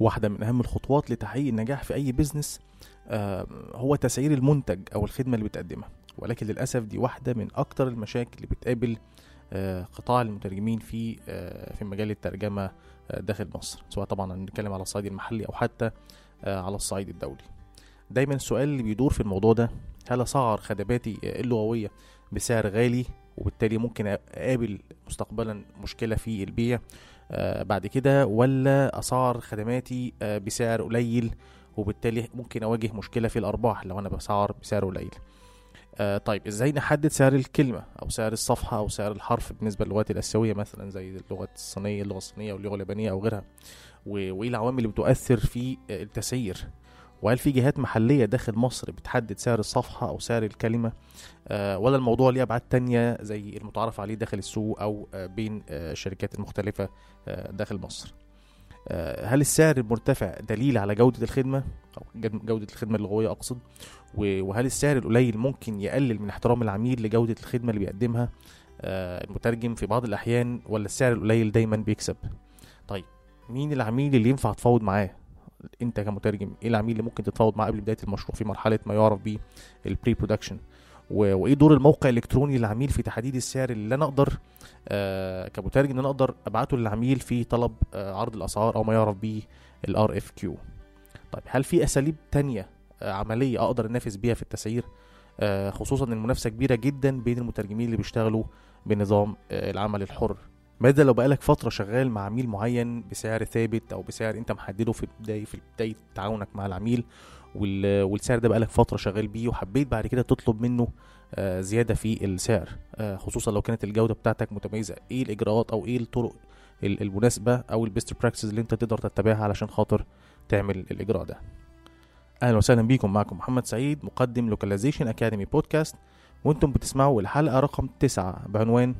واحدة من أهم الخطوات لتحقيق النجاح في أي بيزنس آه، هو تسعير المنتج أو الخدمة اللي بتقدمها. ولكن للأسف دي واحدة من أكتر المشاكل اللي بتقابل آه، قطاع المترجمين في آه، في مجال الترجمة داخل مصر. سواء طبعا هنتكلم على الصعيد المحلي أو حتى على الصعيد الدولي. دايما السؤال اللي بيدور في الموضوع ده هل أسعر خدماتي اللغوية بسعر غالي وبالتالي ممكن أقابل مستقبلا مشكلة في البيع؟ بعد كده ولا أسعر خدماتي آه، بسعر قليل وبالتالي ممكن أواجه مشكلة في الأرباح لو أنا بسعر بسعر قليل. آه طيب إزاي نحدد سعر الكلمة أو سعر الصفحة أو سعر الحرف بالنسبة للغات الآسيوية مثلا زي اللغة الصينية اللغة الصينية واللغة اليابانية أو غيرها؟ وإيه العوامل اللي بتؤثر في آه، التسعير؟ وهل في جهات محلية داخل مصر بتحدد سعر الصفحة أو سعر الكلمة؟ آه ولا الموضوع ليه أبعاد تانية زي المتعارف عليه داخل السوق أو آه بين الشركات المختلفة آه داخل مصر؟ هل السعر المرتفع دليل على جودة الخدمة؟ أو جودة الخدمة اللغوية أقصد. وهل السعر القليل ممكن يقلل من احترام العميل لجودة الخدمة اللي بيقدمها المترجم في بعض الأحيان ولا السعر القليل دايما بيكسب؟ طيب مين العميل اللي ينفع تفاوض معاه؟ انت كمترجم إيه العميل اللي ممكن تتفاوض معاه قبل بداية المشروع في مرحلة ما يعرف بيه ال pre-production وإيه دور الموقع الإلكتروني للعميل في تحديد السعر اللي أنا أقدر آه كمترجم إن أنا أقدر أبعته للعميل في طلب آه عرض الأسعار أو ما يعرف بيه ال RFQ طيب هل في أساليب تانية آه عملية أقدر أنافس بيها في التسعير؟ خصوصا المنافسة كبيرة جدا بين المترجمين اللي بيشتغلوا بنظام العمل الحر. ماذا لو بقالك فترة شغال مع عميل معين بسعر ثابت أو بسعر أنت محدده في بداية في بداية تعاونك مع العميل وال- والسعر ده بقالك فترة شغال بيه وحبيت بعد كده تطلب منه آه، زيادة في السعر آه، خصوصا لو كانت الجودة بتاعتك متميزة إيه الإجراءات أو إيه الطرق ال- المناسبة أو ال best practices اللي أنت تقدر تتبعها علشان خاطر تعمل الإجراء ده. أهلا وسهلا بيكم معكم محمد سعيد مقدم Localization Academy Podcast وأنتم بتسمعوا الحلقة رقم تسعة بعنوان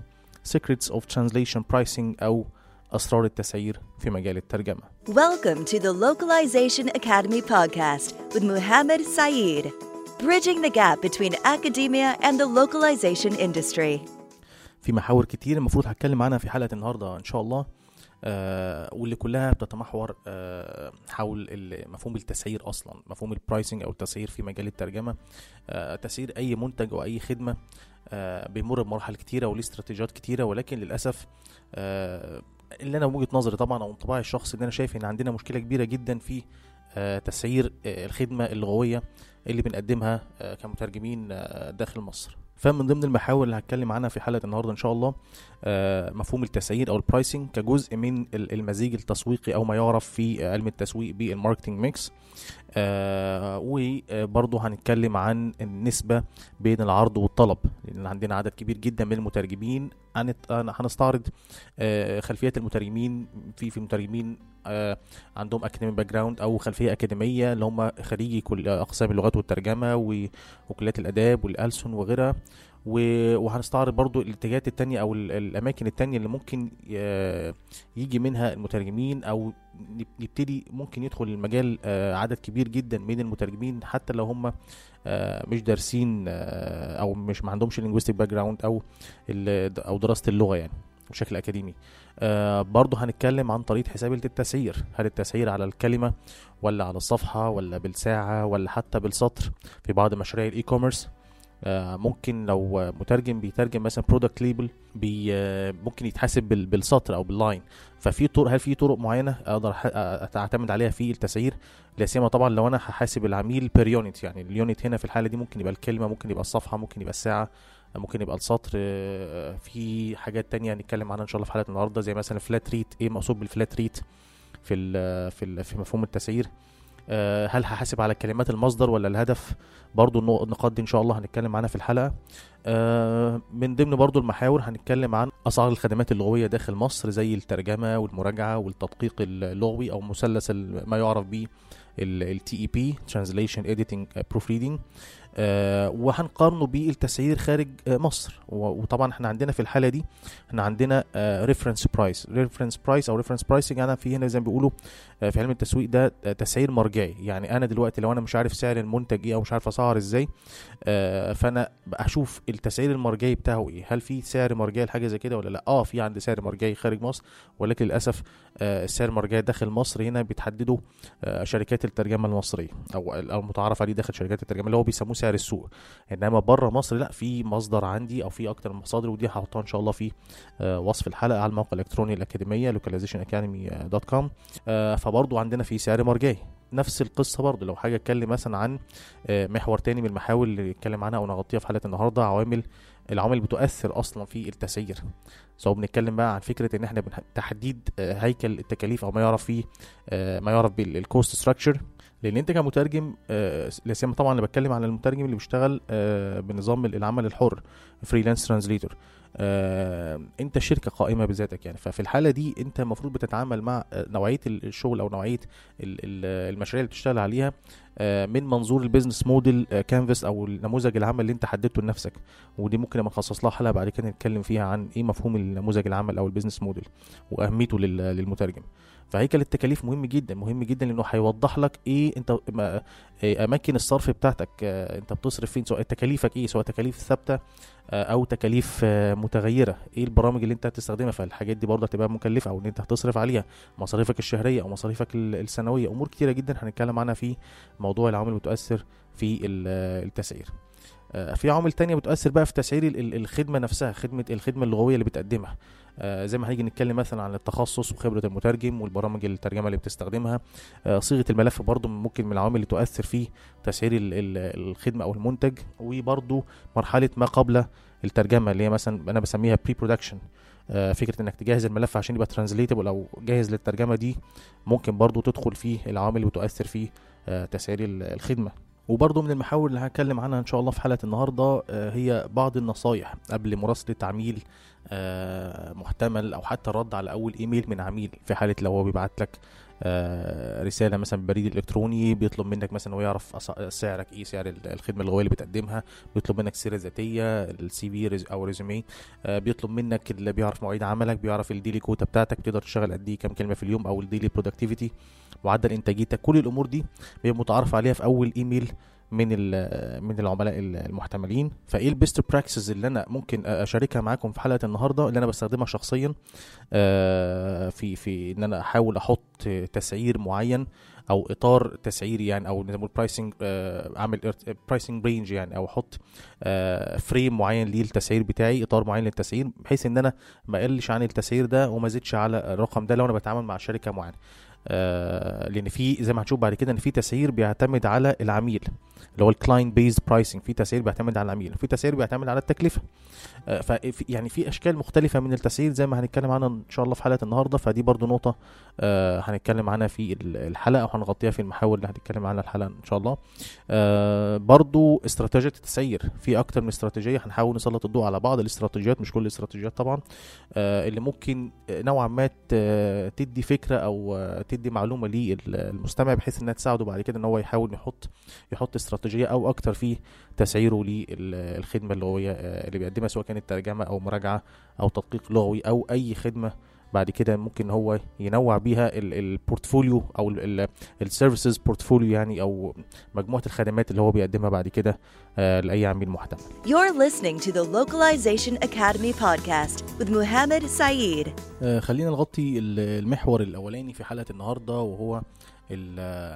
Secrets of Translation Pricing أو أسرار التسعير في مجال الترجمة Welcome to the Localization Academy podcast with Muhammad Saeed, bridging the gap between academia and the localization industry. في محاور كتير المفروض هتكلم عنها في حلقة النهاردة إن شاء الله آه واللي كلها بتتمحور آه حول مفهوم التسعير أصلا مفهوم البرايسنج أو التسعير في مجال الترجمة آه تسعير أي منتج أو أي خدمة آه بيمر بمراحل كتيرة وليه استراتيجيات كتيرة ولكن للأسف آه اللي أنا وجهة نظري طبعا أو انطباعي الشخصي إن أنا شايف إن عندنا مشكلة كبيرة جدا في آه تسعير آه الخدمة اللغوية اللي بنقدمها آه كمترجمين آه داخل مصر. فمن ضمن المحاور اللي هتكلم عنها في حلقة النهارده إن شاء الله آه، مفهوم التسعير أو ال pricing كجزء من ال- المزيج التسويقي أو ما يعرف في علم التسويق بال marketing mix آه وبرضه هنتكلم عن النسبة بين العرض والطلب لأن عندنا عدد كبير جدا من المترجمين. هنستعرض آه خلفيات المترجمين في في مترجمين آه عندهم academic background أو خلفية أكاديمية اللي هم خريجي كل أقسام اللغات والترجمة وكليات الآداب والألسن وغيرها. وهنستعرض برضو الاتجاهات التانية أو ال- الأماكن التانية اللي ممكن ي- يجي منها المترجمين أو نب- نبتدي ممكن يدخل المجال آه، عدد كبير جدا من المترجمين حتى لو هم آه، مش دارسين آه، أو مش ما عندهمش linguistic background أو أو دراسة اللغة يعني بشكل أكاديمي. آه برضه هنتكلم عن طريقة حساب التسعير. هل التسعير على الكلمة ولا على الصفحة ولا بالساعة ولا حتى بالسطر في بعض مشاريع ال e-commerce آه، ممكن لو مترجم بيترجم مثلا product label آه، ممكن يتحاسب بال- بالسطر أو بال line ففي طرق هل في طرق معينة أقدر اعتمد عليها في التسعير؟ لا سيما طبعا لو أنا هحاسب العميل per unit يعني ال unit هنا في الحالة دي ممكن يبقى الكلمة ممكن يبقى الصفحة ممكن يبقى الساعة ممكن يبقى السطر. آه، في حاجات تانية هنتكلم عنها إن شاء الله في حلقة النهارده زي مثلا flat rate إيه مقصود بال flat rate في في في مفهوم التسعير؟ آه، هل هحاسب على كلمات المصدر ولا الهدف؟ برضو النق- النقاط دي إن شاء الله هنتكلم عنها في الحلقة. آه، من ضمن برضو المحاور هنتكلم عن أسعار الخدمات اللغوية داخل مصر زي الترجمة والمراجعة والتدقيق اللغوي أو مثلا ما يعرف به ال TEP translation editing proofreading وهنقارنه بالتسعير خارج آه، مصر وطبعا إحنا عندنا في الحالة دي إحنا عندنا reference price reference price أو reference pricing أنا في هنا زي ما بيقولوا آه، في علم التسويق ده آه، تسعير مرجعي. يعني أنا دلوقتي لو أنا مش عارف سعر المنتج إيه أو مش عارف اسعر إزاي آه، فأنا أشوف التسعير المرجعي بتاعه إيه. هل في سعر مرجعي لحاجة زي كده ولا لأ؟ آه في عندي سعر مرجعي خارج مصر ولكن للأسف آه السعر المرجعي داخل مصر هنا بتحدده آه شركات الترجمة المصرية أو المتعارف عليه داخل شركات الترجمة اللي هو بيسموه سعر السوق. إنما بره مصر لأ في مصدر عندي أو في أكتر من مصادر ودي هحطها إن شاء الله في آه وصف الحلقة على الموقع الإلكتروني الأكاديمية localizationacademy.com آه فبرضو عندنا في سعر مرجعي نفس القصة برضه لو حاجة أتكلم مثلا عن محور تاني من المحاور اللي نتكلم عنها أو نغطيها في حلقة النهارده عوامل العوامل بتؤثر أصلا في التسعير. سواء بنتكلم بقى عن فكرة إن إحنا تحديد هيكل التكاليف أو ما يعرف فيه ما يعرف بال cost structure لأن أنت كمترجم لا طبعا أنا بتكلم على المترجم اللي بيشتغل بنظام العمل الحر freelance translator آه، انت شركة قائمة بذاتك يعني. ففي الحالة دي انت المفروض بتتعامل مع نوعية الشغل أو نوعية المشاريع اللي بتشتغل عليها آه، من منظور ال business model canvas أو النموذج العمل اللي انت حددته لنفسك. ودي ممكن لما نخصص لها حلقة بعد كده نتكلم فيها عن إيه مفهوم النموذج العمل أو ال business model واهميته للمترجم. فهيكل التكاليف مهم جدا مهم جدا لأنه هيوضح لك إيه أنت إيه أماكن الصرف بتاعتك أنت بتصرف فين سواء تكاليفك إيه سواء تكاليف ثابتة أو تكاليف متغيرة. إيه البرامج اللي أنت هتستخدمها؟ فالحاجات دي برضه هتبقى مكلفة أو إن أنت هتصرف عليها. مصاريفك الشهرية أو مصاريفك السنوية أمور كتيرة جدا هنتكلم عنها في موضوع العوامل اللي بتؤثر في التسعير. في عوامل تانية بتؤثر بقى في تسعير الخدمة نفسها خدمة الخدمة اللغوية اللي بتقدمها. آه زي ما هنيجي نتكلم مثلا عن التخصص وخبرة المترجم والبرامج الترجمة اللي بتستخدمها. آه صيغة الملف برضو ممكن من العوامل اللي تؤثر في تسعير ال ال الخدمة أو المنتج وبرضو مرحلة ما قبل الترجمة اللي هي مثلا أنا بسميها pre-production آه فكرة إنك تجهز الملف عشان يبقى translatable أو جاهز للترجمة دي ممكن برضو تدخل فيه العوامل اللي بتؤثر في تسعير الخدمة. وبرضه من المحاور اللي هتكلم عنها إن شاء الله في حلقة النهارده هي بعض النصايح قبل مراسلة عميل محتمل أو حتى الرد على أول إيميل من عميل في حالة لو هو بيبعت لك. رسالة مثلا بالبريد الإلكتروني بيطلب منك مثلا هو يعرف سعرك إيه سعر الخدمة اللغويه اللي بتقدمها بيطلب منك السيره الذاتيه ال CV أو resume بيطلب منك اللي بيعرف مواعيد عملك بيعرف ال daily quota بتاعتك بتقدر تشتغل قد إيه كام كلمة في اليوم أو ال daily productivity معدل إنتاجيتك. كل الأمور دي بيبقى متعارف عليها في أول ايميل من من العملاء المحتملين. فإيه ال best practices اللي أنا ممكن أشاركها معاكم في حلقة النهارده اللي أنا بستخدمها شخصيا في في إن أنا أحاول أحط تسعير معين أو إطار تسعيري يعني أو نقول pricing أعمل pricing range يعني أو أحط frame معين للتسعير بتاعي إطار معين للتسعير بحيث إن أنا ما أقلش عن التسعير ده وما زدش على الرقم ده لو أنا بتعامل مع شركة معينة. آه لأن في زي ما هنشوف بعد كده إن في تسعير بيعتمد على العميل اللي هو ال client-based pricing في تسعير بيعتمد على العميل في تسعير بيعتمد على التكلفة. آه يعني في أشكال مختلفة من التسعير زي ما هنتكلم عنها إن شاء الله في حلقة النهارده. فدي برضو نقطة آه هنتكلم عنها في الحلقة وهنغطيها في المحاور اللي هنتكلم عنها الحلقة إن شاء الله. آه برضو استراتيجية التسعير. في أكتر من استراتيجية هنحاول نسلط الضوء على بعض. الاستراتيجيات مش كل الاستراتيجيات طبعا آه اللي ممكن نوعا ما تدي فكرة أو تدي معلومة للمستمع بحيث إنها تساعده بعد كده إن هو يحاول يحط يحط استراتيجية أو أكتر في تسعيره للخدمه اللغويه اللي بيقدمها سواء كانت ترجمه أو مراجعة أو تدقيق لغوي أو أي خدمة بعد كده ممكن هو ينوع بيها ال portfolio أو ال services portfolio يعني أو مجموعة الخدمات اللي هو بيقدمها بعد كده لأي عميل محتمل. You're listening to the Localization Academy podcast with Muhammad Saeed. خلينا نغطي المحور الأولاني في حلقة النهارده وهو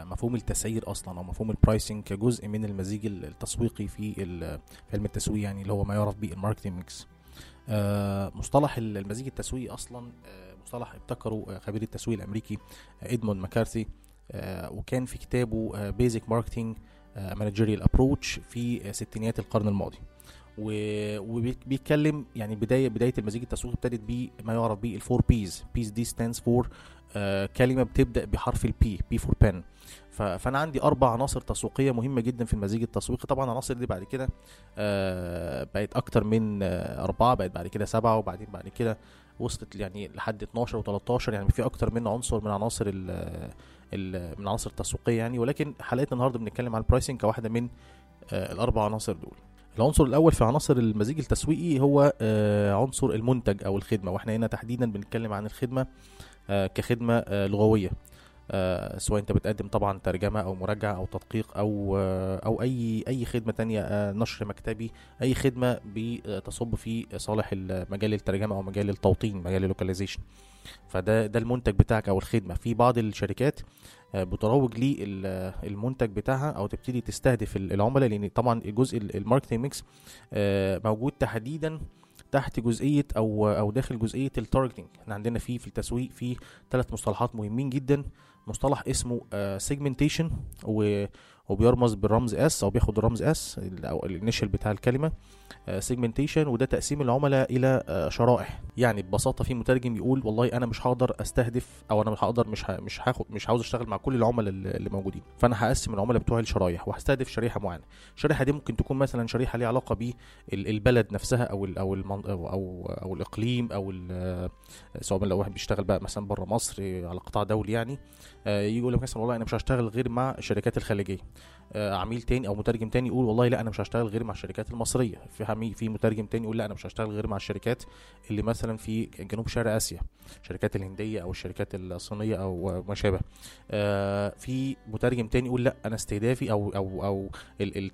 مفهوم التسعير أصلا أو مفهوم ال pricing كجزء من المزيج التسويقي في علم التسويق يعني اللي هو ما يعرف بال marketing mix. آه مصطلح المزيج التسويقي أصلا آه مصطلح ابتكره خبير التسويق الأمريكي إدموند ماكارثي آه وكان في كتابه Basic Marketing Managerial Approach في ستينيات القرن الماضي وبيتكلم يعني بدايه بداية المزيج التسويقي ابتدت بما يعرف بال four Ps P دي stands for كلمة بتبدأ بحرف ال P P for pen فأنا عندي أربع عناصر تسويقية مهمة جدا في المزيج التسويقي. طبعا العناصر دي بعد كده آه بقت أكتر من آه أربعة بقت بعد كده سبعة وبعدين بعد كده وصلت يعني لحد 12 و13 يعني في أكتر من عنصر من عناصر ال من العناصر التسويقية يعني. ولكن حلقتنا النهارده بنتكلم عن ال pricing كواحدة من آه الأربع عناصر دول. العنصر الأول في عناصر المزيج التسويقي هو عنصر المنتج أو الخدمة. وإحنا هنا تحديدا بنتكلم عن الخدمة كخدمة لغوية. آه، سواء انت بتقدم طبعا ترجمة أو مراجعة أو تدقيق أو آه، أو أي أي خدمة تانية آه، نشر مكتبي أي خدمة بتصب في صالح ال- مجال الترجمة أو مجال التوطين مجال ال localization. فده ده المنتج بتاعك أو الخدمة. في بعض الشركات آه، بتروج لي ال- المنتج بتاعها أو تبتدي تستهدف ال- العملاء لأن طبعا الجزء ال- ال- marketing mix آه، موجود تحديدا تحت جزئية أو أو داخل جزئية ال targeting إحنا عندنا فيه في التسويق في ثلاث مصطلحات مهمين جدا. مصطلح اسمه segmentation وبيرمز بالرمز S أو بياخد الرمز S ال initial بتاع الكلمة. segmentation وده تقسيم العملاء إلى آه، شرائح. يعني ببساطة في مترجم يقول والله أنا مش هقدر أستهدف أو أنا مش هقدر مش مش هاخد مش عاوز أشتغل مع كل العملاء اللي موجودين. فأنا هقسم العملاء بتوعي لشرايح وهستهدف شريحة معينة. الشريحة دي ممكن تكون مثلا شريحة ليها علاقة بالبلد نفسها أو ال أو المن أو أو, أو الإقليم أو ال- سواء لو واحد بيشتغل بقى مثلا بره مصر على قطاع دولي يعني. آه، يقول لك مثلا والله أنا مش هشتغل غير مع الشركات الخليجية. آه، عميل تاني أو مترجم تاني يقول والله لا أنا مش هشتغل غير مع الشركات المصرية. في في مترجم تاني يقول لا أنا مش هشتغل غير مع الشركات اللي مثلا في جنوب شرق آسيا الشركات الهندية أو الشركات الصينية أو ما شابه. آه، في مترجم تاني يقول لا أنا استهدافي أو أو أو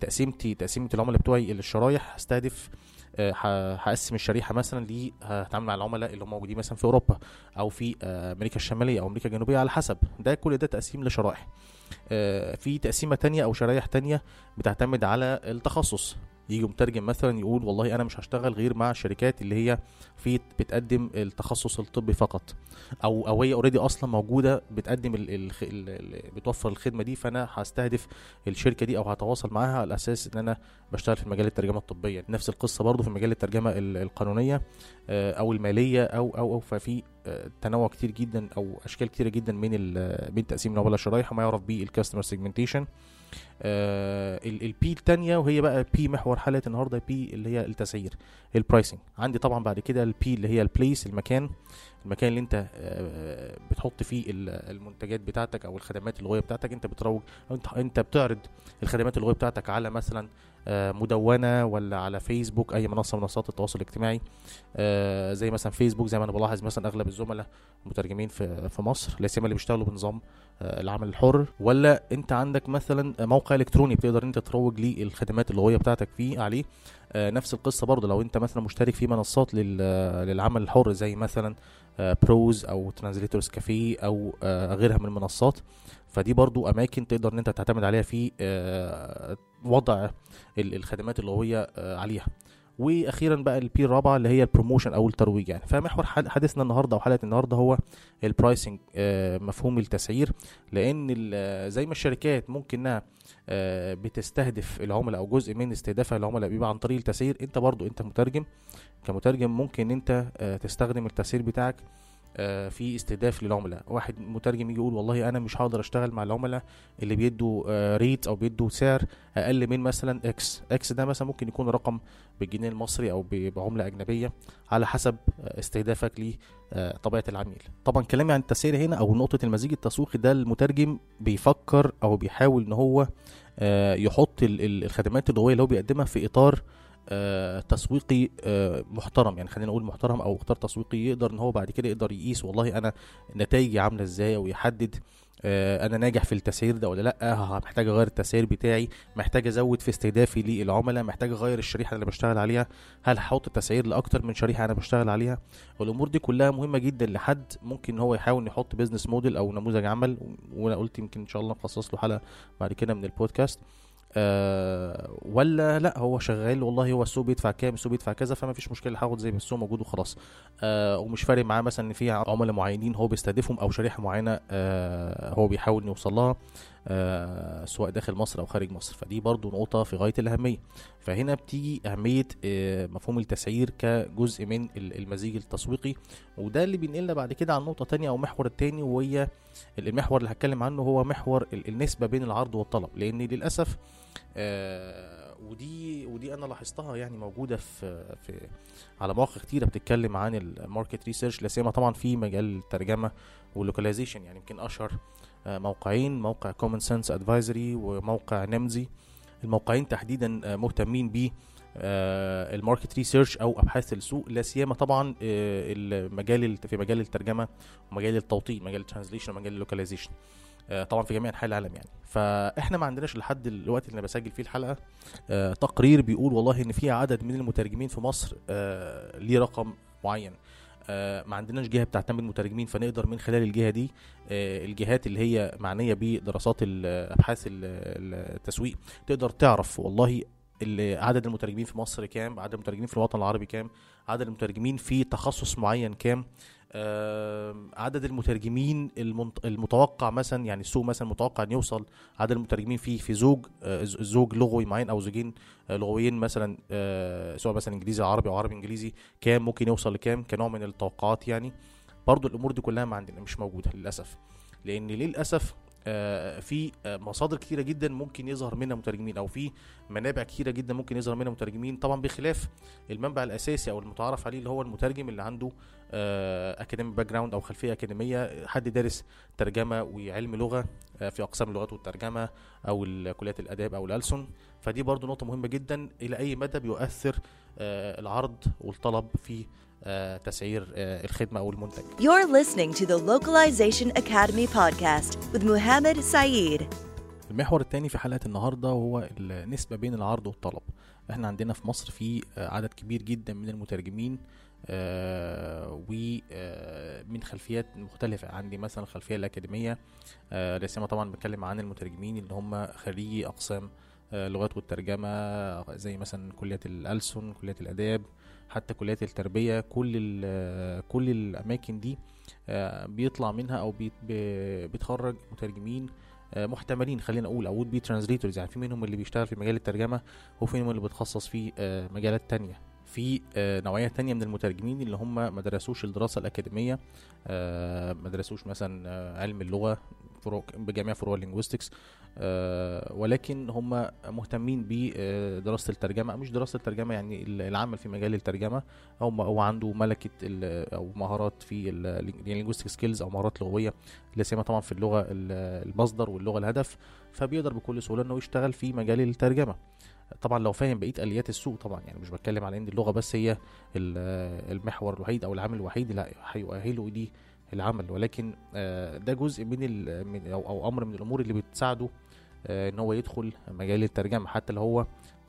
تقسيمتي تقسيمة العملاء بتوعي الشرايح هستهدف آه، هقسم الشريحة مثلا ل هتعامل مع العملاء اللي هم موجودين مثلا في أوروبا أو في آه، أمريكا الشمالية أو أمريكا الجنوبية على حسب. ده كل ده تقسيم لشرائح. آه، في تقسيمة تانية أو شرايح تانية بتعتمد على التخصص. يجي مترجم مثلا يقول والله أنا مش هشتغل غير مع الشركات اللي هي في بتقدم التخصص الطبي فقط. أو أو هي already أصلا موجودة بتقدم ال ال ال ال بتوفر الخدمة دي فأنا هستهدف الشركة دي أو هتواصل معاها على أساس إن أنا بشتغل في مجال الترجمة الطبية. نفس القصة برضو في مجال الترجمة ال- القانونية آه، أو المالية أو أو أو ففي آه، تنوع كتير جدا أو أشكال كتيرة جدا من من تقسيم العملاء الشرايح وما يعرف به ال customer segmentation ال P الثانية وهي بقى P محور حلقة النهارده P اللي هي التسعير ال pricing عندي طبعا بعد كده ال P اللي هي ال place المكان المكان اللي انت آه، بتحط فيه ال- المنتجات بتاعتك أو الخدمات اللغويه بتاعتك. انت بتروج انت انت بتعرض الخدمات اللغويه بتاعتك على مثلا آه، مدونة ولا على فيسبوك أي منصة من منصات التواصل الاجتماعي. آه، زي مثلا فيسبوك زي ما أنا بلاحظ مثلا أغلب الزملاء المترجمين في في مصر لا سيما اللي بيشتغلوا بنظام آه، العمل الحر ولا انت عندك مثلا موقع إلكتروني بتقدر انت تروج للخدمات اللغويه بتاعتك فيه عليه؟ آه، نفس القصة برضه لو انت مثلا مشترك في منصات لل- للعمل الحر زي مثلا ProZ أو TranslatorsCafe أو آه، غيرها من المنصات فدي برضو أماكن تقدر إن انت تعتمد عليها في آه، وضع ال- الخدمات اللغويه آه، عليها. وأخيرا بقى ال P الرابعه اللي هي ال promotion أو الترويج يعني. فمحور حد- حديثنا النهارده أو حلقة النهارده هو ال pricing مفهوم التسعير. لأن زي ما الشركات ممكن إنها آه، بتستهدف العملاء أو جزء من استهدافها العملاء بيبقى عن طريق التسعير. أنت برضو أنت مترجم. كمترجم ممكن أنت آه، تستخدم التسعير بتاعك. آه، في استهداف للعملاء. واحد مترجم يجي يقول والله أنا مش هقدر أشتغل مع العملاء اللي بيدوا آه، rate أو بيدوا سعر أقل من مثلا X X ده مثلا ممكن يكون رقم بالجنيه المصري أو بعملة أجنبية على حسب آه، استهدافك لطبيعه العميل. طبعا كلامي عن التسعير هنا أو نقطة المزيج التسويقي ده المترجم بيفكر أو بيحاول إن هو آه، يحط ال- ال- الخدمات اللغويه اللي هو بيقدمها في إطار آه، تسويقي آه، محترم. يعني خلينا نقول محترم أو اطار تسويقي يقدر إن هو بعد كده يقدر يقيس والله أنا نتائجي عاملة إزاي أو يحدد آه، أنا ناجح في التسعير ده ولا لأ محتاج أغير التسعير بتاعي محتاج أزود في استهدافي للعملاء محتاج أغير الشريحة اللي بشتغل عليها هل هحط تسعير لأكتر من شريحة أنا بشتغل عليها؟ والأمور دي كلها مهمة جدا لحد ممكن هو يحاول يحط بيزنس موديل أو نموذج عمل وأنا قلت يمكن إن شاء الله نخصص له حلقة بعد كده من البودكاست آه ولا لا هو شغال والله هو السوق بيدفع كام السوق بيدفع كذا فما فيش مشكلة هاخد زي ما السوق موجود وخلاص. آه ومش فارق معاه مثلا إن في عملاء معينين هو بيستهدفهم أو شريحة معينة آه هو بيحاول يوصل لها. سواء داخل مصر أو خارج مصر. فدي برضو نقطة في غاية الأهمية. فهنا بتيجي أهمية آه مفهوم التسعير كجزء من ال- المزيج التسويقي. وده اللي بينقلنا بعد كده عن نقطة تانية أو محور التاني وهي المحور اللي هتكلم عنه هو محور ال- النسبة بين العرض والطلب. لأن للأسف آه ودي ودي أنا لاحظتها يعني موجودة في في على مواقع كتيرة بتتكلم عن ال market research لا سيما طبعا في مجال الترجمة وال localization يعني يمكن أشهر آه موقعين موقع Common Sense Advisory وموقع Nimdzi. الموقعين تحديدا آه مهتمين ب آه، ال market research أو أبحاث السوق لا سيما طبعا آه، المجال في مجال الترجمة ومجال التوطين مجال ال translation ومجال ال localization. طبعا في جميع أنحاء العالم يعني. فإحنا ما عندناش لحد الوقت اللي أنا بسجل فيه الحلقة آه، تقرير بيقول والله إن في عدد من المترجمين في مصر آه، ليه رقم معين. آه، ما عندناش جهة بتعتمد مترجمين فنقدر من خلال الجهة دي آه، الجهات اللي هي معنية بدراسات أبحاث ال- التسويق تقدر تعرف والله ال- عدد المترجمين في مصر كام عدد المترجمين في الوطن العربي كام عدد المترجمين في تخصص معين كام. عدد المترجمين المتوقع مثلا يعني السوق مثلا متوقع إن يوصل عدد المترجمين فيه في زوج آه، زوج لغوي معين أو زوجين آه، لغويين مثلا آه، سواء مثلا إنجليزي عربي أو عربي إنجليزي كام ممكن يوصل لكام كنوع من التوقعات يعني. برضو الأمور دي كلها ما عندنا مش موجودة للأسف. لأن للأسف في مصادر كتيرة جدا ممكن يظهر منها مترجمين أو في منابع كتيرة جدا ممكن يظهر منها مترجمين. طبعا بخلاف المنبع الأساسي أو المتعارف عليه اللي هو المترجم اللي عنده academic background أو خلفية أكاديمية. حد دارس ترجمة وعلم لغة آه، في أقسام اللغات والترجمة أو كليات الآداب أو الألسن. فدي برضو نقطة مهمة جدا. إلى أي مدى بيؤثر آه، العرض والطلب في آه، تسعير آه، الخدمة أو المنتج؟ You're listening to the Localization Academy podcast with Muhammad Saeed. المحور الثاني في حلقة النهارده هو النسبة بين العرض والطلب. إحنا عندنا في مصر في آه، عدد كبير جدا من المترجمين. ومن خلفيات مختلفة. عندي مثلا الخلفية الأكاديمية آه، سيما طبعا بتكلم عن المترجمين اللي هم خريجي أقسام آه، اللغات والترجمة زي مثلا كلية الألسن كلية الآداب حتى كليات التربية. كل كل الأماكن دي آه، بيطلع منها أو بيت- ب- بتخرج مترجمين آه، محتملين. خلينا نقول would-be translators يعني في منهم اللي بيشتغل في مجال الترجمة وفي منهم اللي بيتخصص في آه، مجالات تانية. في آه، نوعية تانية من المترجمين اللي هم ما درسوش الدراسة الأكاديمية آه، ما درسوش مثلا آه، علم اللغة فروع بجميع فروع ال linguistics ولكن هم مهتمين بدراسه الترجمة. مش دراسة الترجمة يعني العمل في مجال الترجمة. أو أو عنده ملكة أو مهارات في ال linguistic skills أو مهارات لغوية لا سيما طبعا في اللغة ال- المصدر واللغة الهدف فبيقدر بكل سهولة إنه يشتغل في مجال الترجمة. طبعا لو فاهم بقية آليات السوق طبعا يعني مش بتكلم على إن اللغة بس هي ال- المحور الوحيد أو العامل الوحيد اللي هيؤهله للعمل. ولكن آه، ده جزء من, من أو, أو أمر من الأمور اللي بتساعده آه، إن هو يدخل مجال الترجمة. حتى لو هو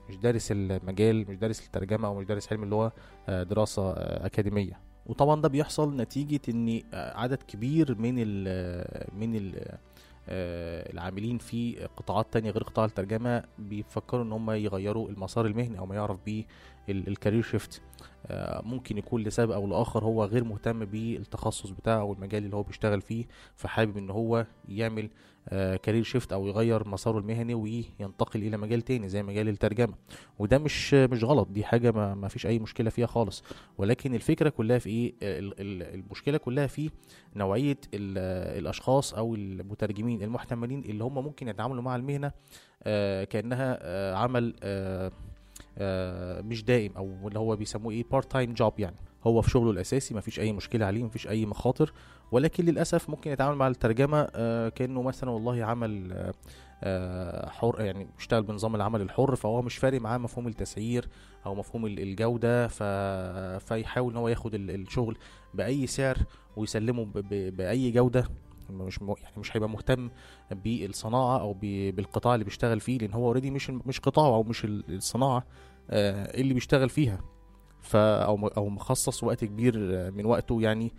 مش دارس المجال مش دارس الترجمة أو مش دارس علم اللغة آه، دراسة أكاديمية. وطبعا ده بيحصل نتيجة إن عدد كبير من ال من ال آه، العاملين في قطاعات تانية غير قطاع الترجمة بيفكروا إن هم يغيروا المسار المهني أو ما يعرف بيه الكارير شيفت ممكن يكون لسبب أو لآخر هو غير مهتم بالتخصص بتاعه أو المجال اللي هو بيشتغل فيه فحابب إن هو يعمل career shift أو يغير مساره المهني وينتقل إلى مجال تاني زي مجال الترجمة. وده مش مش غلط دي حاجة ما, ما فيش أي مشكلة فيها خالص. ولكن الفكرة كلها في إيه؟ ال- المشكلة كلها في نوعية ال- الأشخاص أو المترجمين المحتملين اللي هم ممكن يتعاملوا مع المهنة آه، كأنها آه، عمل آه، آه، مش دائم أو اللي هو بيسموه إيه؟ part-time job يعني. هو في شغله الأساسي مفيش أي مشكلة عليه مفيش أي مخاطر. ولكن للأسف ممكن يتعامل مع الترجمة آه، كأنه مثلا والله عمل آه، آه، حر يعني بيشتغل بنظام العمل الحر فهو مش فارق معاه مفهوم التسعير أو مفهوم ال- الجودة ف... فيحاول إن هو ياخد ال- الشغل بأي سعر ويسلمه ب... بأي جودة مش م... يعني مش هيبقى مهتم بالصناعة أو ب... بالقطاع اللي بيشتغل فيه لأن هو اوريدي مش مش قطاعه أو مش ال- الصناعة اللي بيشتغل فيها. ف أو أو مخصص وقت كبير من وقته يعني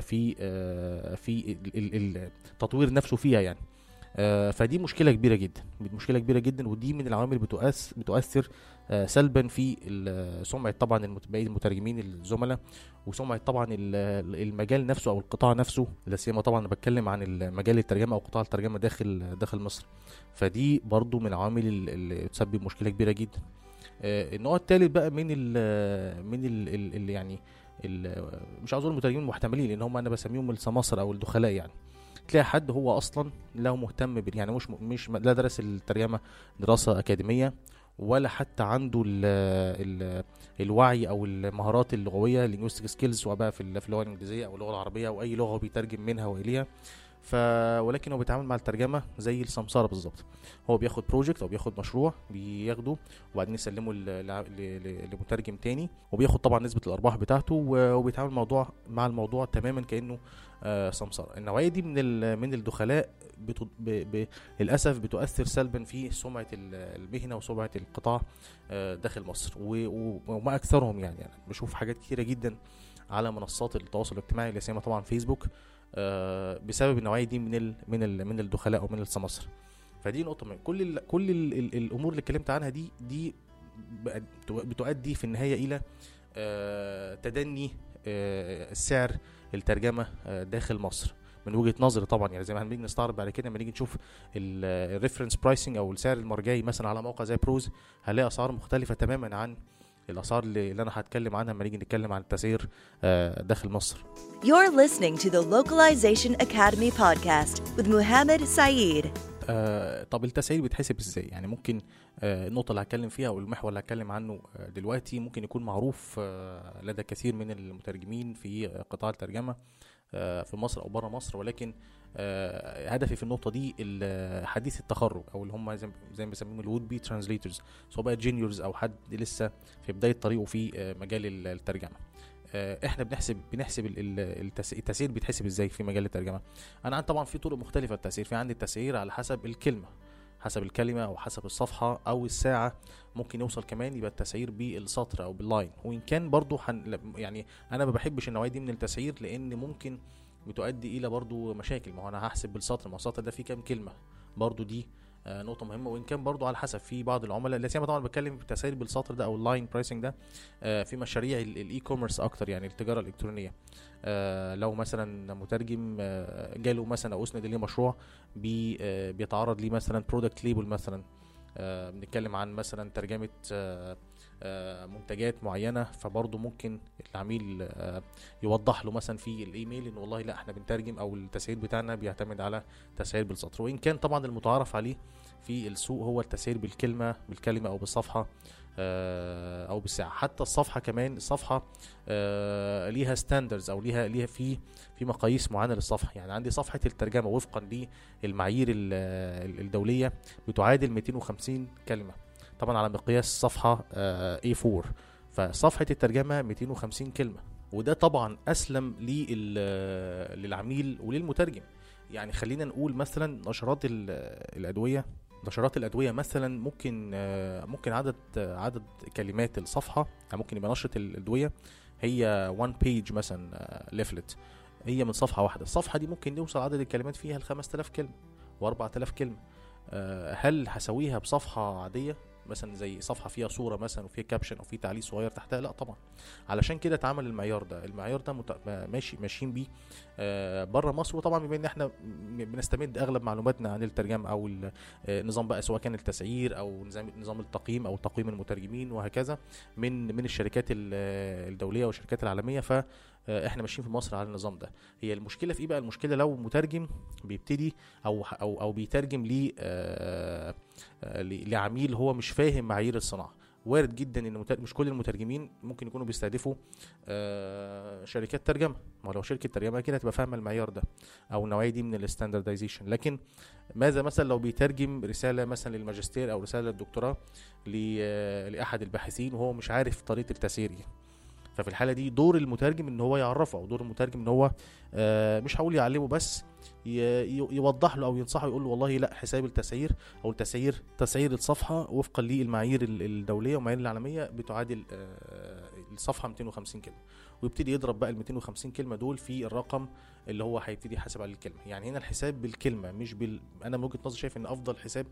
في آه، في ال- ال- التطوير نفسه فيها يعني. آه، فدي مشكلة كبيرة جدا مشكلة كبيرة جدا ودي من العوامل بتؤثر بتؤثر آه، سلبا في سمعة طبعا باقي المترجمين الزملاء وسمعة طبعا ال- المجال نفسه أو القطاع نفسه لا سيما طبعا أنا بتكلم عن المجال الترجمة أو قطاع الترجمة داخل داخل مصر. فدي برضو من العوامل ال- اللي تسبب مشكلة كبيرة جدا. آه، النوع الثالث بقى من ال من ال ال ال يعني مش عاوز أقول المترجمين المحتملين لأن هم أنا بسميهم السماسرة أو الدخلاء يعني. تلاقي حد هو أصلا لا مهتم بال يعني مش مش لا درس الترجمة دراسة أكاديمية ولا حتى عنده ال ال الوعي أو المهارات اللغوية linguistic سكيلز سواء بقى في ال- في اللغة الإنجليزية أو اللغة العربية أو أي لغة بيترجم منها وإليها. ف ولكن هو بيتعامل مع الترجمة زي السمسارة بالظبط. هو بياخد بروجكت أو بياخد مشروع بياخده وبعدين يسلمه لمترجم تاني. وبياخد طبعا نسبة الأرباح بتاعته وبيتعامل الموضوع مع الموضوع تماما كأنه آه، سمسارة. النوعية دي من من الدخلاء للأسف بتؤثر سلبا في سمعة ال- المهنة وسمعة القطاع آه، داخل مصر. وما أكثرهم يعني, يعني بشوف حاجات كتيرة جدا على منصات التواصل الاجتماعي لا سيما طبعا فيسبوك بسبب النوعية دي من ال من ال من الدخلاء ومن السماسرة. فدي نقطة من كل ال كل ال ال الأمور اللي اتكلمت عنها دي دي بتؤدي في النهاية إلى آه، تدني آه، السعر الترجمة آه، داخل مصر. من وجهة نظري طبعا يعني زي ما هنيجي نستعرض بعد كده لما نيجي نشوف ال reference pricing أو السعر المرجعي مثلا على موقع زي ProZ هنلاقي أسعار مختلفة تماما عن الاسعار اللي, اللي أنا هتكلم عنها لما نيجي نتكلم عن التسعير آه، داخل مصر You're listening to the Localization Academy podcast with Muhammad Saeed. آه، طب التسعير بيتحسب إزاي يعني ممكن آه، النقطة اللي هتكلم فيها أو المحور اللي هتكلم عنه آه، دلوقتي ممكن يكون معروف آه، لدى كثير من المترجمين في قطاع الترجمة آه، في مصر أو بره مصر ولكن آه، هدفي في النقطة دي حديثي التخرج أو اللي هم زي ما بيسموهم ال would-be translators سواء بقى juniors أو حد لسه في بداية طريقه في آه، مجال ال- الترجمة. آه، إحنا بنحسب بنحسب ال- ال- التس- التسعير بيتحسب إزاي في مجال الترجمة؟ أنا عندي طبعا في طرق مختلفة للتسعير في عندي التسعير على حسب الكلمة حسب الكلمة أو حسب الصفحة أو الساعة. ممكن يوصل كمان يبقى التسعير بالسطر أو بال line وإن كان برضو حن يعني أنا ما بحبش النوعية دي من التسعير لأن ممكن بتؤدي إلى برضو مشاكل. ما هو أنا هحسب بالسطر ما هو السطر ده فيه كام كلمة؟ برضو دي آه، نقطة مهمة. وإن كان برضو على حسب في بعض العملاء لا سيما طبعا بتكلم في التسعير بالسطر ده أو ال line pricing ده آه، في مشاريع ال e-commerce أكتر يعني التجارة الإلكترونية. آه، لو مثلا مترجم جاله مثلا أو أسند ليه مشروع بي بيتعرض ليه مثلا product label مثلا. بنتكلم عن مثلا ترجمة آه، منتجات معينة فبرضه ممكن العميل آه، يوضح له مثلا في الإيميل إن والله لأ إحنا بنترجم أو التسعير بتاعنا بيعتمد على تسعير بالسطر. وإن كان طبعا المتعارف عليه في السوق هو التسعير بالكلمة بالكلمة أو بالصفحة آه، أو بالساعة. حتى الصفحة كمان الصفحة آه، ليها ستاندرز أو ليها ليها في في مقاييس معينة للصفحة. يعني عندي صفحة الترجمة وفقا للمعايير ال- ال- الدولية بتعادل 250 كلمة. طبعا على مقياس صفحة آه، A4 فصفحة الترجمة 250 كلمة وده طبعا أسلم لل- للعميل وللمترجم. يعني خلينا نقول مثلا نشرات ال- الأدوية نشرات الأدوية مثلا ممكن آه، ممكن عدد عدد كلمات الصفحة يعني ممكن يبقى نشرة الأدوية هي one page مثلا leaflet هي من صفحة واحدة. الصفحة دي ممكن يوصل عدد الكلمات فيها ل 5000 كلمة و4000 كلمة. آه، هل هسويها بصفحة عادية؟ مثلا زي صفحة فيها صورة مثلا وفيها caption أو في تعليق صغير تحتها لا طبعا. علشان كده اتعمل المعيار ده. المعيار ده مت... ماشي ماشيين بيه آه بره مصر. وطبعا بما إن إحنا بنستمد أغلب معلوماتنا عن الترجمة أو ال- آه، بقى سواء كان التسعير أو نظام نظام التقييم أو تقييم المترجمين وهكذا من من الشركات ال- آه، الدولية والشركات العالمية. ف إحنا ماشيين في مصر على النظام ده. هي المشكلة في إيه بقى؟ المشكلة لو مترجم بيبتدي أو أو أو بيترجم آه، آه، ل- لعميل هو مش فاهم معايير الصناعة. وارد جدا ان مش كل المترجمين ممكن يكونوا بيستهدفوا آه، شركات ترجمة. ما لو شركة ترجمة كده هتبقى فاهمة المعيار ده أو النوعية دي من ال standardization. لكن ماذا مثلا لو بيترجم رسالة مثلا للماجستير أو رسالة للدكتوراه آه، لأحد الباحثين وهو مش عارف طريقة التسعير إيه ففي الحالة دي دور المترجم إن هو يعرفه أو دور المترجم إن هو آه، مش هقول يعلمه بس يوضح له أو ينصحه يقول له والله لأ حساب التسعير أو التسعير تسعير الصفحة وفقا للمعايير ال- الدولية والمعايير العالمية بتعادل آه، الصفحة 250 كلمة. ويبتدي يضرب بقى ال 250 كلمة دول في الرقم اللي هو هيبتدي يحاسب على الكلمة. يعني هنا الحساب بالكلمة مش بال أنا من وجهة نظري شايف إن أفضل حساب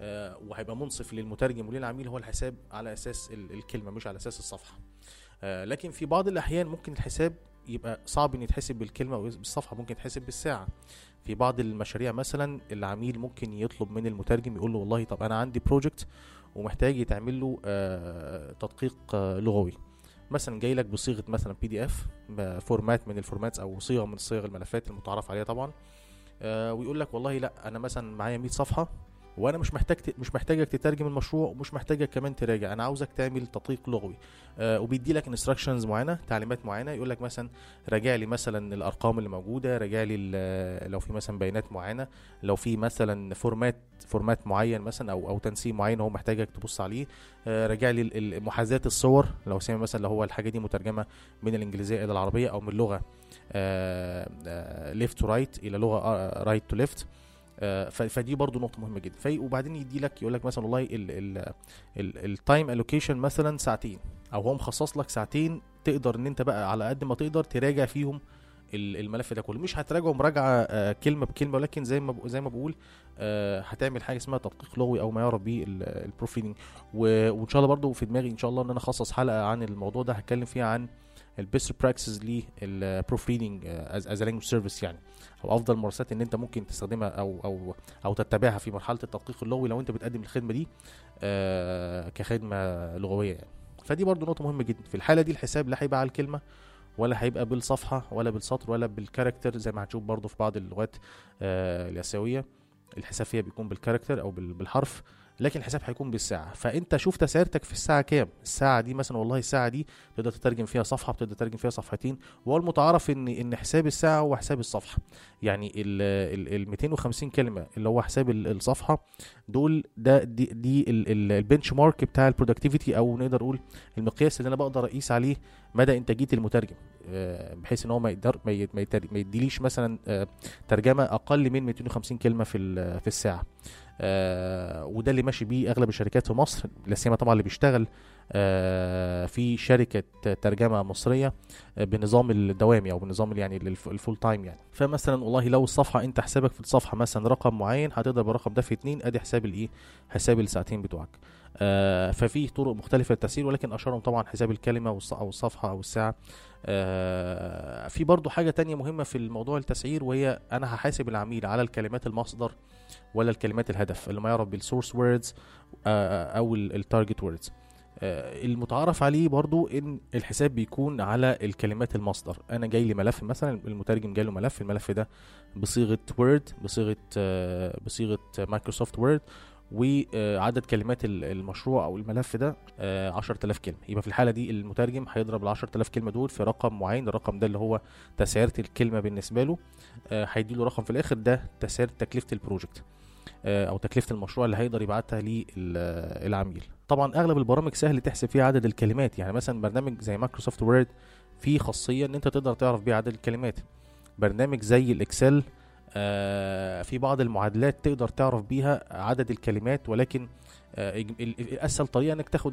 آه، وهيبقى منصف للمترجم وللعميل هو الحساب على أساس ال- الكلمة مش على أساس الصفحة. لكن في بعض الأحيان ممكن الحساب يبقى صعب إن يتحسب بالكلمة أو بالصفحة ممكن يتحسب بالساعة. في بعض المشاريع مثلا العميل ممكن يطلب من المترجم يقول له والله طب أنا عندي بروجكت ومحتاج يتعمل له آه، تدقيق آه، لغوي. مثلا جاي لك بصيغة مثلا PDF format من ال format أو صيغة من صيغ الملفات المتعارف عليها طبعا آه، ويقول لك والله لأ أنا مثلا معايا 100 صفحة وأنا مش محتاج مش محتاجك تترجم المشروع ومش محتاجك كمان تراجع. أنا عاوزك تعمل تدقيق لغوي. آه وبيدي لك instructions معينة تعليمات معينة يقول لك مثلا راجع لي مثلا الأرقام اللي موجودة راجع لي لو في مثلا بيانات معينة لو في مثلا format format معين مثلا أو أو تنسيق معين هو محتاجك تبص عليه. آه راجع لي محاذاة الصور لو سمع مثلا لو هو الحاجة دي مترجمة من الإنجليزية إلى العربية أو من لغة left to right إلى لغة right to left فدي برضو نقطة مهمة جدا. في وبعدين يدي لك يقول لك مثلا والله ال time allocation مثلا ساعتين أو هو مخصص لك ساعتين تقدر إن أنت بقى على قد ما تقدر تراجع فيهم ال- الملف ده كله. مش هتراجعه مراجعة آه، كلمة بكلمة ولكن زي ما زي ما بقول آه، هتعمل حاجة اسمها تدقيق لغوي أو ما يعرف به ال proofreading وإن شاء الله برضو في دماغي إن شاء الله إن أنا أخصص حلقة عن الموضوع ده هتكلم فيها عن ال best practices لل proofreading as language service يعني. أو أفضل الممارسات إن أنت ممكن تستخدمها أو أو أو تتبعها في مرحلة التدقيق اللغوي لو أنت بتقدم الخدمة دي آه، كخدمة لغوية يعني. فدي برضو نقطة مهمة جدا. في الحالة دي الحساب لا هيبقى على الكلمة ولا هيبقى بالصفحة ولا بالسطر ولا بال character زي ما هتشوف برضو في بعض اللغات آه، الاسيويه الحساب فيها بيكون بال character أو بال- بالحرف. لكن الحساب هيكون بالساعة. فأنت شوف تسعيرتك في الساعة كام؟ الساعة دي مثلا والله الساعة دي تقدر تترجم فيها صفحة بتقدر تترجم فيها صفحتين. وهو المتعارف إن إن حساب الساعة هو حساب الصفحة. يعني ال ال 250 كلمة اللي هو حساب ال- الصفحة دول ده دي, دي ال benchmark بتاع ال productivity أو نقدر نقول المقياس اللي أنا بقدر أقيس عليه مدى إنتاجية المترجم. آه، بحيث إن هو ما يقدر ما يديليش مثلا آه، ترجمة أقل من 250 كلمة في في الساعة. آه، وده اللي ماشي بيه أغلب الشركات في مصر لا سيما طبعا اللي بيشتغل آه، في شركة ترجمة مصرية آه، بنظام الدوامي أو بنظام يعني الف- الفول تايم يعني. فمثلا والله لو الصفحة أنت حسابك في الصفحة مثلا رقم معين هتضرب الرقم ده في اتنين أدي حساب الإيه؟ حساب الساعتين بتوعك. ففي طرق مختلفة للتسعير ولكن اشهرهم طبعا حساب الكلمة أو الصفحة أو الساعة. في برضو حاجة تانية مهمة في الموضوع التسعير وهي أنا هحاسب العميل على الكلمات المصدر. ولا الكلمات الهدف اللي ما يعرف بال source words أو ال target words المتعارف عليه برضو إن الحساب بيكون على الكلمات المصدر. أنا جاي لي ملف مثلا المترجم جاي له ملف الملف ده بصيغة Word بصيغة آه، بصيغة Microsoft Word وعدد كلمات ال- المشروع أو الملف ده آه، 10000 كلمة. يبقى في الحالة دي المترجم هيضرب ال 10000 كلمة دول في رقم معين الرقم ده اللي هو تسعيرة الكلمة بالنسبة له آه، هيدي له رقم في الآخر ده تسعيرة تكلفة ال project. آه، أو تكلفة المشروع اللي هيقدر يبعتها للعميل طبعا أغلب البرامج سهل تحسب فيها عدد الكلمات. يعني مثلا برنامج زي Microsoft Word فيه خاصية إن أنت تقدر تعرف بيه عدد الكلمات. برنامج زي ال Excel آه، في بعض المعادلات تقدر تعرف بيها عدد الكلمات ولكن آه، أسهل طريقة إنك تاخد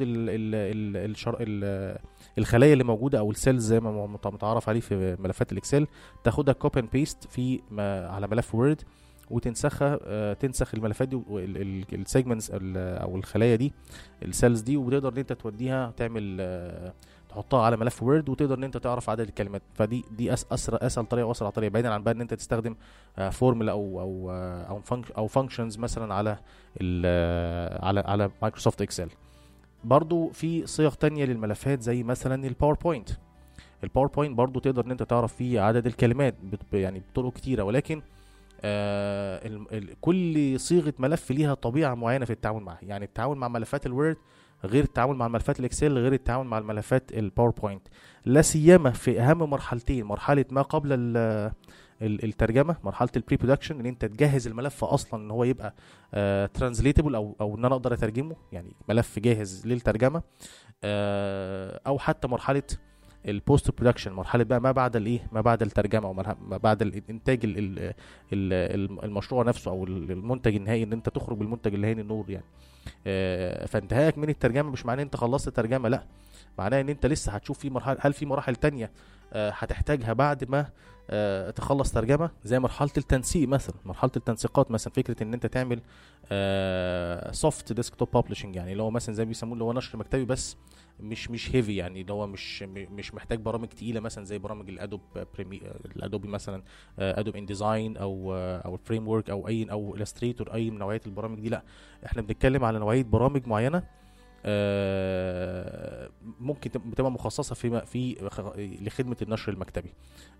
الخلايا اللي موجودة أو ال cells زي ما مت- متعارف عليه في ملفات ال Excel. تاخدها copy and paste في على ملف Word. وتنسخها آه، تنسخ الملفات دي ال segments أو الخلايا دي ال cells دي وتقدر إن أنت توديها تعمل آه، تحطها على ملف Word وتقدر إن أنت تعرف عدد الكلمات. فدي دي أسرع أسهل طريقة وأسرع طريقة بعيدا عن بقى إن أنت تستخدم فورمولا أو أو آه، أو func أو functions مثلا على آه، على على Microsoft Excel برضو في صيغ تانية للملفات زي مثلا ال PowerPoint ال PowerPoint برضو تقدر إن أنت تعرف فيه عدد الكلمات يعني بطرق كتيرة ولكن آه كل صيغة ملف ليها طبيعة معينة في التعامل معها. يعني التعامل مع ملفات ال Word غير التعامل مع ملفات ال Excel غير التعامل مع الملفات ال PowerPoint لا سيما في أهم مرحلتين مرحلة ما قبل ال- ال- الترجمة مرحلة ال pre-production إن أنت تجهز الملف أصلا إن هو يبقى translatable أو أو إن أنا أقدر أترجمه يعني ملف جاهز للترجمة. آه، أو حتى مرحلة ال post-production مرحلة بقى ما بعد الايه ما بعد الترجمة أو مرح- ما بعد الانتاج ال- ال- ال- المشروع نفسه أو المنتج النهائي إن أنت تخرج بالمنتج النهائي للنور يعني. آه، فانتهائك من الترجمة مش معناه إن أنت خلصت الترجمة لأ. معناه إن أنت لسه هتشوف في مرحلة هل في مراحل تانية آه، هتحتاجها بعد ما آه، تخلص ترجمة؟ زي مرحلة التنسيق مثلا مرحلة التنسيقات مثلا فكرة إن أنت تعمل soft desktop publishing يعني اللي هو مثلا زي ما بيسموه اللي هو نشر مكتبي بس مش مش heavy يعني اللي هو مش مش محتاج برامج تقيلة مثلا زي برامج ال Adobe Premiere ال Adobe مثلا Adobe InDesign أو آه، أو ال framework أو أي أو ال Illustrator أي من نوعيه البرامج دي لأ إحنا بنتكلم على نوعية برامج معينة ممكن تب- تبقى مخصصة في في لخدمة النشر المكتبي.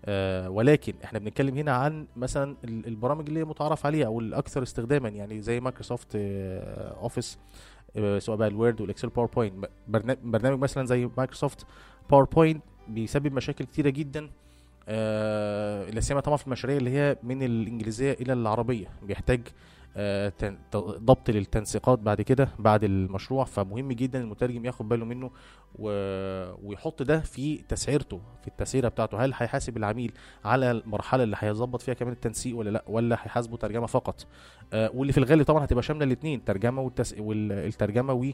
آه، ولكن إحنا بنتكلم هنا عن مثلا ال- البرامج اللي متعارف عليها أو الأكثر استخداما يعني زي مايكروسوفت آه، Office آه، سواء بقى ال Word وال Excel PowerPoint برنا- برنامج مثلا زي Microsoft PowerPoint بيسبب مشاكل كتيرة جدا آه، لا سيما طبعا في المشاريع اللي هي من الإنجليزية إلى العربية. بيحتاج آه، ضبط للتنسيقات بعد كده بعد المشروع. فمهم جدا المترجم ياخد باله منه ويحط ده في تسعيرته في التسعيرة بتاعته. هل هيحاسب العميل على المرحلة اللي هيظبط فيها كمان التنسيق ولا لا؟ ولا هيحاسبه ترجمة فقط؟ آه، واللي في الغالب طبعا هتبقى شاملة الاثنين ترجمة والتس... والترجمه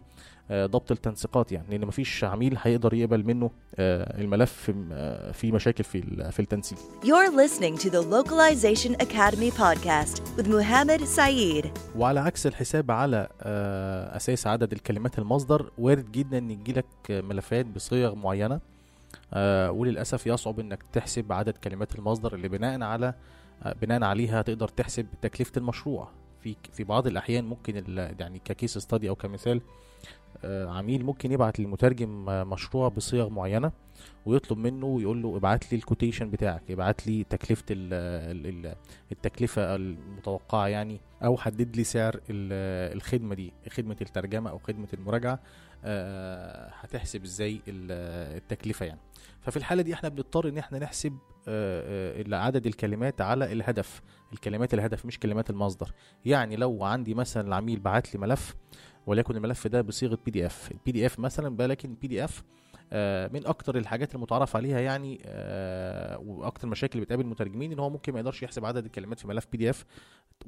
وضبط التنسيقات يعني لأن مفيش عميل هيقدر يقبل منه آه، الملف آه، فيه مشاكل في في التنسيق You're listening to the Localization Academy podcast with Muhammad Saeed. وعلى عكس الحساب على آه، أساس عدد الكلمات المصدر وارد جدا إن يجيلك ملفات بصيغ معينة آه، وللأسف يصعب إنك تحسب عدد كلمات المصدر اللي بناء على آه، بناء عليها تقدر تحسب تكلفة المشروع في في بعض الأحيان ممكن يعني ك case study أو كمثال آه، عميل ممكن يبعت للمترجم آه، مشروع بصيغ معينة ويطلب منه ويقول له ابعت لي ال quotation بتاعك ابعت لي تكلفة ال ال ال التكلفة المتوقعة يعني أو حدد لي سعر ال- الخدمة دي خدمة الترجمة أو خدمة المراجعة آه، هتحسب إزاي ال- التكلفة يعني. ففي الحالة دي إحنا بنضطر إن إحنا نحسب عدد الكلمات على الهدف. الكلمات الهدف مش كلمات المصدر. يعني لو عندي مثلا العميل بعت لي ملف وليكن الملف ده بصيغة PDF ال PDF مثلا ولكن PDF من أكتر الحاجات المتعارف عليها يعني آه، وأكتر المشاكل اللي بتقابل المترجمين إن هو ممكن ما يقدرش يحسب عدد الكلمات في ملف PDF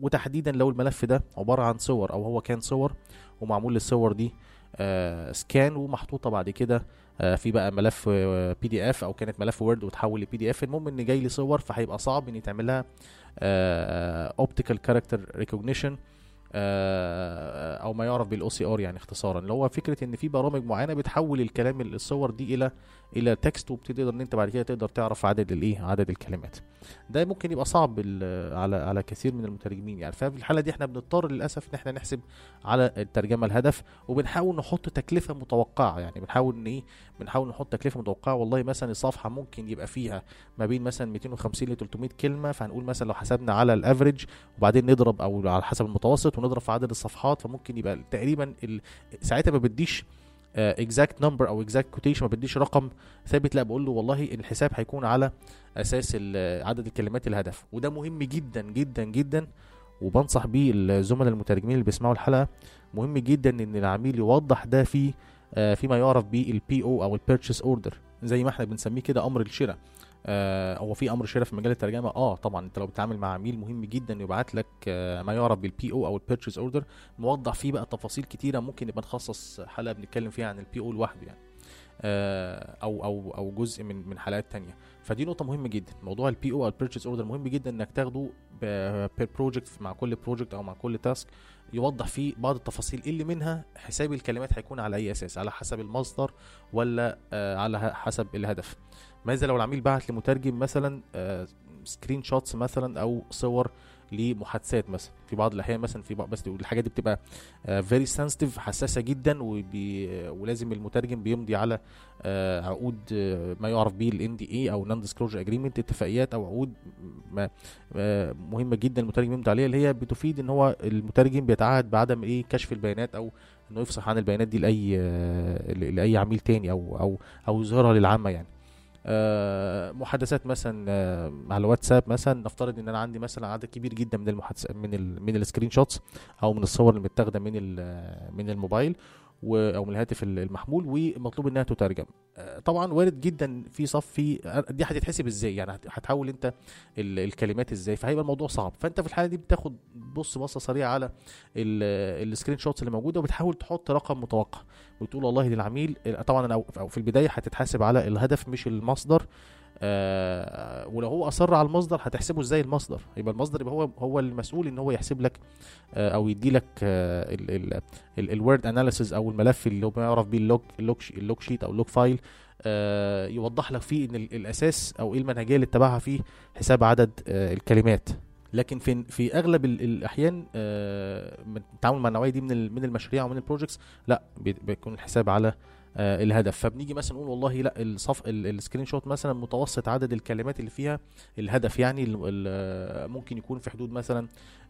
وتحديدا لو الملف ده عبارة عن صور أو هو كان صور ومعمول للصور دي آه، scan ومحطوطة بعد كده آه، في بقى ملف PDF أو كانت ملف Word وتحول ل PDF المهم إن جاي لي صور فهيبقى صعب إن يتعمل لها optical character recognition أو ما يعرف بال OCR يعني اختصارا. اللي هو فكرة إن في برامج معينة بتحول الكلام الصور دي إلى إلى text وبتقدر إن أنت بعد كده تقدر تعرف عدد الإيه عدد الكلمات. ده ممكن يبقى صعب على على كثير من المترجمين يعني. ففي الحالة دي إحنا بنضطر للأسف إن إحنا نحسب على الترجمة الهدف وبنحاول نحط تكلفة متوقعة يعني. بنحاول إن إيه بنحاول نحط تكلفة متوقعة. والله مثلا الصفحة ممكن يبقى فيها ما بين مثلا 250 ل 300 كلمة. فهنقول مثلا لو حسبنا على ال average وبعدين نضرب أو على حسب المتوسط ونضرب في عدد الصفحات فممكن يبقى تقريبا. ساعتها ما بديش exact number أو exact quotation ما بديش رقم ثابت. لا بقول له والله الحساب هيكون على أساس ال- عدد الكلمات الهدف. وده مهم جدا جدا جدا. وبنصح بيه الزملاء المترجمين اللي بيسمعوا الحلقة مهم جدا إن العميل يوضح ده في آه، فيما يعرف بال PO أو ال purchase order زي ما إحنا بنسميه كده أمر الشراء. آه، هو في أمر شراء في مجال الترجمة؟ آه طبعا. أنت لو بتتعامل مع عميل مهم جدا يبعت لك آه، ما يعرف بال PO أو ال purchase order موضح فيه بقى تفاصيل كتيرة ممكن نبقى نخصص حلقة بنتكلم فيها عن ال PO لوحده يعني. آه، أو أو أو جزء من من حلقات تانية. فدي نقطة مهمة جدا. موضوع ال PO أو ال purchase order مهم جدا إنك تاخده per project مع كل project أو مع كل task يوضح فيه بعض التفاصيل. اللي منها؟ حساب الكلمات هيكون على أي أساس؟ على حسب المصدر ولا على حسب الهدف. ماذا لو العميل بعت لمترجم مثلا screenshots مثلا أو صور لمحادثات مثلا في بعض الأحيان مثلا في بعض بس الحاجات دي بتبقى very sensitive حساسة جدا وبي ولازم المترجم بيمضي على آه، عقود آه، ما يعرف به ال NDA أو non-disclosure agreement اتفاقيات أو عقود آه، مهمة جدا المترجم يمضي عليها اللي هي بتفيد إن هو المترجم بيتعهد بعدم إيه كشف البيانات أو إنه يفصح عن البيانات دي لأي آه، لأي عميل تاني أو أو أو يظهرها للعامة يعني. آه، محادثات مثلا آه، على واتساب مثلا. نفترض إن أنا عندي مثلا عدد كبير جدا من المحادثات من ال من ال screenshots أو من الصور اللي متاخدة من ال- من الموبايل أو من الهاتف ال- المحمول ومطلوب إنها تترجم. آه، طبعا وارد جدا في صف في دي هتتحسب إزاي؟ يعني هت- هتحول أنت ال- الكلمات إزاي؟ فهيبقى الموضوع صعب. فأنت في الحالة دي بتاخد بص بصة سريعة على ال- ال screenshots اللي موجودة وبتحاول تحط رقم متوقع. وتقول والله للعميل طبعا أو في البداية هتتحاسب على الهدف مش المصدر آه ولو هو أصر على المصدر هتحسبه إزاي المصدر؟ يبقى المصدر يبقى هو هو المسؤول إن هو يحسب لك آه أو يدي لك آه ال word analysis أو الملف اللي هو يعرف بيه ال log ال log ال log sheet أو ال log file آه يوضح لك فيه إن ال- الأساس أو إيه المنهجية اللي اتبعها فيه حساب عدد آه الكلمات. لكن في في أغلب ال- الأحيان آه، التعامل مع النوعية دي من من المشاريع ومن ال projects لا بي- بيكون الحساب على آه، الهدف. فبنيجي مثلا نقول والله لا الصف ال- ال screenshot مثلا متوسط عدد الكلمات اللي فيها الهدف يعني ال- ممكن يكون في حدود مثلا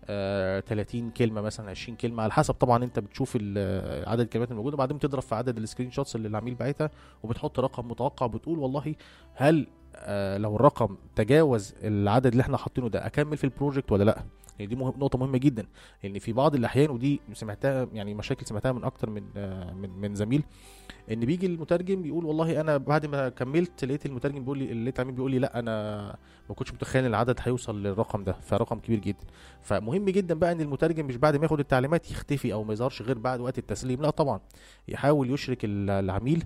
آه، 30 كلمة مثلا 20 كلمة على حسب طبعا أنت بتشوف عدد الكلمات الموجوده وبعدين بتضرب في عدد ال screenshots اللي العميل باعتها وبتحط رقم متوقع بتقول والله هل آه، لو الرقم تجاوز العدد اللي إحنا حاطينه ده أكمل في ال project ولا لأ؟ يعني دي مهم نقطة مهمة جدا لأن في بعض الأحيان ودي سمعتها يعني مشاكل سمعتها من أكتر من آه، من من زميل إن بيجي المترجم بيقول والله أنا بعد ما كملت لقيت المترجم بيقول لي لقيت العميل بيقول لي لأ أنا ما كنتش متخيل العدد هيوصل للرقم ده فرقم كبير جدا. فمهم جدا بقى إن المترجم مش بعد ما ياخد التعليمات يختفي أو ما يظهرش غير بعد وقت التسليم لأ طبعا يحاول يشرك ال- العميل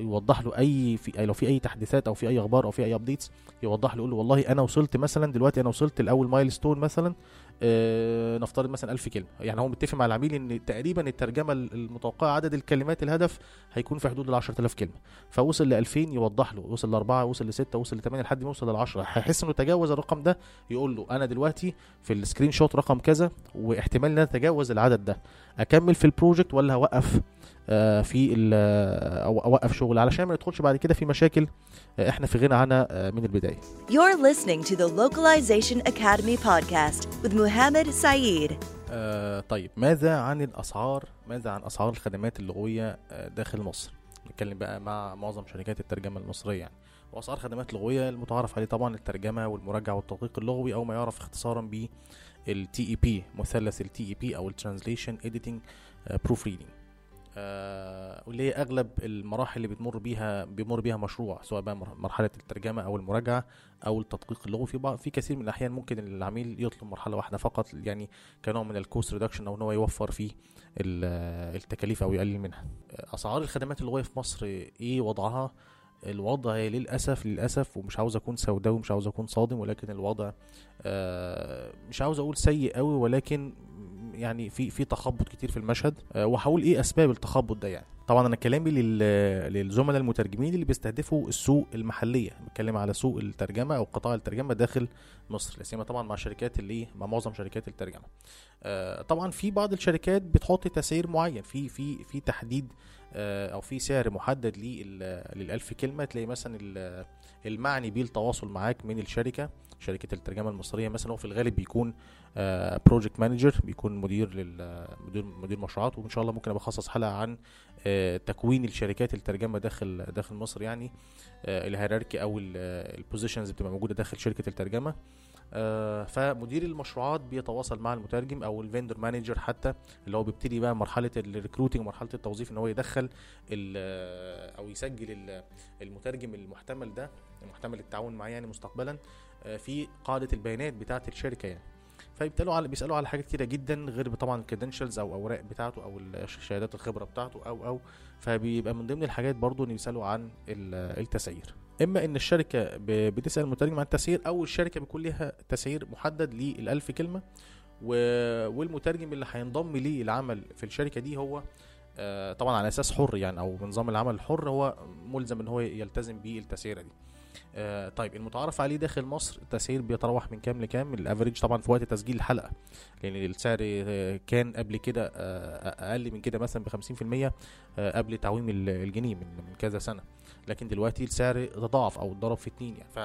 يوضح له أي في أي- لو في أي تحديثات أو في أي أخبار أو في أي updates يوضح له يقول له والله أنا وصلت مثلا دلوقتي أنا وصلت لأول milestone مثلا آه، نفترض مثلا 1000 كلمة. يعني هو متفق مع العميل إن تقريبا الترجمة المتوقعة عدد الكلمات الهدف هيكون في حدود ال 10000 كلمة. فوصل ل 2000 يوضح له وصل ل 4 وصل ل 6 وصل ل 8 لحد ما يوصل لل 10 هيحس إنه تجاوز الرقم ده يقول له أنا دلوقتي في ال screenshot رقم كذا واحتمال إن أنا أتجاوز العدد ده. أكمل في ال project ولا اوقف آه، في ال- آه، أو أوقف شغل. علشان ما ندخلش بعد كده في مشاكل آه، إحنا في غنى عنها آه، من البداية. You're listening to the Localization Academy podcast with Muhammad Saeed. آه طيب ماذا عن الأسعار؟ ماذا عن أسعار الخدمات اللغوية آه داخل مصر؟ نتكلم بقى مع معظم شركات الترجمة المصرية يعني. وأسعار خدمات لغوية المتعارف عليه طبعا الترجمة والمراجعة والتدقيق اللغوي أو ما يعرف اختصارا ب ال TEP مثلث ال TEP أو ال translation editing proofreading واللي هي أغلب المراحل اللي بتمر بيها بيمر بيها مشروع سواء بقى مر- مرحلة الترجمة أو المراجعة أو التدقيق اللغوي في في كثير من الأحيان ممكن العميل يطلب مرحلة واحدة فقط يعني كنوع من ال cost reduction أو إن هو يوفر فيه ال- التكاليف أو يقلل منها. أسعار الخدمات اللغويه في مصر إيه وضعها؟ الوضع للاسف للأسف ومش عاوز أكون سوداوي مش عاوز أكون صادم ولكن الوضع آه، مش عاوز أقول سيء قوي ولكن يعني في في تخبط كتير في المشهد. آه، وهقول إيه أسباب التخبط ده يعني. طبعا أنا كلامي لل- للزملاء المترجمين اللي بيستهدفوا السوق المحلية. بتكلم على سوق الترجمة أو قطاع الترجمة داخل مصر لا سيما طبعا مع شركات اللي مع معظم شركات الترجمة. آه، طبعا في بعض الشركات بتحط تسعير معين في في في تحديد أو في سعر محدد لل- للألف كلمة تلاقي مثلا ال- المعني بيه التواصل معاك من الشركة شركة الترجمة المصرية مثلا هو في الغالب بيكون project manager بيكون مدير مدير مدير مشروعات وإن شاء الله ممكن أبقى أخصص حلقة عن آه، تكوين الشركات الترجمة داخل داخل مصر يعني آه، ال hierarchy أو ال positions بتبقى موجودة داخل شركة الترجمة. آه، فمدير المشروعات بيتواصل مع المترجم أو ال vendor manager حتى اللي هو بيبتدي بقى مرحلة ال recruiting ومرحله التوظيف إن هو يدخل ال- أو يسجل ال- المترجم المحتمل ده المحتمل التعاون معاه يعني مستقبلا آه، في قاعدة البيانات بتاعة الشركة يعني. فبيسالوا على بيسألوا على حاجات كتيرة جدا غير طبعا ال credentials أو أوراق بتاعته أو شهادات الخبرة بتاعته أو أو. فبيبقى من ضمن الحاجات برضو إن بيسألوا عن ال- التسعير. إما إن الشركة بتسأل المترجم عن التسعير أو الشركة بيكون ليها تسعير محدد للألف كلمة و- والمترجم اللي هينضم ليه العمل في الشركة دي هو آه، طبعا على أساس حر يعني أو بنظام العمل الحر هو ملزم إن هو يلتزم بالتسعيره دي. آه، طيب المتعارف عليه داخل مصر التسعير بيتراوح من كام لكام؟ الأفريج طبعا في وقت تسجيل الحلقة لأن السعر آه، كان قبل كده أقل من كده مثلا ب 50% آه، قبل تعويم ال- الجنيه من كذا سنة. لكن دلوقتي السعر تضاعف أو اتضرب في اتنين يعني. ف...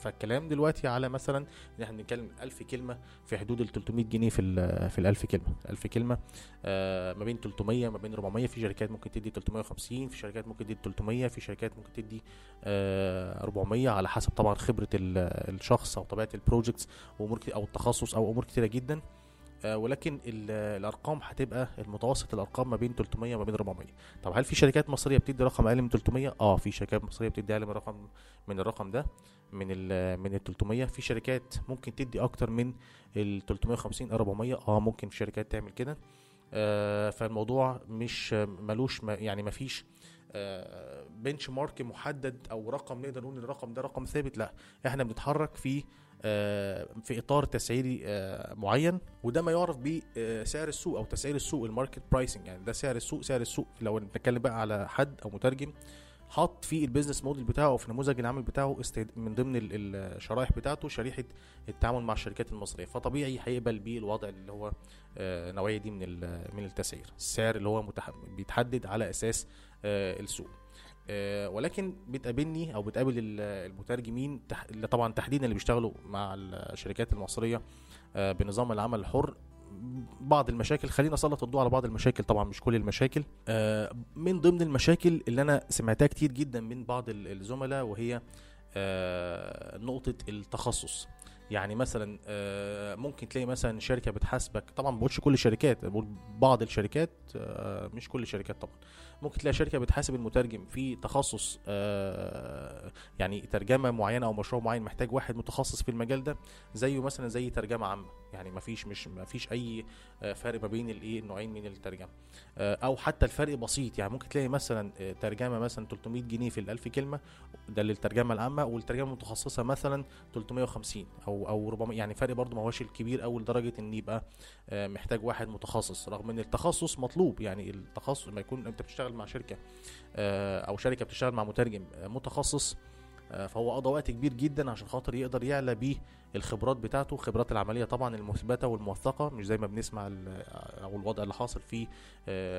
فالكلام دلوقتي على مثلا إن إحنا بنتكلم 1000 كلمة في حدود ال 300 جنيه في ال في ال 1000 كلمة. 1000 كلمة آه، ما بين 300 ما بين 400 في شركات ممكن تدي 350 في شركات ممكن تدي 300 في شركات ممكن تدي آه، 400 على حسب طبعا خبرة ال- الشخص أو طبيعة البروجكتس وأمور أو التخصص أو أمور كتيرة جدا. ولكن ال- الأرقام هتبقى المتوسط الأرقام ما بين 300 وما بين 400 طب هل في شركات مصرية بتدي رقم أقل من 300 آه في شركات مصرية بتدي أقل من رقم من الرقم ده من ال من ال 300 في شركات ممكن تدي أكتر من ال 350 400 آه ممكن في شركات تعمل كده. آه فالموضوع مش ملوش ما يعني ما فيش بنش مارك محدد أو رقم نقدر نقول الرقم ده رقم ثابت. لا إحنا بنتحرك في آه، في إطار تسعيري آه، معين وده ما يعرف بسعر السوق أو تسعير السوق ال market pricing يعني ده سعر السوق سعر السوق لو بنتكلم بقى على حد أو مترجم حط في ال business model بتاعه أو في نموذج العمل بتاعه. من ضمن ال- الشرائح بتاعته شريحة التعامل مع الشركات المصرية فطبيعي هيقبل بيه الوضع اللي هو آه، نوعيه دي من من التسعير السعر اللي هو. بيتحدد على أساس آه، السوق آه، ولكن بتقابلني أو بتقابل ال- المترجمين طبعا تحديدا اللي بيشتغلوا مع الشركات المصرية آه، بنظام العمل الحر. بعض المشاكل خلينا اسلط الضوء على بعض المشاكل طبعا مش كل المشاكل. آه، من ضمن المشاكل اللي أنا سمعتها كتير جدا من بعض ال- الزملاء وهي آه، نقطة التخصص. يعني مثلا آه، ممكن تلاقي مثلا شركة بتحاسبك. طبعا ما بقولش كل الشركات بقول بعض الشركات آه، مش كل الشركات طبعا. ممكن تلاقي شركة بتحاسب المترجم في تخصص آه، يعني ترجمة معينة أو مشروع معين محتاج واحد متخصص في المجال ده زيه مثلا زي ترجمة عامة. يعني ما فيش مش ما فيش أي آه، فرق ما بين الإيه النوعين من الترجمة. آه، أو حتى الفرق بسيط. يعني ممكن تلاقي مثلا ترجمة مثلا 300 جنيه في ال1000 كلمة ده للترجمة العامة والترجمة المتخصصة مثلا 350 أو أو 400 يعني فرق برضو ما هوش الكبير قوي لدرجة إن يبقى محتاج واحد متخصص رغم إن التخصص مطلوب. يعني التخصص لما يكون أنت بتشتغل مع شركة آه، أو شركة بتشتغل مع مترجم آه، متخصص آه، فهو قضى وقت كبير جدا عشان خاطر يقدر يعلى بيه الخبرات بتاعته الخبرات العملية طبعا المثبتة والموثقة مش زي ما بنسمع أو الوضع اللي حاصل في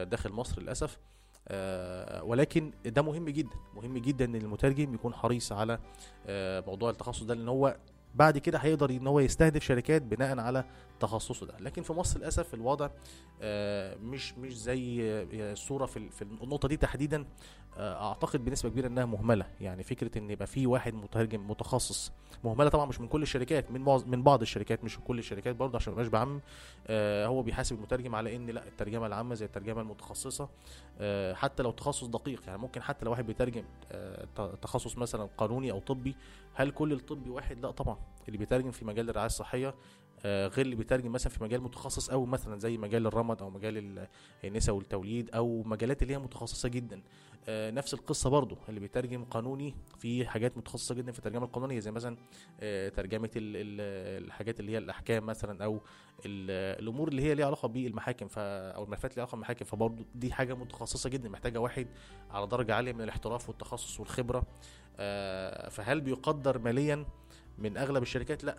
داخل مصر للأسف ولكن ده مهم جدا مهم جدا إن المترجم يكون حريص على موضوع التخصص ده لأن هو بعد كده هيقدر إن هو يستهدف شركات بناء على تخصصه ده. لكن في مصر للأسف الوضع آه، مش مش زي آه، الصورة في ال- في النقطة دي تحديدا. آه، أعتقد بنسبة كبيرة إنها مهملة. يعني فكرة إن يبقى في واحد مترجم متخصص. مهملة طبعا مش من كل الشركات من من بعض الشركات مش من كل الشركات برضه عشان ما بعمم آه، هو بيحاسب المترجم على إن لأ الترجمة العامة زي الترجمة المتخصصة آه، حتى لو تخصص دقيق. يعني ممكن حتى لو واحد بيترجم آه، تخصص مثلا قانوني أو طبي هل كل الطبي واحد؟ لأ طبعا. اللي بيترجم في مجال الرعاية الصحية آه، غير اللي بيترجم مثلا في مجال متخصص قوي مثلا زي مجال الرمد أو مجال ال- النساء والتوليد أو مجالات اللي هي متخصصة جدا. آه، نفس القصة برضو اللي بيترجم قانوني في حاجات متخصصة جدا في الترجمة القانونية زي مثلا آه، ترجمة ال- ال- الحاجات اللي هي الأحكام مثلا أو ال- الأمور اللي هي ليها علاقة بالمحاكم أو الملفات اللي علاقة بالمحاكم. فبرضو دي حاجة متخصصة جدا محتاجة واحد على درجة عالية من الاحتراف والتخصص والخبرة. آه، فهل بيقدر ماليا من أغلب الشركات؟ لأ.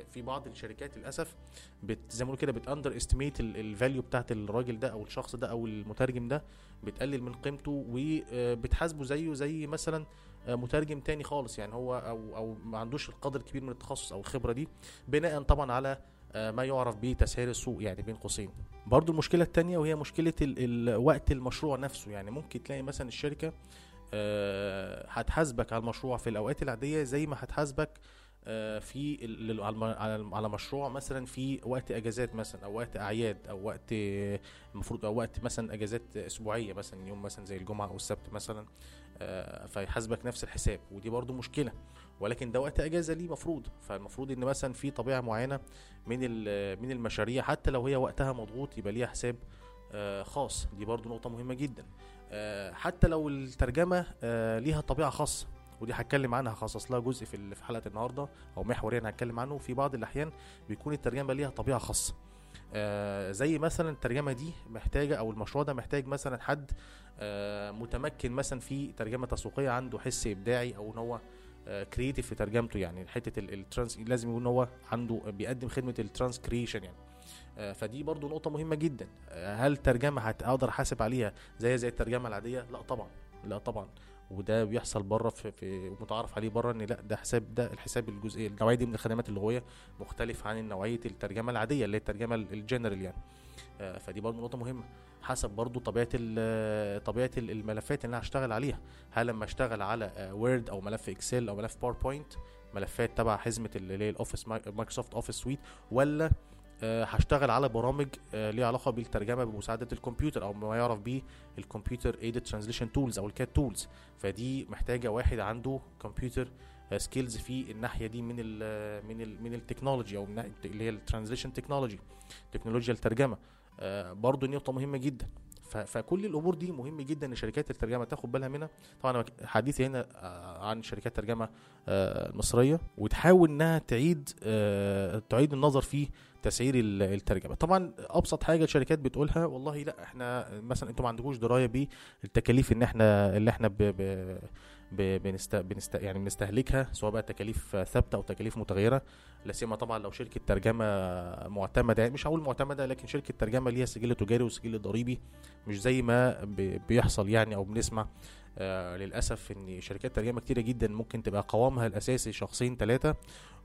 في بعض الشركات للأسف بت زي ما بنقول كده بت underestimate ال value بتاعت الراجل ده أو الشخص ده أو المترجم ده بتقلل من قيمته وبتحاسبه زيه زي مثلا آه، مترجم تاني خالص. يعني هو أو أو ما عندوش القدر الكبير من التخصص أو الخبرة دي بناء طبعا على آه، ما يعرف بتسعير السوق يعني بين قوسين. برضو المشكلة التانية وهي مشكلة وقت المشروع نفسه. يعني ممكن تلاقي مثلا الشركة آه، هتحاسبك على المشروع في الأوقات العادية زي ما هتحاسبك آه، في ال- ال- على مشروع مثلا في وقت إجازات مثلا أو وقت أعياد أو وقت آه، المفروض أو وقت مثلا إجازات أسبوعية مثلا يوم مثلا زي الجمعة أو السبت مثلا آه، فيحاسبك نفس الحساب ودي برضو مشكلة. ولكن ده وقت إجازة ليه مفروض. فالمفروض إن مثلا في طبيعة معينة من من المشاريع حتى لو هي وقتها مضغوط يبقى ليها حساب آه، خاص. دي برضو نقطة مهمة جدا. آه، حتى لو الترجمة آه، ليها طبيعة خاصة. ودي هتكلم عنها هخصص لها جزء في في حلقة النهارده أو محوريا هتكلم عنه. في بعض الأحيان بيكون الترجمة ليها طبيعة خاصة. آه زي مثلا الترجمة دي محتاجة أو المشروع ده محتاج مثلا حد آه متمكن مثلا في ترجمة تسويقية عنده حس إبداعي أو إن هو creative في ترجمته يعني. حتة ال- ال trans لازم يكون هو عنده بيقدم خدمة ال transcreation يعني. آه، فدي برضو نقطة مهمة جدا. آه، هل ترجمة هتقدر أحاسب عليها زي زي الترجمة العادية؟ لا طبعا. لا طبعا. وده بيحصل بره في, في متعارف عليه بره إن لأ ده حساب ده الحساب الجزئي النوعية دي من الخدمات اللغويه مختلف عن نوعيه الترجمة العادية اللي هي الترجمة ال- الجنرال يعني. آه، فدي برضه نقطة مهمة. حسب برضه طبيعة طبيعة ال- الملفات اللي أنا هشتغل عليها. هل لما أشتغل على Word أو ملف Excel أو ملف PowerPoint ملفات تبع حزمة اللي هي ال Office Microsoft Office Suite ولا آه، هشتغل على برامج آه، ليها علاقة بالترجمة بمساعدة الكمبيوتر أو ما يعرف به ال computer-aided translation tools أو ال CAT tools فدي محتاجة واحد عنده computer skills في الناحية دي من ال من ال من ال technology أو اللي هي ال translation technology تكنولوجيا الترجمة. آه، برضو نقطة مهمة جدا. فكل الأمور دي مهم جدا إن شركات الترجمة تاخد بالها منها. طبعا حديثي هنا آه، عن شركات ترجمة آه، مصريه وتحاول إنها تعيد آه، تعيد النظر في تسعير ال- الترجمة. طبعا أبسط حاجة الشركات بتقولها والله لا إحنا مثلا أنتوا ما عندكوش دراية بالتكاليف إن إحنا اللي إحنا ب ب بنست بنست يعني بنستهلكها سواء بقى تكاليف ثابتة أو تكاليف متغيرة لا سيما طبعا لو شركة ترجمة معتمدة مش هقول معتمدة لكن شركة ترجمة ليها سجل تجاري وسجل ضريبي مش زي ما بيحصل يعني أو بنسمع. آه للأسف إن شركات ترجمة كتيرة جدا ممكن تبقى قوامها الأساسي شخصين ثلاثة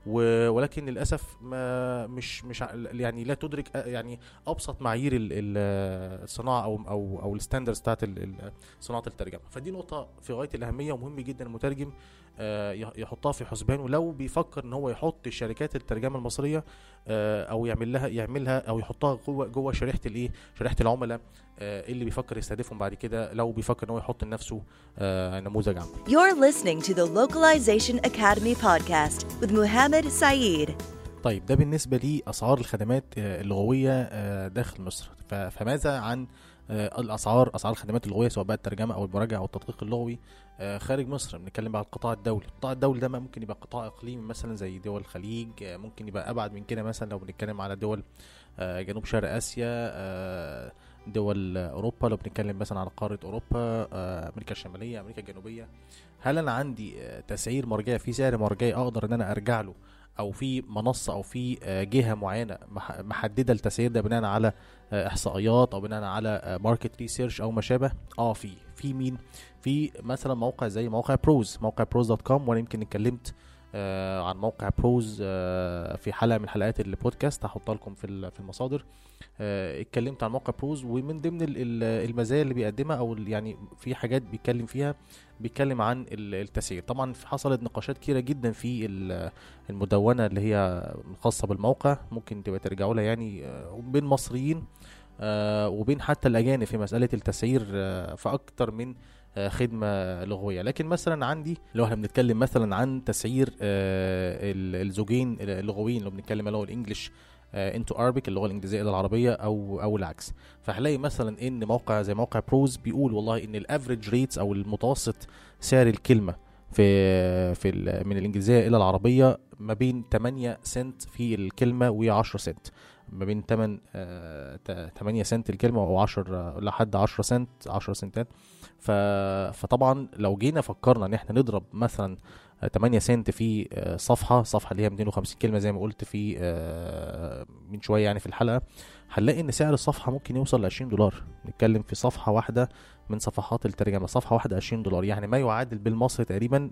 ولكن للأسف ما مش مش يعني لا تدرك آه، يعني أبسط معايير ال- ال- الصناعة أو أو أو الستاندرز بتاعت صناعة الترجمة. فدي نقطة في غاية الأهمية ومهم جدا المترجم آه، يح- يحطها في حسبانه. لو بيفكر إن هو يحط شركات الترجمة المصرية آه، أو يعمل لها يعملها أو يحطها جوه جوه شريحة الإيه؟ شريحة العملاء اللي بيفكر يستهدفهم بعد كده لو بيفكر إن هو يحط لنفسه نموذج عمل. You're listening to the Localization Academy podcast with Muhammad Saeed. طيب ده بالنسبة لأسعار الخدمات آه، اللغوية آه، داخل مصر. فماذا عن آه، الأسعار أسعار الخدمات اللغوية سواء بقى الترجمة أو المراجعة أو التدقيق اللغوي آه، خارج مصر؟ بنتكلم بقى على القطاع الدولي. القطاع الدولي ده ممكن يبقى قطاع إقليمي مثلا زي دول الخليج آه، ممكن يبقى أبعد من كده مثلا لو بنتكلم على دول آه، جنوب شرق آسيا آه، دول أوروبا لو بنتكلم مثلا على قارة أوروبا آه، أمريكا الشمالية أمريكا الجنوبية. هل أنا عندي آه، تسعير مرجعي في سعر مرجعي أقدر إن أنا أرجع له؟ أو في منصة أو في آه، جهة معينة مح- محددة التسعير ده بناء على آه، إحصائيات أو بناء على market research أو ما شابه؟ آه في. في مين؟ في مثلا موقع زي موقع ProZ موقع ProZ dot com وأنا يمكن اتكلمت عن موقع ProZ آه في حلقة من حلقات البودكاست. هحطها لكم في في المصادر. آه اتكلمت عن موقع ProZ ومن ضمن ال- ال- المزايا اللي بيقدمها أو يعني في حاجات بيتكلم فيها بيتكلم عن ال- التسعير. طبعا حصلت نقاشات كتيرة جدا في ال- المدونة اللي هي خاصه بالموقع ممكن تبقى ترجعوا لها يعني آه، بين مصريين آه، وبين حتى الأجانب في مسألة التسعير آه، في أكتر من آه، خدمة لغوية. لكن مثلا عندي لو إحنا بنتكلم مثلا عن تسعير آه، ال- الزوجين اللغويين لو بنتكلم اللي هو ال English into Arabic اللغة الإنجليزية إلى العربية أو أو العكس. فهلاقي مثلا إن موقع زي موقع ProZ بيقول والله إن ال average rates أو المتوسط سعر الكلمة في في من الإنجليزية إلى العربية ما بين 8 سنت في الكلمة و10 سنت. ما بين 8 آه، تا- 8 سنت الكلمة أو 10 لحد 10 سنت 10 سنتات. ف فطبعا لو جينا فكرنا إن إحنا نضرب مثلا آه، 8 سنت في آه، صفحة صفحة اللي هي 250 كلمة زي ما قلت في آه، من شوية يعني في الحلقة. هنلاقي إن سعر الصفحة ممكن يوصل ل 20 دولار. نتكلم في صفحة واحدة من صفحات الترجمة. صفحة واحدة 20 دولار. يعني ما يعادل بالمصري تقريبا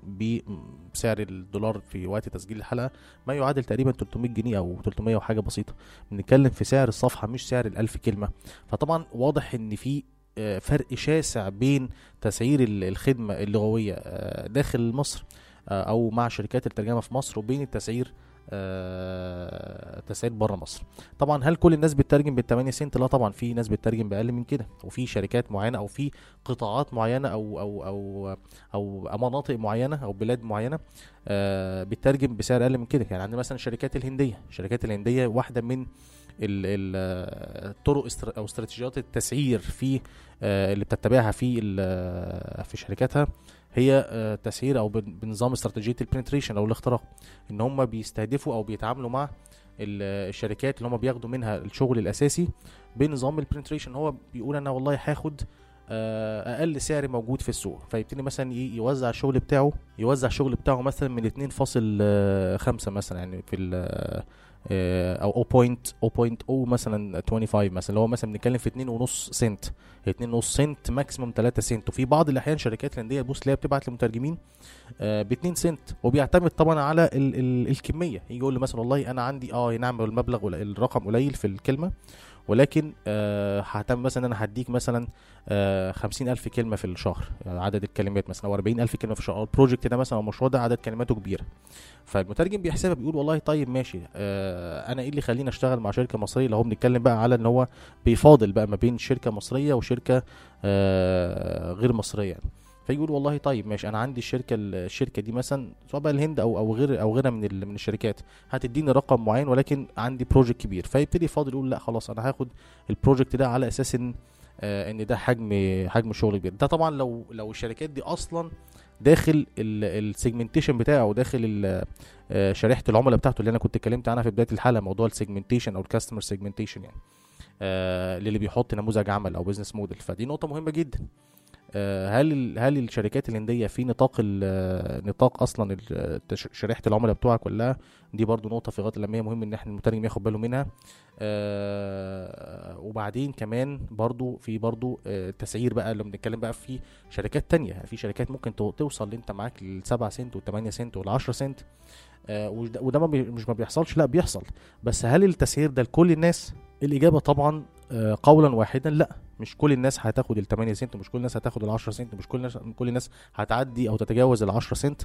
بسعر الدولار في وقت تسجيل الحلقة ما يعادل تقريبا 300 جنيه أو 300 وحاجة بسيطة. بنتكلم في سعر الصفحة مش سعر الألف كلمة. فطبعا واضح إن في آه، فرق شاسع بين تسعير ال- الخدمة اللغوية آه، داخل مصر آه، أو مع شركات الترجمة في مصر وبين التسعير تسعير بره مصر. طبعا هل كل الناس بتترجم بال 8 سنت؟ لا طبعا في ناس بتترجم بأقل من كده وفي شركات معينة أو في قطاعات معينة أو أو أو أو مناطق معينة أو بلاد معينة آه، بتترجم بسعر أقل من كده. يعني عندنا مثلا الشركات الهندية. الشركات الهندية واحدة من ال- ال- آه، الطرق أو استراتيجيات التسعير في آه، اللي بتتبعها في آه، في شركاتها. هي آه، تسعير أو بن- بنظام استراتيجية البنتريشن أو الاختراق. إن هم بيستهدفوا أو بيتعاملوا مع ال- الشركات اللي هم بياخدوا منها الشغل الأساسي بنظام ال penetration هو بيقول أنا والله هاخد آه، أقل سعر موجود في السوق. فيبتدي مثلا يوزع الشغل بتاعه يوزع الشغل بتاعه مثلا من 2.5 مثلا يعني في آه، أو 0.0 مثلا 25 مثلا اللي هو مثلا بنتكلم في 2.5 سنت 2.5 سنت maximum 3 سنت وفي بعض الأحيان شركات الهنديه تبص تلاقيها بتبعت لمترجمين ب 2 سنت وبيعتمد طبعا على ال ال الكمية. يجي يقول له مثلا والله أنا عندي آه نعم المبلغ الرقم قليل في الكلمة. ولكن آه هعتمد مثلا إن أنا هديك مثلا آه 50000 كلمة في الشهر يعني عدد الكلمات مثلا أو 40000 كلمة في الشهر. البروجكت ده مثلا أو المشروع ده عدد كلماته كبيرة. فالمترجم بيحسبها بيقول والله طيب ماشي آه أنا إيه اللي يخليني أشتغل مع شركة مصرية؟ لو هو بنتكلم بقى على إن هو بيفاضل بقى ما بين شركة مصرية وشركة آه غير مصرية يعني. فيقول والله طيب ماشي أنا عندي الشركة الشركة دي مثلا سواء بقى الهند أو أو غير أو غيرها من من الشركات هتديني رقم معين ولكن عندي project كبير. فيبتدي يفاضل يقول لا خلاص أنا هاخد ال project ده على أساس إن آه إن ده حجم حجم شغل كبير. ده طبعا لو لو الشركات دي أصلا داخل ال segmentation بتاعه أو داخل آه، شريحة العملاء بتاعته اللي أنا كنت اتكلمت عنها في بداية الحلقة موضوع ال segmentation أو ال customer segmentation يعني آه، للي بيحط نموذج عمل أو business model فدي نقطة مهمة جدا. هل ال- هل الشركات الهندية في نطاق آه، نطاق أصلا آه، شريحة العملاء بتوعها كلها دي برضو نقطة في غاية الأهمية مهم إن إحنا المترجم ياخد باله منها. آه، وبعدين كمان برضو في برضو آه، تسعير بقى لما بنتكلم بقى في شركات تانية في شركات ممكن تو- توصل أنت معاك ل 7 سنت و8 سنت وال 10 سنت. آه، وده ما مش ما بيحصلش لا بيحصل. بس هل التسعير ده لكل الناس؟ الإجابة طبعا آه، قولا واحدا لا مش كل الناس هتاخد ال 8 سنت ومش كل الناس هتاخد ال 10 سنت ومش كل الناس كل الناس هتعدي أو تتجاوز ال 10 سنت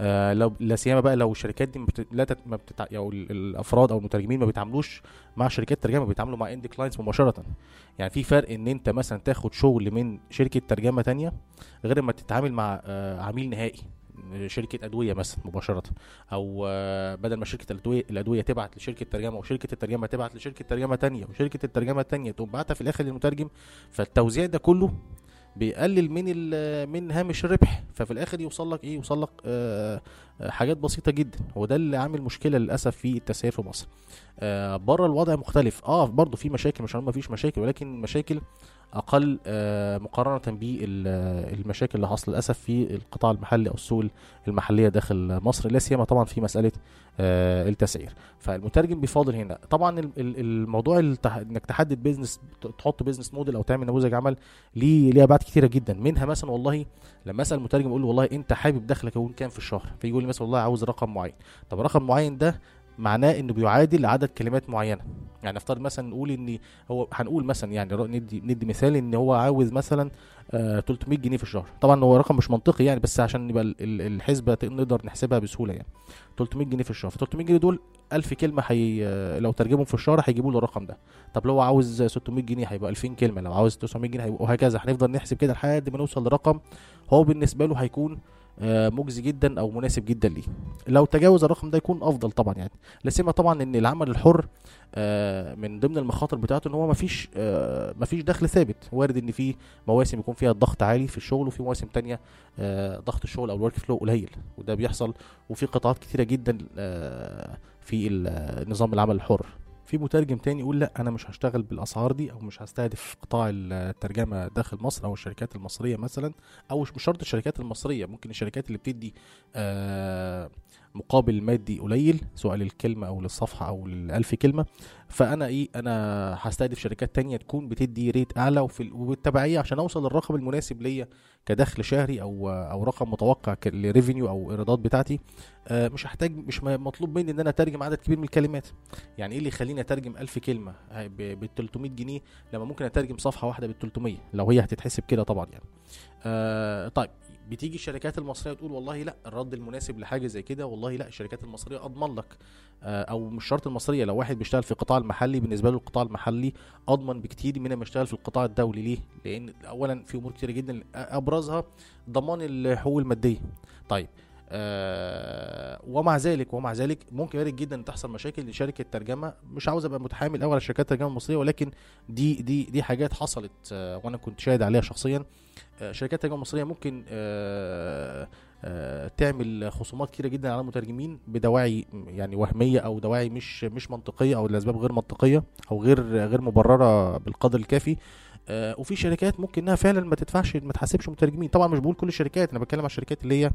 آه لو لا سيما بقى لو الشركات دي لا. ما بتتع... أو ال- الأفراد أو المترجمين ما بيتعاملوش مع شركات ترجمة بيتعاملوا مع end clients مباشرة يعني في فرق إن أنت مثلا تاخد شغل من شركة ترجمة تانية غير ما تتعامل مع آه عميل نهائي شركة أدوية مثلا مباشرة أو آه، بدل ما شركة الأدوية الأدوية تبعت لشركة ترجمة وشركة الترجمة تبعت لشركة ترجمة تانية وشركة الترجمة التانية تقوم بعتها في الآخر للمترجم فالتوزيع ده كله بيقلل من من هامش الربح ففي الآخر يوصل لك إيه؟ يوصل لك آه آه، حاجات بسيطة جدا وده اللي عامل مشكلة للأسف في التسعير في مصر. آه بره الوضع مختلف. آه برضه في مشاكل مش ما فيش مشاكل ولكن مشاكل أقل آه مقارنة بالمشاكل اللي حصل للأسف في القطاع المحلي أو السوق المحلية داخل مصر لا سيما طبعا في مسألة آه التسعير. فالمترجم بيفاضل هنا. طبعا ال- ال- الموضوع. إنك تحدد بيزنس تحط بيزنس موديل أو تعمل نموذج عمل ليه ليه أبعاد كتيرة جدا. منها مثلا والله لما أسأل المترجم أقول له والله أنت حابب دخلك يكون كام في الشهر؟ فيقول لي مثلا والله عاوز رقم معين. طب رقم معين ده معناه إنه بيعادل عدد كلمات معينة. يعني نفترض مثلا نقول ان هو هنقول مثلا يعني ندي ندي مثال إن هو عاوز مثلا آه 300 جنيه في الشهر. طبعا هو رقم مش منطقي يعني بس عشان يبقى ال- ال- الحسبة نقدر نحسبها بسهولة يعني. 300 جنيه في الشهر. ف 300 جنيه دول 1000 كلمة حي... آه، لو ترجمهم في الشهر هيجيبوا له الرقم ده. طب لو هو عاوز 600 جنيه هيبقى 2000 كلمة لو عاوز 900 جنيه هيبقى وهكذا. هنفضل نحسب كده لحد ما نوصل لرقم هو بالنسبة له هيكون آه، مجزي جدا أو مناسب جدا ليه. لو تجاوز الرقم ده يكون أفضل طبعا يعني. لا سيما طبعا إن العمل الحر آه، من ضمن المخاطر بتاعته إن هو مفيش آه، مفيش دخل ثابت. وارد إن في مواسم يكون فيها الضغط عالي في الشغل وفي مواسم تانية آه، ضغط الشغل أو الورك فلو قليل. وده بيحصل وفي قطاعات كتيرة جدا آه، في نظام العمل الحر. في مترجم تاني يقول لا أنا مش هشتغل بالأسعار دي أو مش هستهدف قطاع الترجمة داخل مصر أو الشركات المصرية مثلا أو مش شرط الشركات المصرية ممكن الشركات اللي بتدي آه، مقابل مادي قليل سواء للكلمة أو للصفحة أو للألف كلمة. فأنا إيه أنا هستهدف شركات تانية تكون بتدي ريت أعلى وفي ال- وبالتبعيه عشان أوصل للرقم المناسب ليا كدخل شهري أو أو رقم متوقع كالريفينيو أو إيرادات بتاعتي. آه، مش هحتاج مش مطلوب مني إن أنا أترجم عدد كبير من الكلمات. يعني إيه اللي يخليني أترجم 1000 كلمة؟ ب 300 جنيه لما ممكن أترجم صفحة واحدة بال 300 لو هي هتتحسب كده طبعا يعني. آه طيب بتيجي الشركات المصرية تقول والله لا الرد المناسب لحاجة زي كده والله لا الشركات المصرية أضمن لك. آه أو مش شرط المصرية لو واحد بيشتغل في القطاع المحلي بالنسبة له القطاع المحلي أضمن بكتير من ما يشتغل في القطاع الدولي. ليه؟ لأن اولا في أمور كتير جدا أبرزها ضمان الحقوق المادية. طيب آه ومع ذلك ومع ذلك ممكن وارد جدا تحصل مشاكل لشركة ترجمه مش عاوز أبقى متحامل قوي على شركات الترجمة المصرية ولكن دي دي دي حاجات حصلت آه وأنا كنت شاهد عليها شخصيا. شركات الترجمه المصريه ممكن آه آه تعمل خصومات كتيرة جدا على المترجمين بدواعي يعني وهمية أو دواعي مش مش منطقية أو لأسباب غير منطقية أو غير غير مبررة بالقدر الكافي. آه وفي شركات ممكن إنها فعلا ما تدفعش ما تحاسبش مترجمين. طبعا مش بقول كل الشركات أنا بتكلم على الشركات اللي هي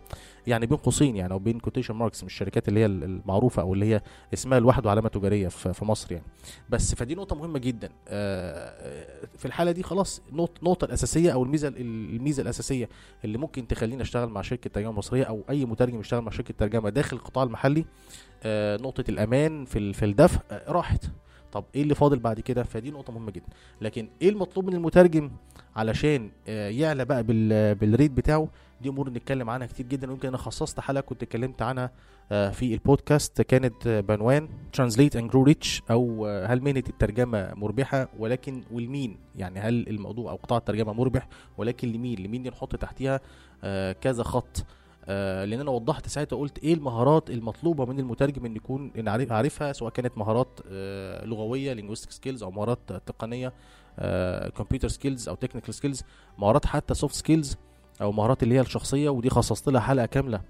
يعني بين قوسين يعني أو بين quotation marks مش الشركات اللي هي المعروفة أو اللي هي اسمها لوحده علامه تجارية في مصر يعني. بس فدي نقطة مهمة جدا. آه في الحالة دي خلاص نقطة النقطه الأساسية أو الميزة الميزة الأساسية اللي ممكن تخليني أشتغل مع شركة ترجمة مصرية أو أي مترجم يشتغل مع شركة ترجمة داخل القطاع المحلي آه نقطة الأمان في في الدفع آه راحت. طب إيه اللي فاضل بعد كده؟ فدي نقطة مهمة جدا. لكن إيه المطلوب من المترجم علشان آه، يعلى بقى بال- بالريت بتاعه؟ دي أمور نتكلم عنها كتير جدا. ويمكن أنا خصصت حلقة كنت اتكلمت عنها آه، في البودكاست. كانت آه، بعنوان Translate and Grow Rich أو هل مهنة الترجمة مربحة؟ ولكن والمين؟ يعني هل الموضوع أو قطاع الترجمة مربح؟ ولكن لمين؟ لمين نحط تحتيها؟ كذا خط. آه، لأن أنا وضحت ساعتها قلت إيه المهارات المطلوبة من المترجم إن يكون إن عارف- عارفها سواء كانت مهارات آه، لغوية linguistic skills أو مهارات تقنية computer skills أو technical skills مهارات حتى soft skills أو مهارات اللي هي الشخصية ودي خصصت لها حلقة كاملة